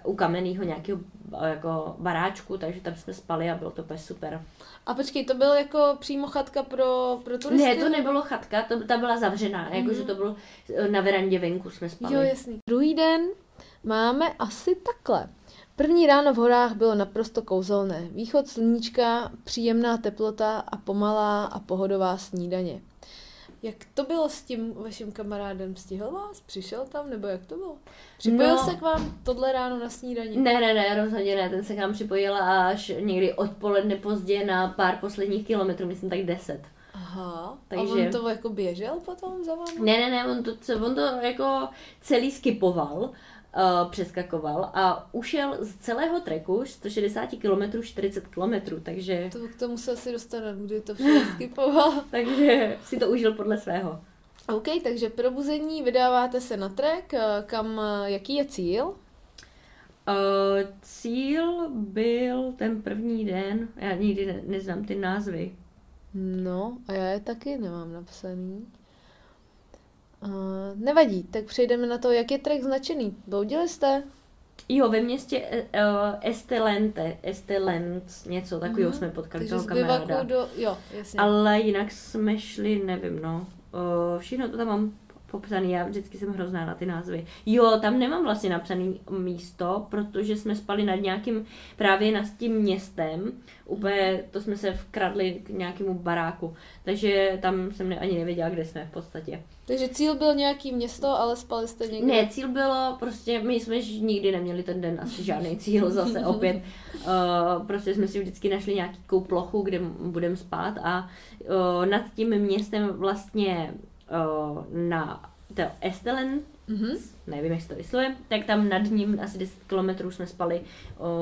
u kamenného nějakého jako baráčku, takže tam jsme spali a bylo to úplně super. A počkej, to byl jako přímo chatka pro, pro turisty? Ne, to nebylo chatka, to, ta byla zavřená, jakože to bylo eh, na verandě venku jsme spali. Jo, jasný. Druhý den máme asi takhle. První ráno v horách bylo naprosto kouzelné. Východ sluníčka, příjemná teplota a pomalá a pohodová snídaně. Jak to bylo s tím vaším kamarádem? Stihl vás? Přišel tam? Nebo jak to bylo? Připojil No. se k vám tohle ráno na snídaní? Ne, ne, ne, rozhodně ne, ten se k nám připojil až někdy odpoledne pozdě na pár posledních kilometrů, myslím tak 10. Aha, Takže- a on to jako běžel potom za vámi? Ne, ne, ne, on to, on to jako celý skipoval, uh, přeskakoval a ušel z celého treku 160 km 40 km, takže, To k tomu se asi dostane, kdy to všechno skipoval. takže si to užil podle svého. OK, takže probuzení vydáváte se na trek, eh, kam, eh, jaký je cíl? Uh, cíl byl ten první den, já nikdy ne, neznám ty názvy. No, a já je taky nemám napsaný. Uh, nevadí, tak přejdeme na to, jak je trek značený. Bloudili jste? Jo, ve městě uh, Estelente, Estelent, něco takového Mhm. jsme potkali Takže toho kamaráda. do... Jo, jasně. Ale jinak jsme šli, nevím, no. Uh, všechno to tam mám popsaný, já vždycky jsem hrozná na ty názvy. Jo, tam nemám vlastně napsaný místo, protože jsme spali nad nějakým, právě nad tím městem, úplně, to jsme se vkradli k nějakému baráku, takže tam jsem ne, ani nevěděla, kde jsme v podstatě. Takže cíl byl nějaký město, ale spali jste někde. Ne, cíl bylo, prostě my jsme nikdy neměli ten den asi žádný cíl zase opět. Uh, prostě jsme si vždycky našli nějakou plochu, kde budeme spát a uh, nad tím městem vlastně uh, na to Estelen, Mhm. nevím, jak se to vyslovuje, tak tam nad ním asi 10 kilometrů jsme spali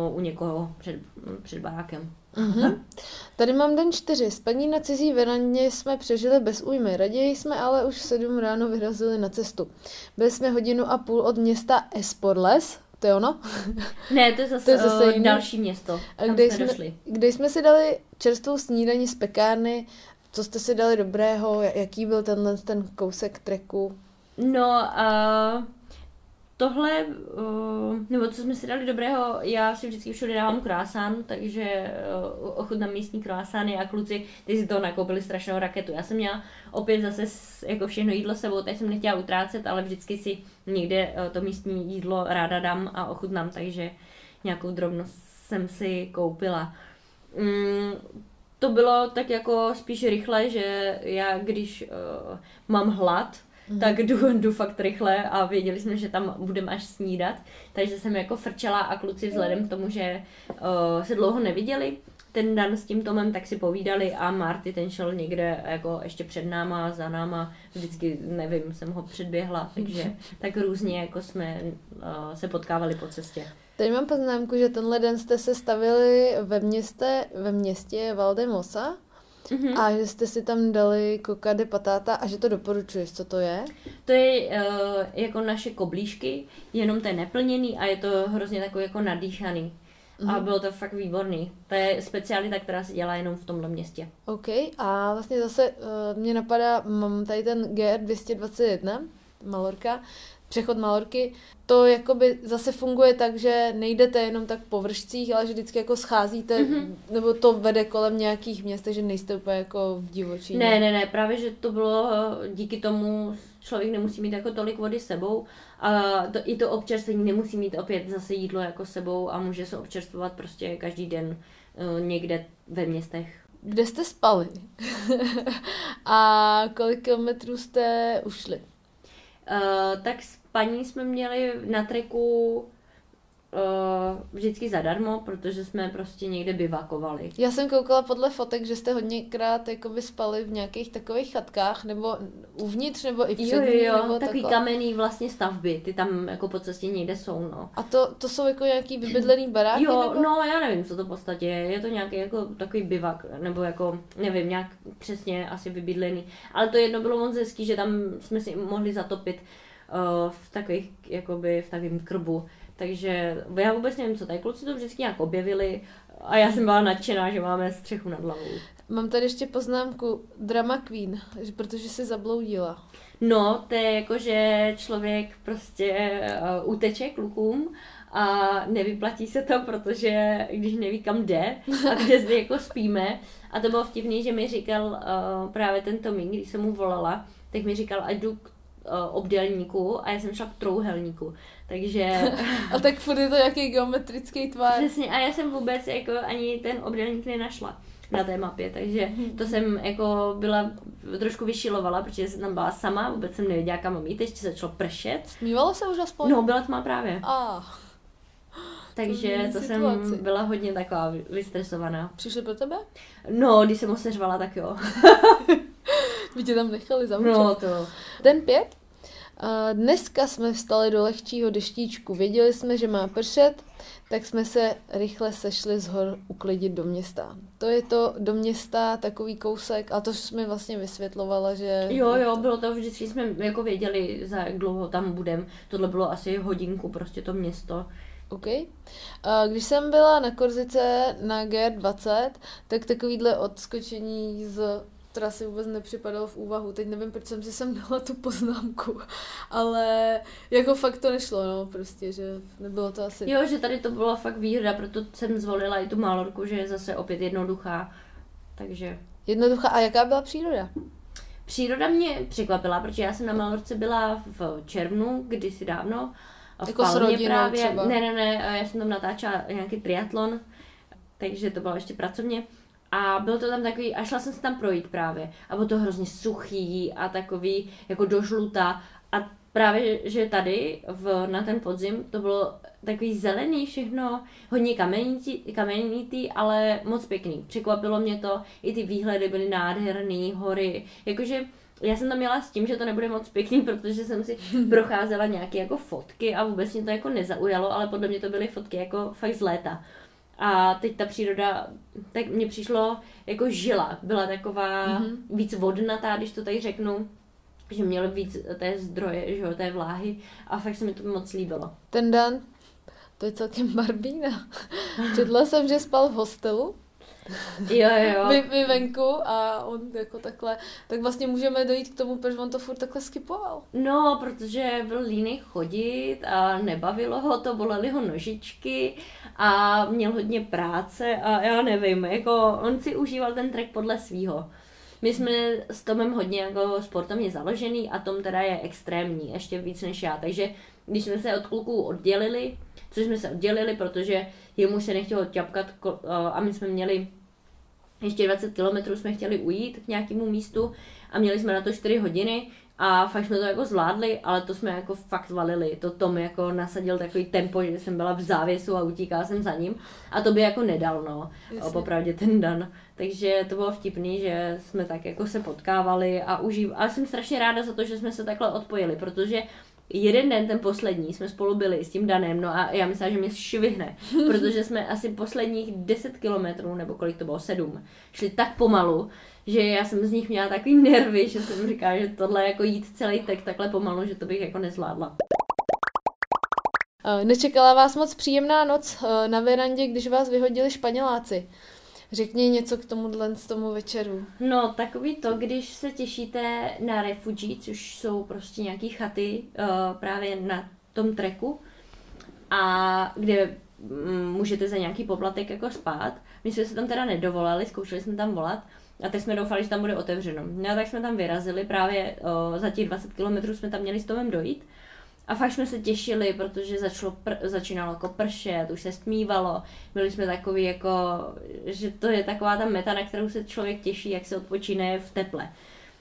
uh, u někoho před, před barákem. Mhm. Tady mám den čtyři. Spaní na cizí verandě jsme přežili bez újmy. Raději jsme ale už v sedm ráno vyrazili na cestu. Byli jsme hodinu a půl od města Esporles, to je ono, Ne, to je zase, To je zase uh, jiný. další město, tam kde jsme jsme, došli. kde jsme si dali čerstvou snídaní z pekárny. Co jste si dali dobrého? Jaký byl tenhle ten kousek treku? No a tohle, uh, nebo co jsme si dali dobrého, já si vždycky všude dávám krásán, takže uh, ochutnám místní krásány a kluci, ty si toho nakoupili strašnou raketu. Já jsem měla opět zase jako všechno jídlo sebou, tak jsem nechtěla utrácet, ale vždycky si někde uh, to místní jídlo ráda dám a ochutnám, takže nějakou drobnost jsem si koupila. Mm, to bylo tak jako spíš rychle, že já když uh, mám hlad, Mhm. tak jdu, jdu fakt rychle a věděli jsme, že tam budeme až snídat, takže jsem jako frčela a kluci vzhledem k tomu, že uh, se dlouho neviděli, ten den s tím Tomem tak si povídali a Marty ten šel někde jako ještě před náma, za náma, vždycky, nevím, jsem ho předběhla, takže tak různě jako jsme uh, se potkávali po cestě. Tady mám poznámku, že tenhle den jste se stavili ve městě, ve městě Valdemosa Mhm. a že jste si tam dali coca de patata a že to doporučuješ. Co to je? To je uh, jako naše koblížky, jenom to je neplněný a je to hrozně takový jako nadýchaný. A bylo to fakt výborný. To je specialita, která se dělá jenom v tomhle městě. OK, a vlastně zase uh, mě napadá, mám tady ten GR221, Malorka, přechod Malorky, to jakoby zase funguje tak, že nejdete jenom tak po vršcích, ale že vždycky jako scházíte, mm-hmm. nebo to vede kolem nějakých měst, takže nejste úplně jako v divočině. Ne, ne, ne, právě, že to bylo eh, díky tomu, člověk nemusí mít jako tolik vody sebou a to, i to občerstvení nemusí mít opět zase jídlo jako sebou a může se občerstvovat prostě každý den eh, někde ve městech. Kde jste spali? a kolik kilometrů jste ušli? Uh, tak paní jsme měli na treku uh, vždycky zadarmo, protože jsme prostě někde bivakovali. Já jsem koukala podle fotek, že jste hodněkrát jakoby spali v nějakých takových chatkách, nebo uvnitř, nebo i před Jo, jo, nebo takový takhle. kamenný vlastně stavby, ty tam jako po cestě někde jsou, no. A to, to jsou jako nějaký vybydlený baráky? Jo, nebo? no já nevím, co to v podstatě je. Je to nějaký jako takový bivak, nebo jako, nevím, nějak přesně asi vybydlený. Ale to jedno bylo moc hezký, že tam jsme si mohli zatopit v takových, jakoby v takovém krbu. Takže já vůbec nevím, co tady kluci to vždycky nějak objevili a já jsem byla nadšená, že máme střechu nad hlavou. Mám tady ještě poznámku Drama Queen, že- protože se zabloudila. No, to je jako, že člověk prostě uh, uteče klukům a nevyplatí se to, protože když neví kam jde a kde zde jako spíme. A to bylo vtipný, že mi říkal uh, právě ten Tomín, když jsem mu volala, tak mi říkal, ať jdu k obdélníku a já jsem šla k trouhelníku. Takže A tak furt je to nějaký geometrický tvar. přesně, a já jsem vůbec jako ani ten obdélník nenašla na té mapě, takže to jsem jako byla trošku vyšilovala, protože jsem tam byla sama, vůbec jsem nevěděla, kam mám jít, ještě začalo pršet. Smívalo se už aspoň? No, byla tma právě. A, Takže změní to jsem byla hodně taková vy- vystresovaná. přišli pro tebe? No, když jsem oseřvala, tak jo. Vy tě tam nechali zamčet. No, to. Den pět. A dneska jsme vstali do lehčího deštíčku. Věděli jsme, že má pršet, tak jsme se rychle sešli z hor uklidit do města. To je to do města takový kousek, a to jsi mi vlastně vysvětlovala, že... Jo, jo, bylo to vždycky, jsme jako věděli, za jak dlouho tam budem. Tohle bylo asi hodinku, prostě to město. OK. Když jsem byla na Korzice na G20, tak takovýhle odskočení z trasy vůbec nepřipadalo v úvahu. Teď nevím, proč jsem si sem dala tu poznámku, ale jako fakt to nešlo, no, prostě, že nebylo to asi... Jo, že tady to byla fakt výhoda, proto jsem zvolila i tu Malorku, že je zase opět jednoduchá. Takže Jednoduchá. A jaká byla příroda? Příroda mě překvapila, protože já jsem na Malorce byla v červnu, kdysi dávno. a V Jako s rodinou třeba? Ne, ne, ne, já jsem tam natáčela nějaký triatlon, takže to bylo ještě pracovně. A byl to tam takový, a šla jsem se tam projít právě. A bylo to hrozně suchý a takový jako do žluta. A právě, že tady v, na ten podzim to bylo takový zelený všechno, hodně kamenitý, kamenitý, ale moc pěkný. Překvapilo mě to, i ty výhledy byly nádherný, hory, jakože já jsem tam měla s tím, že to nebude moc pěkný, protože jsem si procházela nějaké jako fotky a vůbec mě to jako nezaujalo, ale podle mě to byly fotky jako fakt z léta. A teď ta příroda, tak mně přišlo jako žila, byla taková Mhm. mm-hmm. víc vodnatá, když to tady řeknu, že mělo víc té zdroje, že jo, té vláhy a fakt se mi to moc líbilo. Ten Dan, to je celkem barbína. Četla jsem, že spal v hostelu, Jo, jo, vy, vy venku a on jako takhle, tak vlastně můžeme dojít k tomu, proč on to furt takhle skipoval. No, protože byl líný chodit a nebavilo ho to, bolely ho nožičky a měl hodně práce a já nevím, jako on si užíval ten trek podle svýho. My jsme s Tomem hodně jako sportovně založený a Tom teda je extrémní, ještě víc než já, takže když jsme se od kluků oddělili, což jsme se oddělili, protože jemu se nechtělo ťapkat ko- a my jsme měli ještě 20 kilometrů jsme chtěli ujít k nějakému místu a měli jsme na to 4 hodiny a fakt jsme to jako zvládli, ale to jsme jako fakt zvalili. To Tom jako nasadil takový tempo, že jsem byla v závěsu a utíkala jsem za ním a to by jako nedal, no, Jasně. popravdě ten dan. Takže to bylo vtipný, že jsme tak jako se potkávali a užív... Ale jsem strašně ráda za to, že jsme se takhle odpojili, protože jeden den, ten poslední, jsme spolu byli s tím Danem, no a já myslím, že mě švihne, protože jsme asi posledních 10 kilometrů, nebo kolik to bylo, 7, šli tak pomalu, že já jsem z nich měla takový nervy, že jsem říkala, že tohle jako jít celý tek takhle pomalu, že to bych jako nezvládla. Eh, Nečekala vás moc příjemná noc eh, na verandě, když vás vyhodili Španěláci. Řekni něco k tomuhle z tomu večeru. No, takový to, když se těšíte na refugi, což jsou prostě nějaký chaty uh, právě na tom treku, a kde mm, můžete za nějaký poplatek jako spát. My jsme se tam teda nedovolali, zkoušeli jsme tam volat, a teď jsme doufali, že tam bude otevřeno. No tak jsme tam vyrazili, právě uh, za těch 20 kilometrů jsme tam měli s Tomem dojít. A fakt jsme se těšili, protože začalo pr- začínalo jako pršet, už se stmívalo. Byli jsme takový jako, že to je taková ta meta, na kterou se člověk těší, jak se odpočíne v teple.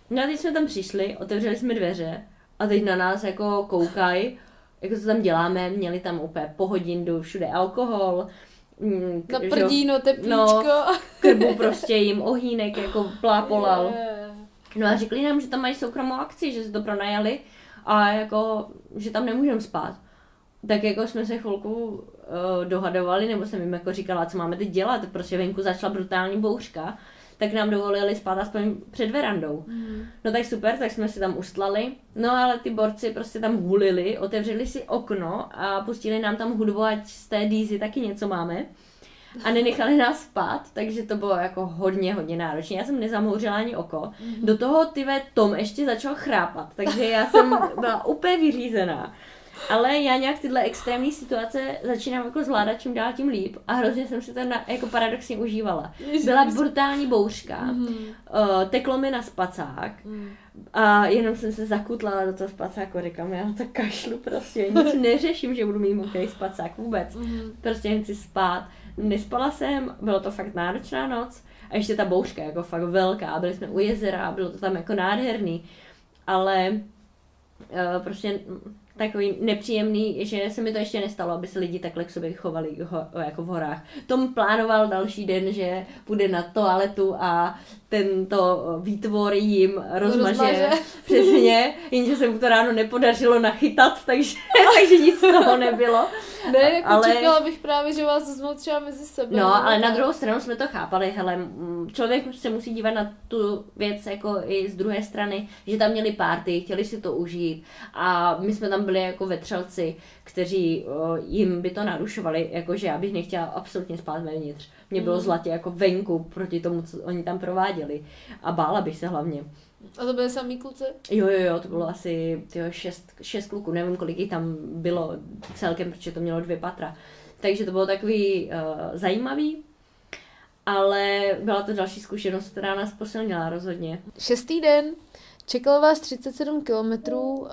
No a teď jsme tam přišli, otevřeli jsme dveře a teď na nás jako koukají jako co tam děláme, měli tam úplně pohodindu, všude alkohol, mm, Na prdíno, teplíčko. No, krbu prostě jim ohýnek jako plápolal. No a řekli nám, že tam mají soukromou akci, že si to pronajali a jako, že tam nemůžeme spát. Tak jako jsme se chvilku uh, dohadovali, nebo jsem jim jako říkala, co máme teď dělat, prostě venku začala brutální bouřka, tak nám dovolili spát aspoň před verandou. Mm. No tak super, tak jsme si tam ustlali. No ale ty borci prostě tam hulili, otevřeli si okno a pustili nám tam hudbu, ať z té dýzy taky něco máme. A nenechali nás spát, takže to bylo jako hodně, hodně náročné. Já jsem nezamouřila ani oko. Do toho ty Tom ještě začal chrápat, takže já jsem byla úplně vyřízená. Ale já nějak tyhle extrémní situace začínám jako zvládat čím dál tím líp a hrozně jsem si to na, jako paradoxně užívala. Byla brutální bouřka, Mhm. uh, teklo mi na spacák Mm. a jenom jsem se zakutlala do toho spacáku a říkám, já to kašlu prostě, nic neřeším, že budu mít mokrý spacák vůbec. Mhm. Prostě jen chci spát. Nespala jsem, bylo to fakt náročná noc a ještě ta bouřka jako fakt velká, byli jsme u jezera, bylo to tam jako nádherný, ale uh, prostě takový nepříjemný, že se mi to ještě nestalo, aby se lidi takhle k sobě chovali ho, jako v horách. Tom plánoval další den, že půjde na toaletu a tento výtvor jim rozmaže. rozmaže. Přesně, jenže se mu to ráno nepodařilo nachytat, takže, takže nic z toho nebylo. Ne, jako Ale- čekala bych právě, že vás vezmou třeba mezi sebe. No, ale na druhou stranu jsme to chápali, hele, člověk se musí dívat na tu věc jako i z druhé strany, že tam měli párty, chtěli si to užít a my jsme tam byli jako vetřelci, kteří o, jim by to narušovali, jakože já bych nechtěla absolutně spát vevnitř. Mě bylo Mm. zlatě jako venku proti tomu, co oni tam prováděli a bála bych se hlavně. A to byly samý kluci? Jo, jo, jo, to bylo asi tyjo, šest, šest kluků, nevím, kolik jich tam bylo celkem, protože to mělo dvě patra. Takže to bylo takový uh, zajímavý, ale byla to další zkušenost, která nás posilnila rozhodně. Šestý den, čekalo vás 37 kilometrů, uh,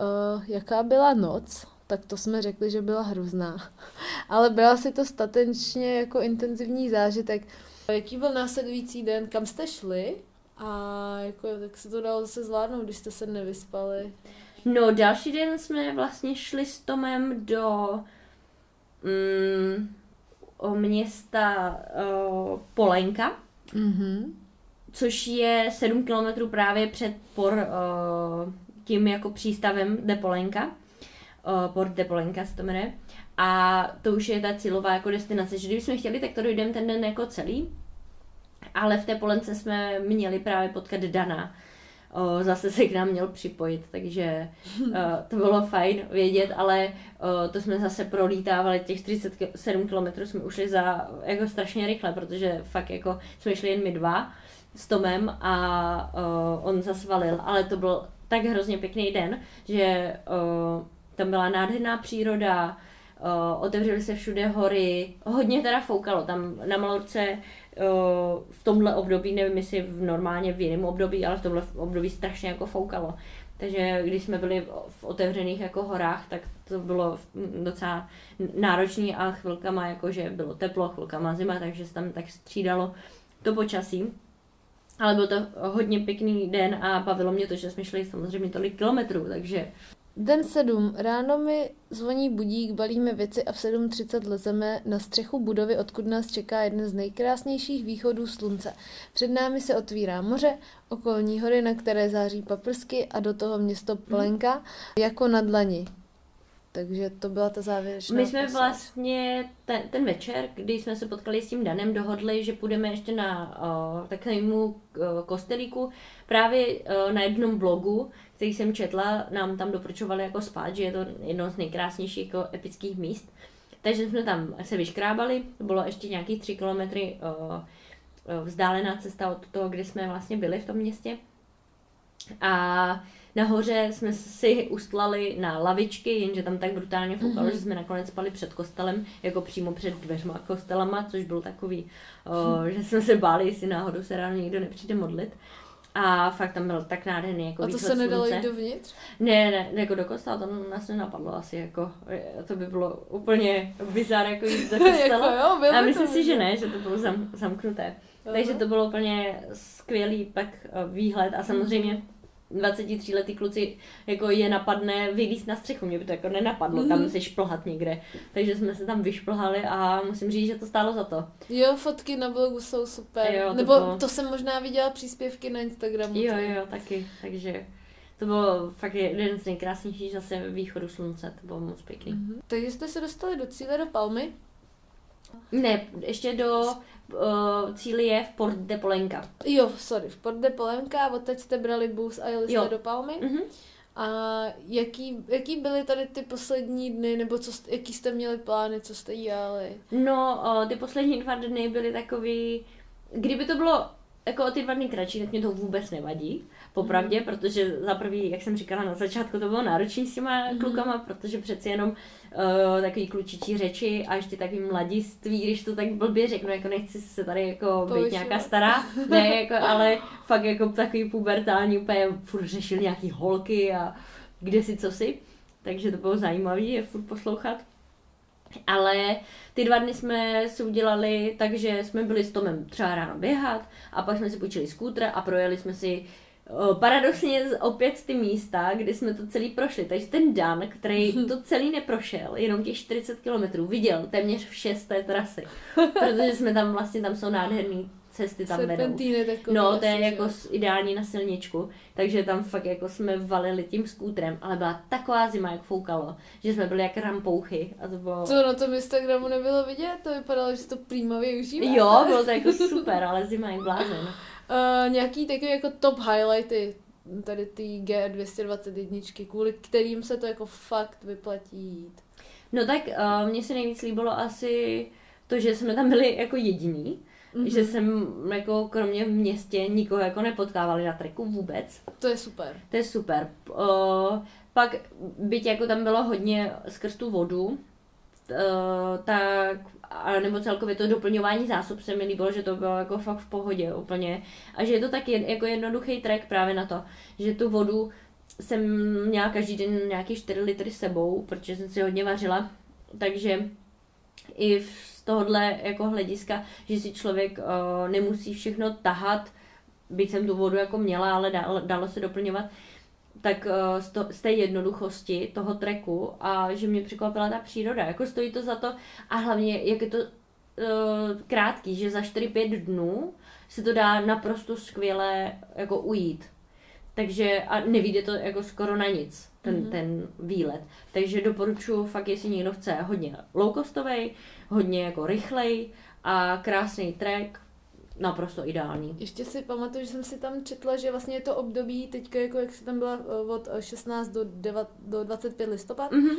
jaká byla noc? Tak to jsme řekli, že byla hrozná. Ale byla si to statečně jako intenzivní zážitek. Jaký byl následující den? Kam jste šli? A jako, tak se to dalo zase zvládnout, když jste se nevyspali. No, další den jsme vlastně šli s Tomem do mm, o města uh, Polenka, Mhm. což je 7 kilometrů právě před por, uh, tím jako přístavem Depolenka. Uh, Port Depolenka se to jmenuje. A to už je ta cílová jako destinace, že kdybychom chtěli, tak to dojdeme ten den jako celý. Ale v té Polence jsme měli právě potkat Dana. O, zase se k nám měl připojit, takže uh, to bylo fajn vědět, ale uh, to jsme zase prolítávali, těch 37 km jsme ušli za jako strašně rychle, protože fakt jako jsme šli jen my dva s Tomem a uh, on zasvalil, ale to byl tak hrozně pěkný den, že uh, tam byla nádherná příroda, otevřely se všude hory, hodně teda foukalo, tam na Malorce v tomhle období, nevím jestli v normálně v jiném období, ale v tomhle období strašně jako foukalo. Takže když jsme byli v otevřených jako horách, tak to bylo docela náročný a chvilkama jakože bylo teplo, chvilkama zima, takže se tam tak střídalo to počasí. Ale byl to hodně pěkný den a bavilo mě to, že jsme šli samozřejmě tolik kilometrů, takže Den 7. Ráno mi zvoní budík, balíme věci a v 7.30 lezeme na střechu budovy, odkud nás čeká jeden z nejkrásnějších východů slunce. Před námi se otvírá moře, okolní hory, na které září paprsky a do toho město Polenka jako na dlani. Takže to byla ta závěrečná My jsme pasáž. vlastně ten, ten večer, kdy jsme se potkali s tím Danem, dohodli, že půjdeme ještě na uh, takovému uh, kostelíku. Právě uh, na jednom blogu, který jsem četla, nám tam doporučovali jako spát, že je to jedno z nejkrásnějších jako epických míst. Takže jsme tam se vyškrábali, to bylo ještě nějakých tři kilometry uh, vzdálená cesta od toho, kde jsme vlastně byli v tom městě. A nahoře jsme si ustlali na lavičky, jenže tam tak brutálně foukalo, mm-hmm. že jsme nakonec spali před kostelem, jako přímo před dveřma kostelama, což byl takový, o, že jsme se báli, jestli náhodou se ráno někdo nepřijde modlit. A fakt tam byl tak nádherný jako A to se nedalo slunce. jít dovnitř? Ne, ne, jako do kostela to nás nenapadlo asi, jako, to by bylo úplně bizar, jako jít do jako kostela. jo, byl A myslím to si, že ne, že to bylo zam, zamknuté. Aha. Takže to bylo úplně skvělý pak eh, výhled a samozřejmě 23 letý kluci jako je napadne vylíst na střechu, mě by to jako nenapadlo mm-hmm. tam se šplhat někde. Takže jsme se tam vyšplhali a musím říct, že to stálo za to. Jo, fotky na blogu jsou super. Jo, to Nebo bylo- to jsem možná viděla příspěvky na Instagramu. Jo, jo, taky, takže to bylo fakt jeden z nejkrásnějších zase východu slunce, to bylo moc pěkný. Mhm. Takže jste se dostali do cíle do Palmy. Ne, ještě do uh, cíli je v Port de Polenka. Jo, sorry, v Port de Polemka, odteď jste brali bus a jeli Jo. jste do Palmy. Mhm. A jaký, jaký byly tady ty poslední dny, nebo co, jaký jste měli plány, co jste dělali? No, uh, ty poslední dva dny byly takový, kdyby to bylo jako o ty dva dny kratší, tak mě to vůbec nevadí, popravdě, protože za prvý, jak jsem říkala na začátku, to bylo náročné s těma Mhm. klukama, protože přeci jenom uh, takový klučičí řeči a ještě takový mladiství, když to tak blbě řeknu, jako nechci se tady jako být Povyšovat. nějaká stará, ne, jako, ale fakt jako takový pubertální, úplně furt řešil nějaký holky a kde si co si, takže to bylo zajímavé je furt poslouchat. Ale ty dva dny jsme si udělali tak, že jsme byli s Tomem třeba ráno běhat a pak jsme si půjčili skútr a projeli jsme si paradoxně opět ty místa, kde jsme to celý prošli. Takže ten Dan, který to celý neprošel, jenom těch 40 kilometrů, viděl téměř vše z té trasy. Protože jsme tam vlastně, tam jsou nádherné cesty tam vedou. No, to je jako že? ideální na silničku, takže tam fakt jako jsme valili tím skútrem, ale byla taková zima, jak foukalo, že jsme byli jak rampouchy a to bylo... To na tom Instagramu nebylo vidět, to vypadalo, že to prýma využívá. Jo, bylo to jako super, ale zima jak blázen. Uh, nějaký takový jako top highlighty tady ty G221, kvůli kterým se to jako fakt vyplatí jít. No tak uh, mně se nejvíc líbilo asi to, že jsme tam byli jako jediní, Mhm. mm-hmm. že jsem jako kromě v městě nikoho jako nepotkávali na treku vůbec. To je super. To je super. Uh, pak, byť jako tam bylo hodně skrz tu vodu, uh, tak, a nebo celkově to doplňování zásob se mi líbilo, že to bylo jako fakt v pohodě úplně. A že je to tak jed, jako jednoduchý trek právě na to, že tu vodu jsem měla každý den nějaký 4 litry sebou, protože jsem si hodně vařila, takže i z tohohle jako hlediska, že si člověk uh, nemusí všechno tahat, byť jsem tu vodu jako měla, ale dalo, dalo se doplňovat, tak uh, z, to, z té jednoduchosti toho treku a že mě překvapila ta příroda. Jako stojí to za to a hlavně, jak je to uh, krátký, že za 4-5 dnů se to dá naprosto skvěle jako ujít. Takže a nevíde to jako skoro na nic, ten, Mhm. mm-hmm. ten výlet. Takže doporučuji fakt, jestli někdo chce hodně low-costovej, hodně jako rychlej a krásný trek, naprosto ideální. Ještě si pamatuju, že jsem si tam četla, že vlastně je to období teďka, jako jak jsi tam byla eh, od eh, 16 do, 9, do 25 listopad, Mhm.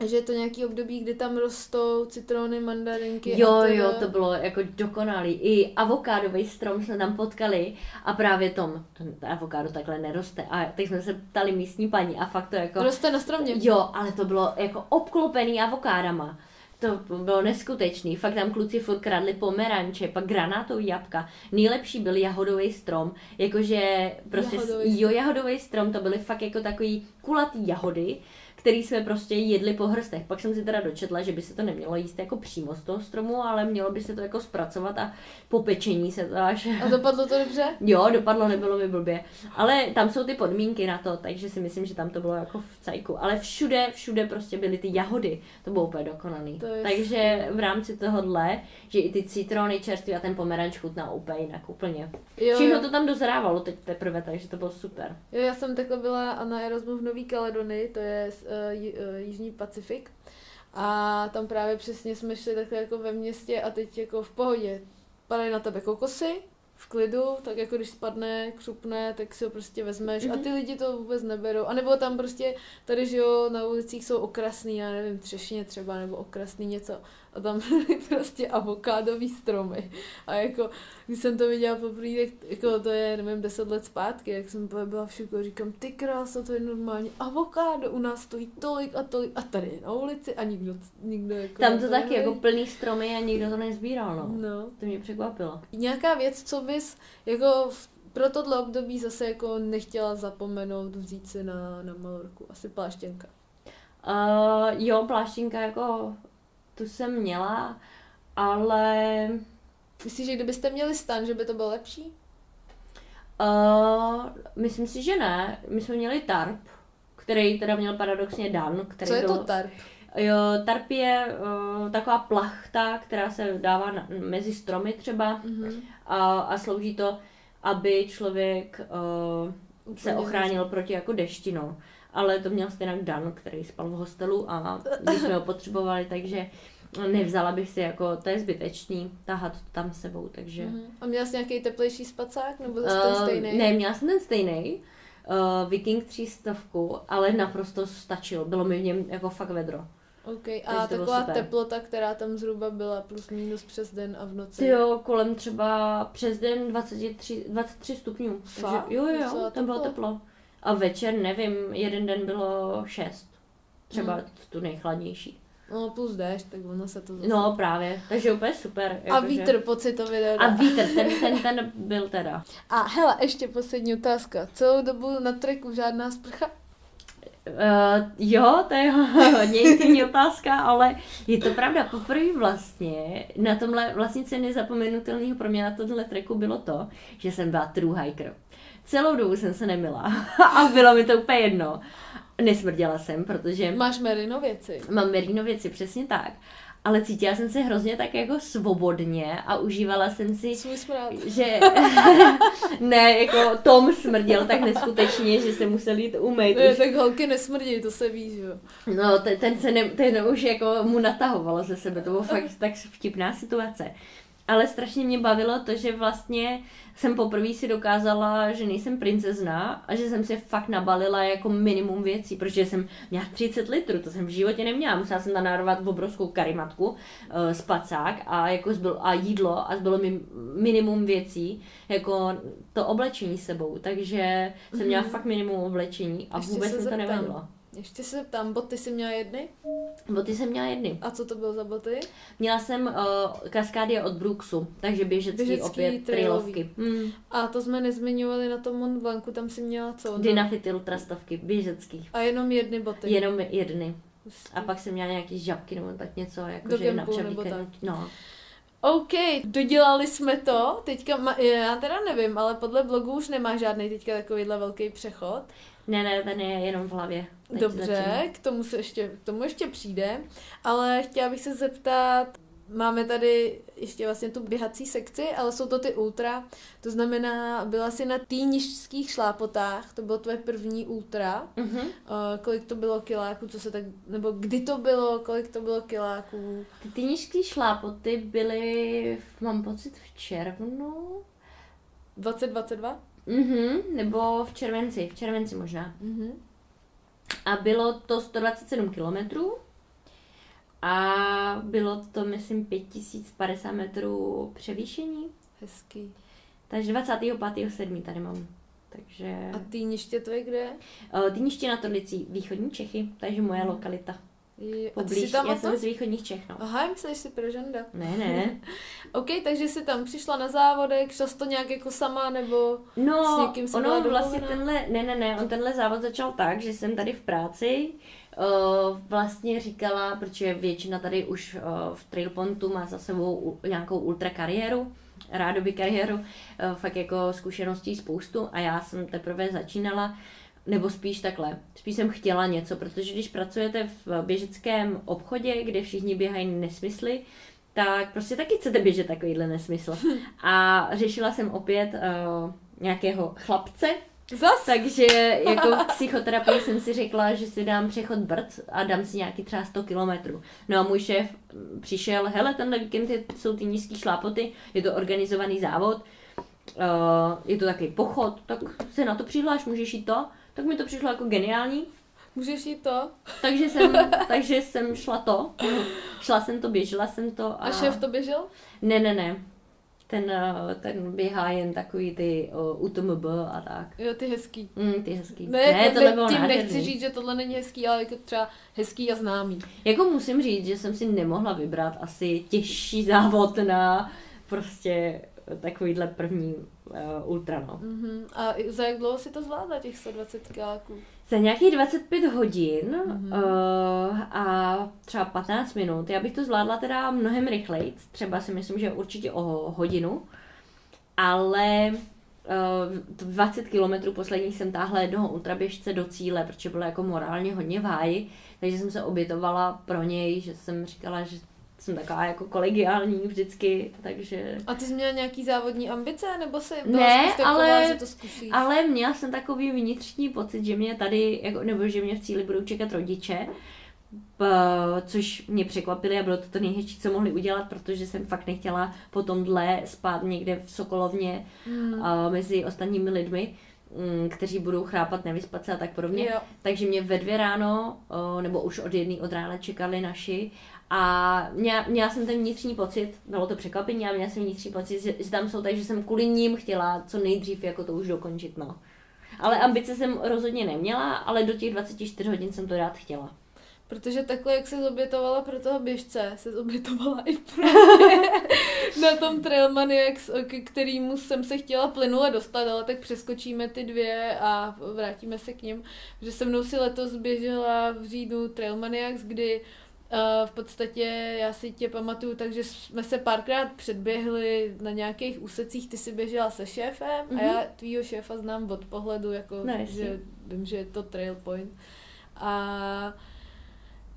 a že je to nějaký období, kdy tam rostou citrony, mandarinky. Jo, a teda- jo, to bylo jako dokonalý. I avokádový strom jsme tam potkali a právě tom, ten avokádo takhle neroste. A teď jsme se ptali místní paní a fakt to jako... Roste na stromě. Jo, ale to bylo jako obklopený avokádama. To bylo neskutečný. Fakt tam kluci furt kradli pomeranče, pak granátový jabka. Nejlepší byl jahodový strom. Jakože prostě, Jahodový jo, jahodový strom, to byly fakt jako takový kulatý jahody, který jsme prostě jedli po hrstech. Pak jsem si teda dočetla, že by se to nemělo jíst jako přímo z toho stromu, ale mělo by se to jako zpracovat a po pečení se to až... A dopadlo to dobře? Jo, dopadlo, nebylo mi blbě. Ale tam jsou ty podmínky na to, takže si myslím, že tam to bylo jako v cajku. Ale všude, všude prostě byly ty jahody. To bylo úplně dokonaný. To je Takže v rámci tohohle, že i ty citrony čerství a ten pomeranč chutná úplně jinak, úplně. Jo, Všechno jo. to tam dozrávalo teď teprve, takže to bylo super. Jo, já jsem takhle byla a na Erasmu v Nový Kaledonii, to je uh, Jižní Pacifik. A tam právě přesně jsme šli takhle jako ve městě a teď jako v pohodě. Padají na tebe kokosy, v klidu, tak jako když spadne, křupne, tak si ho prostě vezmeš mm-hmm. a ty lidi to vůbec neberou. A nebo tam prostě, tady že jo, na ulicích jsou okrasný, já nevím, třešně třeba, nebo okrasný něco. A tam byly prostě avokádový stromy. A jako, když jsem to viděla poprvé, tak jako to je, nevím, deset let zpátky, jak jsem byla v šoku, a říkám, ty krása, to je normálně avokádo, u nás stojí tolik a tolik a tady je na ulici a nikdo, nikdo jako... Tam to taky neví. jako plný stromy a nikdo to nezbíral, no. No. To mě překvapilo. Nějaká věc, co bys jako pro tohle období zase jako nechtěla zapomenout vzít si na, na Malorku? Asi pláštěnka. Uh, jo, pláštinka jako tu jsem měla, ale Myslíš, že kdybyste měli stan, že by to bylo lepší? Uh, myslím si, že ne. My jsme měli tarp, který teda měl paradoxně Dan. Který Co je byl... to tarp? Jo, tarp je uh, taková plachta, která se dává na, mezi stromy třeba Mhm. a, a slouží to, aby člověk uh, se ochránil proti jako dešti, no. Ale to měl stejně Dan, který spal v hostelu a když jsme ho potřebovali, takže nevzala bych si jako, to je zbytečný, tahat to tam s sebou, takže... Mhm. A měl jsi nějaký teplejší spacák, nebo zase ten Eh, stejný? Ne, měla jsem ten stejný, uh, Viking 300, ale naprosto stačil. Bylo mi v něm jako fakt vedro. Okay. Takže A bylo taková teplota, která tam zhruba byla plus minus přes den a v noci. Jo, kolem třeba přes den 23, 23 stupňů. Fakt? Takže, jo, jo, jo, tam bylo teplo. teplo. A večer, nevím, jeden den bylo 6. Třeba Hmm. tu nejchladnější. No plus déšť, tak ono se to zase... No právě, takže úplně super. a jakože- vítr pocitově teda. A vítr, ten, ten, ten byl teda. A hele, ještě poslední otázka. Celou dobu na treku žádná sprcha? Uh, jo, to je hodně intimní otázka, ale je to pravda. Poprvé vlastně na tomhle vlastně co je nezapomenutelného pro mě na tomhle treku bylo to, že jsem byla true hiker. Celou dobu jsem se nemila a bylo mi to úplně jedno. Nesmrděla jsem, protože Máš merino věci. mám merino věci, přesně tak. Ale cítila jsem se hrozně tak jako svobodně a užívala jsem si Svůj smrad. že ne, jako Tom smrděl tak neskutečně, že se musel jít umýt. Ne, Už tak holky nesmrdí, to se ví, že jo. No, ten, ten se ne, ten už jako mu natahovalo ze sebe, to bylo fakt tak vtipná situace. Ale strašně mě bavilo to, že vlastně jsem poprvé si dokázala, že nejsem princezna a že jsem si fakt nabalila jako minimum věcí, protože jsem měla 30 litrů, to jsem v životě neměla. Musela jsem tam narvat obrovskou karimatku, uh, spacák a, jako zbyl, a jídlo a zbylo mi minimum věcí, jako to oblečení s sebou. Takže jsem měla Mhm. fakt minimum oblečení a Ještě vůbec se mi to nevadilo. Ještě se ptám, boty si měla jedny? Boty jsem měla jedny. A co to bylo za boty? Měla jsem uh, kaskády od Brooksu, takže běžecký, Běžecký, opět trailový. trailovky. Hmm. A to jsme nezmiňovali na tom Mont Blancu, tam si měla co? Dynafity ultrastovky, běžecký. A jenom jedny boty. Jenom jedny. Hustý. A pak jsem měla nějaký žabky nebo tak něco, jakože na nebo. No. OK, dodělali jsme to. Teďka, ma, já teda nevím, ale podle blogu už nemá žádný teďka takovýhle velký přechod. Ne, ne, ten je jenom v hlavě. Teď Dobře, začínám. k tomu, se ještě, k tomu ještě přijde, ale chtěla bych se zeptat, máme tady ještě vlastně tu běhací sekci, ale jsou to ty ultra, to znamená, byla jsi na týnišských šlápotách, to bylo tvoje první ultra, Mhm. uh, kolik to bylo kiláků, co se tak, nebo kdy to bylo, kolik to bylo kiláků, Ty týnišský šlápoty byly, mám pocit, v červnu. 2022? Mhm, nebo v červenci, v červenci možná. Mhm. A bylo to 127 kilometrů a bylo to, myslím, 5050 metrů převýšení. Hezký. Takže 25.7. tady mám. Takže... A týniště to je kde? Uh, Týniště na Torlicí, východní Čechy, takže moje Mhm. lokalita. Je, a ty jsi tam já jsem z východních Čech, no. Aha, myslíš si Pražanda. Ne, ne. OK, takže jsi tam přišla na závodek, šla jsi to nějak jako sama, nebo... S No, někým jsi byla ono vlastně tenhle, ne, ne, ne, on tenhle závod začal tak, že jsem tady v práci uh, vlastně říkala, protože většina tady už uh, v Trailpontu má za sebou u, nějakou ultra kariéru, rádoby kariéru, uh, fakt jako zkušeností spoustu a já jsem teprve začínala, nebo spíš takhle, spíš jsem chtěla něco, protože když pracujete v běžeckém obchodě, kde všichni běhají nesmysly, tak prostě taky chcete běžet takovýhle nesmysl. A řešila jsem opět uh, nějakého chlapce, Zas? takže jako v psychoterapii jsem si řekla, že si dám přechod brd a dám si nějaký třeba 100 kilometrů. No a můj šéf přišel, hele, tenhle víkend jsou ty nízký šlápoty, je to organizovaný závod, uh, je to takový pochod, tak se na to přihláš, můžeš jít to. Tak mi to přišlo jako geniální, Můžeš jít to? takže jsem, takže jsem šla to, šla jsem to, běžela jsem to. A, A šéf to běžel? Ne, ne, ne. Ten, eh, ten běhá jen takový ty uh, UTMB a tak. Jo, ty hezký. Mm, ty hezký. Ne, ne ne tohle bylo tím nádherný. nechci říct, že tohle není hezký, ale jako třeba hezký a známý. Jako musím říct, že jsem si nemohla vybrat asi těžší závod na prostě takovýhle první uh, ultra, no. Mhm. A za jak dlouho si to zvládla, těch 120 kiláků? Za nějakých 25 hodin Mhm. uh, a třeba 15 minut. Já bych to zvládla teda mnohem rychleji, třeba si myslím, že určitě o hodinu, ale Uh, 20 kilometrů posledních jsem táhla jednoho ultraběžce do cíle, protože bylo jako morálně hodně váji, takže jsem se obětovala pro něj, že jsem říkala, že jsem taková jako kolegiální vždycky, takže... A ty jsi měla nějaký závodní ambice, nebo se byla Ne, taková, ale- že to zkusíš? Ale měla jsem takový vnitřní pocit, že mě tady, jako, nebo že mě v cíli budou čekat rodiče, p- což mě překvapili a bylo to to nejhezčí, co mohli udělat, protože jsem fakt nechtěla po tomhle spát někde v Sokolovně Hmm. mezi ostatními lidmi, mm, kteří budou chrápat, nevyspat se a tak podobně. Jo. Takže mě ve dvě ráno, nebo už od jedné od rána čekali naši a měla, měla jsem ten vnitřní pocit, bylo to překvapení, ale měla jsem vnitřní pocit, že, že tam jsou, takže jsem kvůli ním chtěla co nejdřív jako to už dokončit, no. Ale ambice jsem rozhodně neměla, ale do těch 24 hodin jsem to rád chtěla. Protože takhle, jak se zobětovala pro toho běžce, se zobětovala i pro na tom Trailmaniacs, k kterýmu jsem se chtěla plynule dostat, ale tak přeskočíme ty dvě a vrátíme se k ním. Že se mnou si letos běžela v říjnu Trailmaniacs, kdy v podstatě já si tě pamatuju, takže jsme se párkrát předběhli na nějakých úsecích, ty si běžela se šéfem mm-hmm. a já tvýho šéfa znám od pohledu, jako No, jasně. že vím, že je to Trail Point. A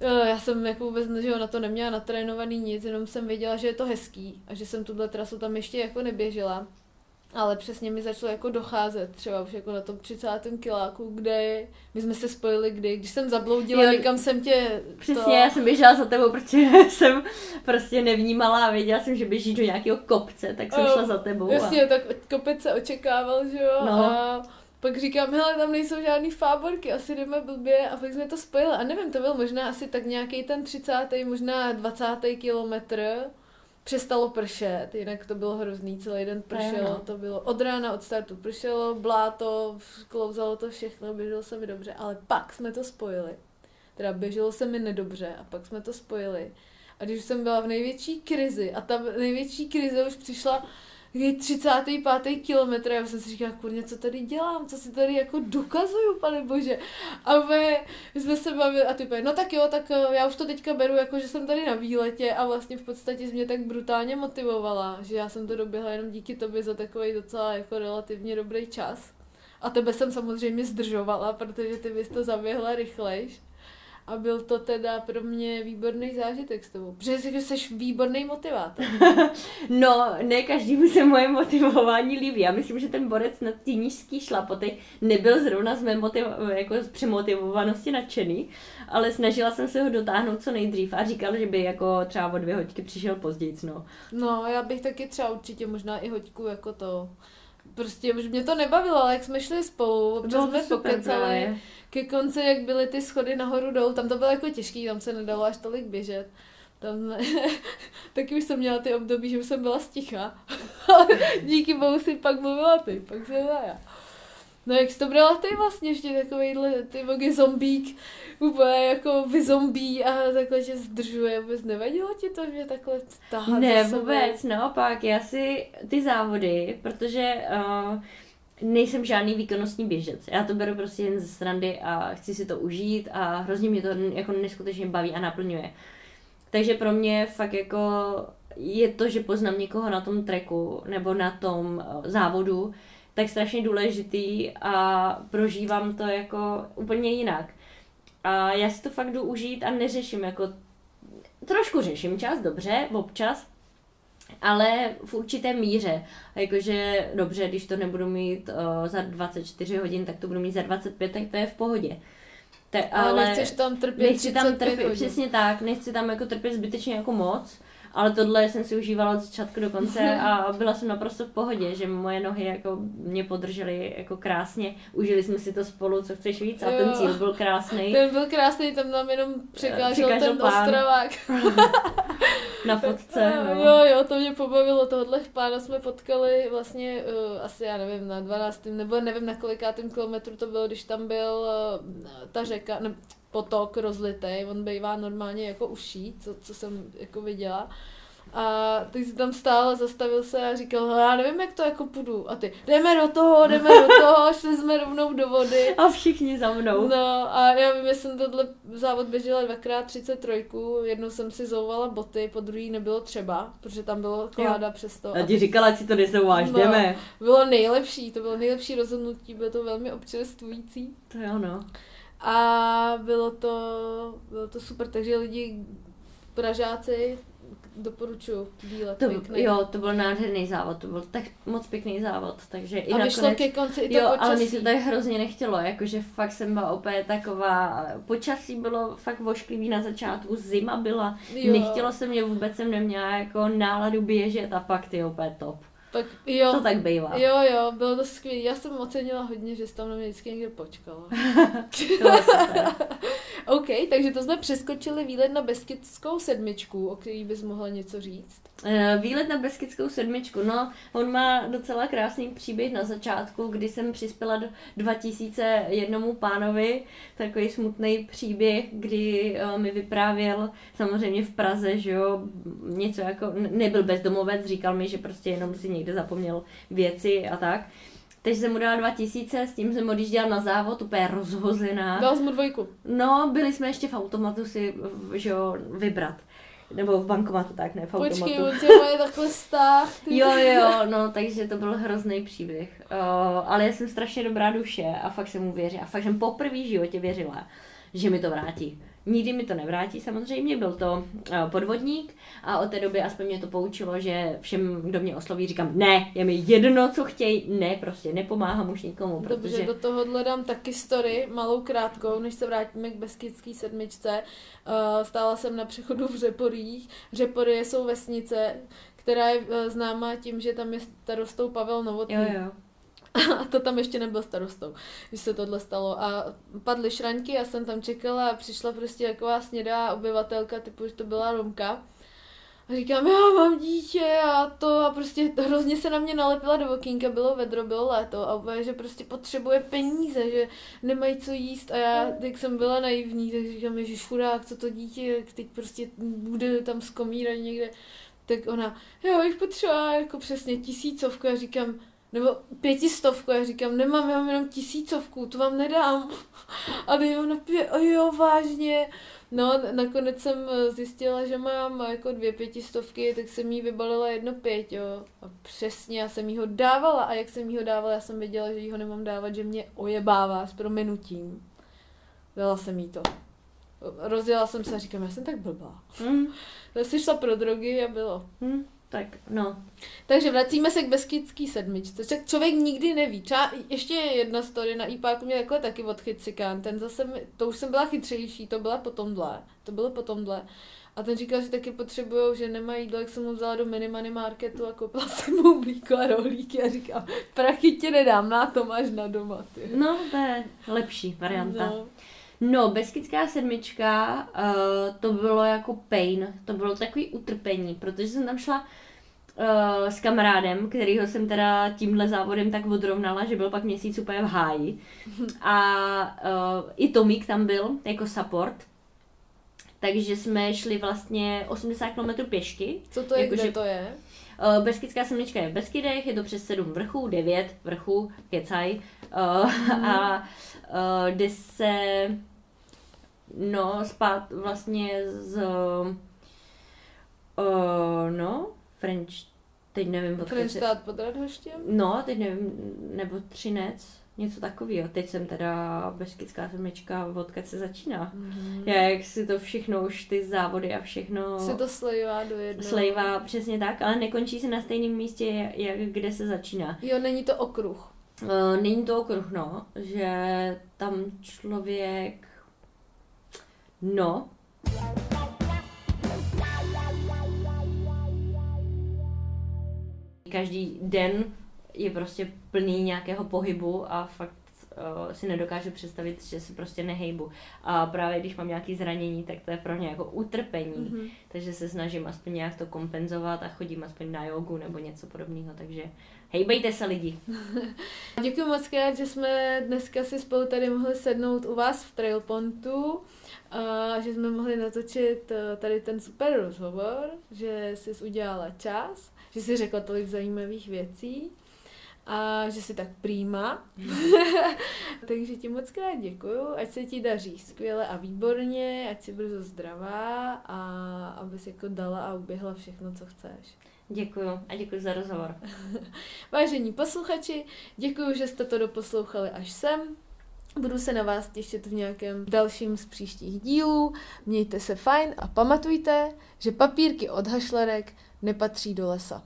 Eh, Já jsem jako vůbec že na to neměla natrénovaný nic, jenom jsem věděla, že je to hezký a že jsem tuhle trasu tam ještě jako neběžela. Ale přesně mi začalo jako docházet, třeba už jako na tom 30. kiláku, kde my jsme se spojili, kdy, když jsem zabloudila, Jo, někam jsem tě... Přesně, já jsem běžela za tebou, protože jsem prostě nevnímala a věděla jsem, že běží do nějakého kopce, tak jsem Jo, šla za tebou. A... Jasně, tak kopec se očekával, že jo, No. a pak říkám, hele, tam nejsou žádný fáborky, asi jdeme blbě a pak jsme to spojili. A nevím, to byl možná asi tak nějaký ten 30. možná 20. kilometr. Přestalo pršet, jinak to bylo hrozný, celý den pršelo, to bylo od rána, od startu pršelo, bláto, klouzalo to všechno, běželo se mi dobře, ale pak jsme to spojili. Teda běželo se mi nedobře a pak jsme to spojili. A když jsem byla v největší krizi a ta největší krize už přišla Kdy 35. kilometr, já jsem si říkala, kurně, co tady dělám, co si tady jako dokazuju, pane bože. A my, my jsme se bavili a ty no tak jo, tak eh, já už to teďka beru, jako že jsem tady na výletě a vlastně v podstatě jsi mě tak brutálně motivovala, že já jsem to doběhla jenom díky tobě za takový docela jako relativně dobrý čas. A tebe jsem samozřejmě zdržovala, protože ty bys to zaběhla rychlejš. A byl to teda pro mě výborný zážitek s tebou. Protože jsi- jsi výborný motivátor. No, ne každému se moje motivování líbí. Já myslím, že ten borec na té nížský šlapoty nebyl zrovna z mé motiv- jako z přemotivovanosti nadšený, ale snažila jsem se ho dotáhnout co nejdřív a říkal, že by jako třeba o dvě hoďky přišel později. No. No, já bych taky třeba určitě možná i hoďku jako to. Prostě už mě to nebavilo, ale jak jsme šli spolu, občas jsme pokecali. Ke konci, jak byly ty schody nahoru dolů, tam to bylo jako těžký, tam se nedalo až tolik běžet. Tam jsme... taky už jsem měla ty období, že už jsem byla sticha. Ale díky bohu si pak mluvila ty, pak jsem byla já. No jak jsi to brala ty vlastně, ještě takovýhle, ty vogy zombík, úplně jako vyzombí a takhle tě zdržuje, vůbec nevadilo ti to, že takhle tahat Ne, za vůbec, naopak, já si ty závody, protože uh, nejsem žádný výkonnostní běžec. Já to beru prostě jen ze srandy a chci si to užít a hrozně mě to jako neskutečně baví a naplňuje. Takže pro mě fakt jako je to, že poznám někoho na tom treku nebo na tom eh, závodu, tak strašně důležitý a prožívám to jako úplně jinak. A já si to fakt jdu užít a neřeším jako trošku řeším čas, dobře, občas, ale v určité míře. Jakože dobře, když to nebudu mít uh, za 24 hodin, tak to budu mít za 25, tak to je v pohodě. Tak, Ale, ale nechceš tam trpět nechci tam 35 trpět, hodin. přesně tak, nechci tam jako trpět zbytečně jako moc, ale tohle jsem si užívala od začátku do konce a byla jsem naprosto v pohodě, že moje nohy jako mě podržely jako krásně, užili jsme si to spolu, co chceš víc a ten Jo. cíl byl krásný Ten byl krásný, tam nám jenom překážel, Překážel ten pán. ostravák. na fotce. No. Jo, jo, to mě pobavilo, tohle pána jsme potkali vlastně uh, asi, já nevím, na 12. nebo nevím na kolikátém kilometru to bylo, když tam byl uh, ta řeka, ne, potok rozlitej, on bývá normálně jako uší, co, co jsem jako viděla. A ty jsi tam stál a zastavil se a říkal, já nevím, jak to jako půjdu. A ty, jdeme do toho, jdeme do toho, šli jsme rovnou do vody. A všichni za mnou. No a já vím, že jsem tohle závod běžela dvakrát 33, jednou jsem si zouvala boty, po druhý nebylo třeba, protože tam bylo kláda přes to. A ti říkala, ať si to nesouváš, No. jdeme. Bylo nejlepší, to bylo nejlepší rozhodnutí, bylo to velmi občerstvující. To jo, no. A bylo to, bylo to super, takže lidi, Pražáci, doporučuju výlet To, pěkný. jo, to byl nádherný závod, to byl tak moc pěkný závod, takže i A vyšlo nakonec... ke konci i to Jo, počasí. ale mi se tak hrozně nechtělo, jakože fakt jsem byla opět taková, počasí bylo fakt vošklivý na začátku, zima byla, Jo. nechtělo se mě vůbec, jsem neměla jako náladu běžet a pak ty opět top. Tak, jo, To tak bývá. jo, jo, bylo to skvělé. Já jsem ocenila hodně, že jsi tam na mě vždycky někde počkala. To bylo super. OK, takže to jsme přeskočili výlet na Beskidskou sedmičku, o který bys mohla něco říct. Eh, Výlet na Beskidskou sedmičku, no, on má docela krásný příběh na začátku, kdy jsem přispěla do 2000 jednomu pánovi, takový smutný příběh, kdy eh, mi vyprávěl samozřejmě v Praze, že jo, něco jako, nebyl bezdomovec, říkal mi, že prostě jenom si někde zapomněl věci a tak. Takže jsem mu dala 2000, s tím jsem odjížděla na závod, úplně rozhozená. Dala jsi mu dvojku. No, byli jsme ještě v automatu si, že jo, vybrat. Nebo v bankomatu, tak ne, v automatu. Počkej, on tě má takhle stáh. Ty. Jo, jo, no, takže to byl hrozný příběh. Uh, ale já jsem strašně dobrá duše a fakt jsem mu věřila. A fakt jsem poprvé v životě věřila, že mi to vrátí. Nikdy mi to nevrátí, samozřejmě, byl to uh, podvodník a od té doby aspoň mě to poučilo, že všem, kdo mě osloví, říkám, ne, je mi jedno, co chtějí, ne, prostě nepomáhám už nikomu, Dobře, protože... do tohohle dám taky story, malou krátkou, než se vrátíme k Beskidský sedmičce. Uh, stála jsem na přechodu v Řeporích. Řepory jsou vesnice, která je uh, známá tím, že tam je starostou Pavel Novotný. Jo, jo. A to tam ještě nebyl starostou, když se tohle stalo. A padly šraňky, já jsem tam čekala a přišla prostě taková snědá obyvatelka, typu, že to byla Romka. A říkám, já mám dítě a to a prostě hrozně se na mě nalepila do okýnka, bylo vedro, bylo léto a že prostě potřebuje peníze, že nemají co jíst a já, jak jsem byla naivní, tak říkám, že chudák, co to dítě, jak teď prostě bude tam skomírat někde, tak ona, jo, jich potřeba jako přesně tisícovku, já říkám, nebo pětistovku, já říkám, nemám, já mám jenom tisícovku, to vám nedám. A teď ona pije, a jo, vážně. No, nakonec jsem eh, zjistila, že mám jako dvě pětistovky, tak jsem jí vybalila jedno pět, jo. A přesně, já jsem jí ho dávala a jak jsem jí ho dávala, já jsem věděla, že jí ho nemám dávat, že mě ojebává s prominutím. Dala jsem jí to. Rozjela jsem se a říkám, já jsem tak blbá. Hm, Tak si šla pro drogy a bylo. hm, tak, no. Takže vracíme se k Beskidský sedmičce. Tak člověk nikdy neví. Třeba ještě jedna story na IPáku mě takhle taky odchyt cikán. Ten zase, mi- to už jsem byla chytřejší, to byla potom dle. To bylo potom dle. A ten říkal, že taky potřebují, že nemají jídlo, jak jsem ho vzala do minimany marketu a koupila jsem mu mlíko a rohlíky a říkám, prachy ti nedám, na to máš na doma, ty. No, to je lepší varianta. No. No, Beskidská sedmička, uh, to bylo jako pain, to bylo takový utrpení, protože jsem tam šla uh, s kamarádem, kterýho jsem teda tímhle závodem tak odrovnala, že byl pak měsíc úplně v háji. A uh, i Tomík tam byl jako support. Takže jsme šli vlastně 80 km pěšky. Co to je, Jakože- kde to je? Uh, Beskidská semnička je v Beskydech, je to přes 7 vrchů, 9 vrchů, kecaj. Uh, a uh, jde se no, spát vlastně z uh, no, French, teď nevím, odkud se- Frenštát pod Radhoštěm? No, teď nevím, nebo Třinec, něco takového. Teď jsem teda Beskidská semnička, odkud se začíná. Mm. Já, jak si to všechno, už ty závody a všechno Se to slejvá do jednoho. slejvá, přesně tak, ale nekončí se na stejném místě, jak kde se začíná. Jo, není to okruh. Uh, není to okruh, no, že tam člověk, no, každý den je prostě plný nějakého pohybu a fakt uh, si nedokážu představit, že se prostě nehejbu. A právě když mám nějaké zranění, tak to je pro mě jako utrpení. Mhm. Takže se snažím aspoň nějak to kompenzovat a chodím aspoň na jogu nebo něco podobného, takže Hejbejte se lidi. Děkuji moc krát, že jsme dneska si spolu tady mohli sednout u vás v Trailpontu a že jsme mohli natočit eh, tady ten super rozhovor, že jsi udělala čas, že jsi řekla tolik zajímavých věcí a že jsi tak prýma. Takže ti moc krát děkuju, ať se ti daří skvěle a výborně, ať jsi brzo zdravá a abys jako dala a uběhla všechno, co chceš. Děkuju a děkuji za rozhovor. Vážení posluchači, děkuji, že jste to doposlouchali až sem. Budu se na vás těšit v nějakém dalším z příštích dílů. Mějte se fajn a pamatujte, že papírky od hašlerek nepatří do lesa.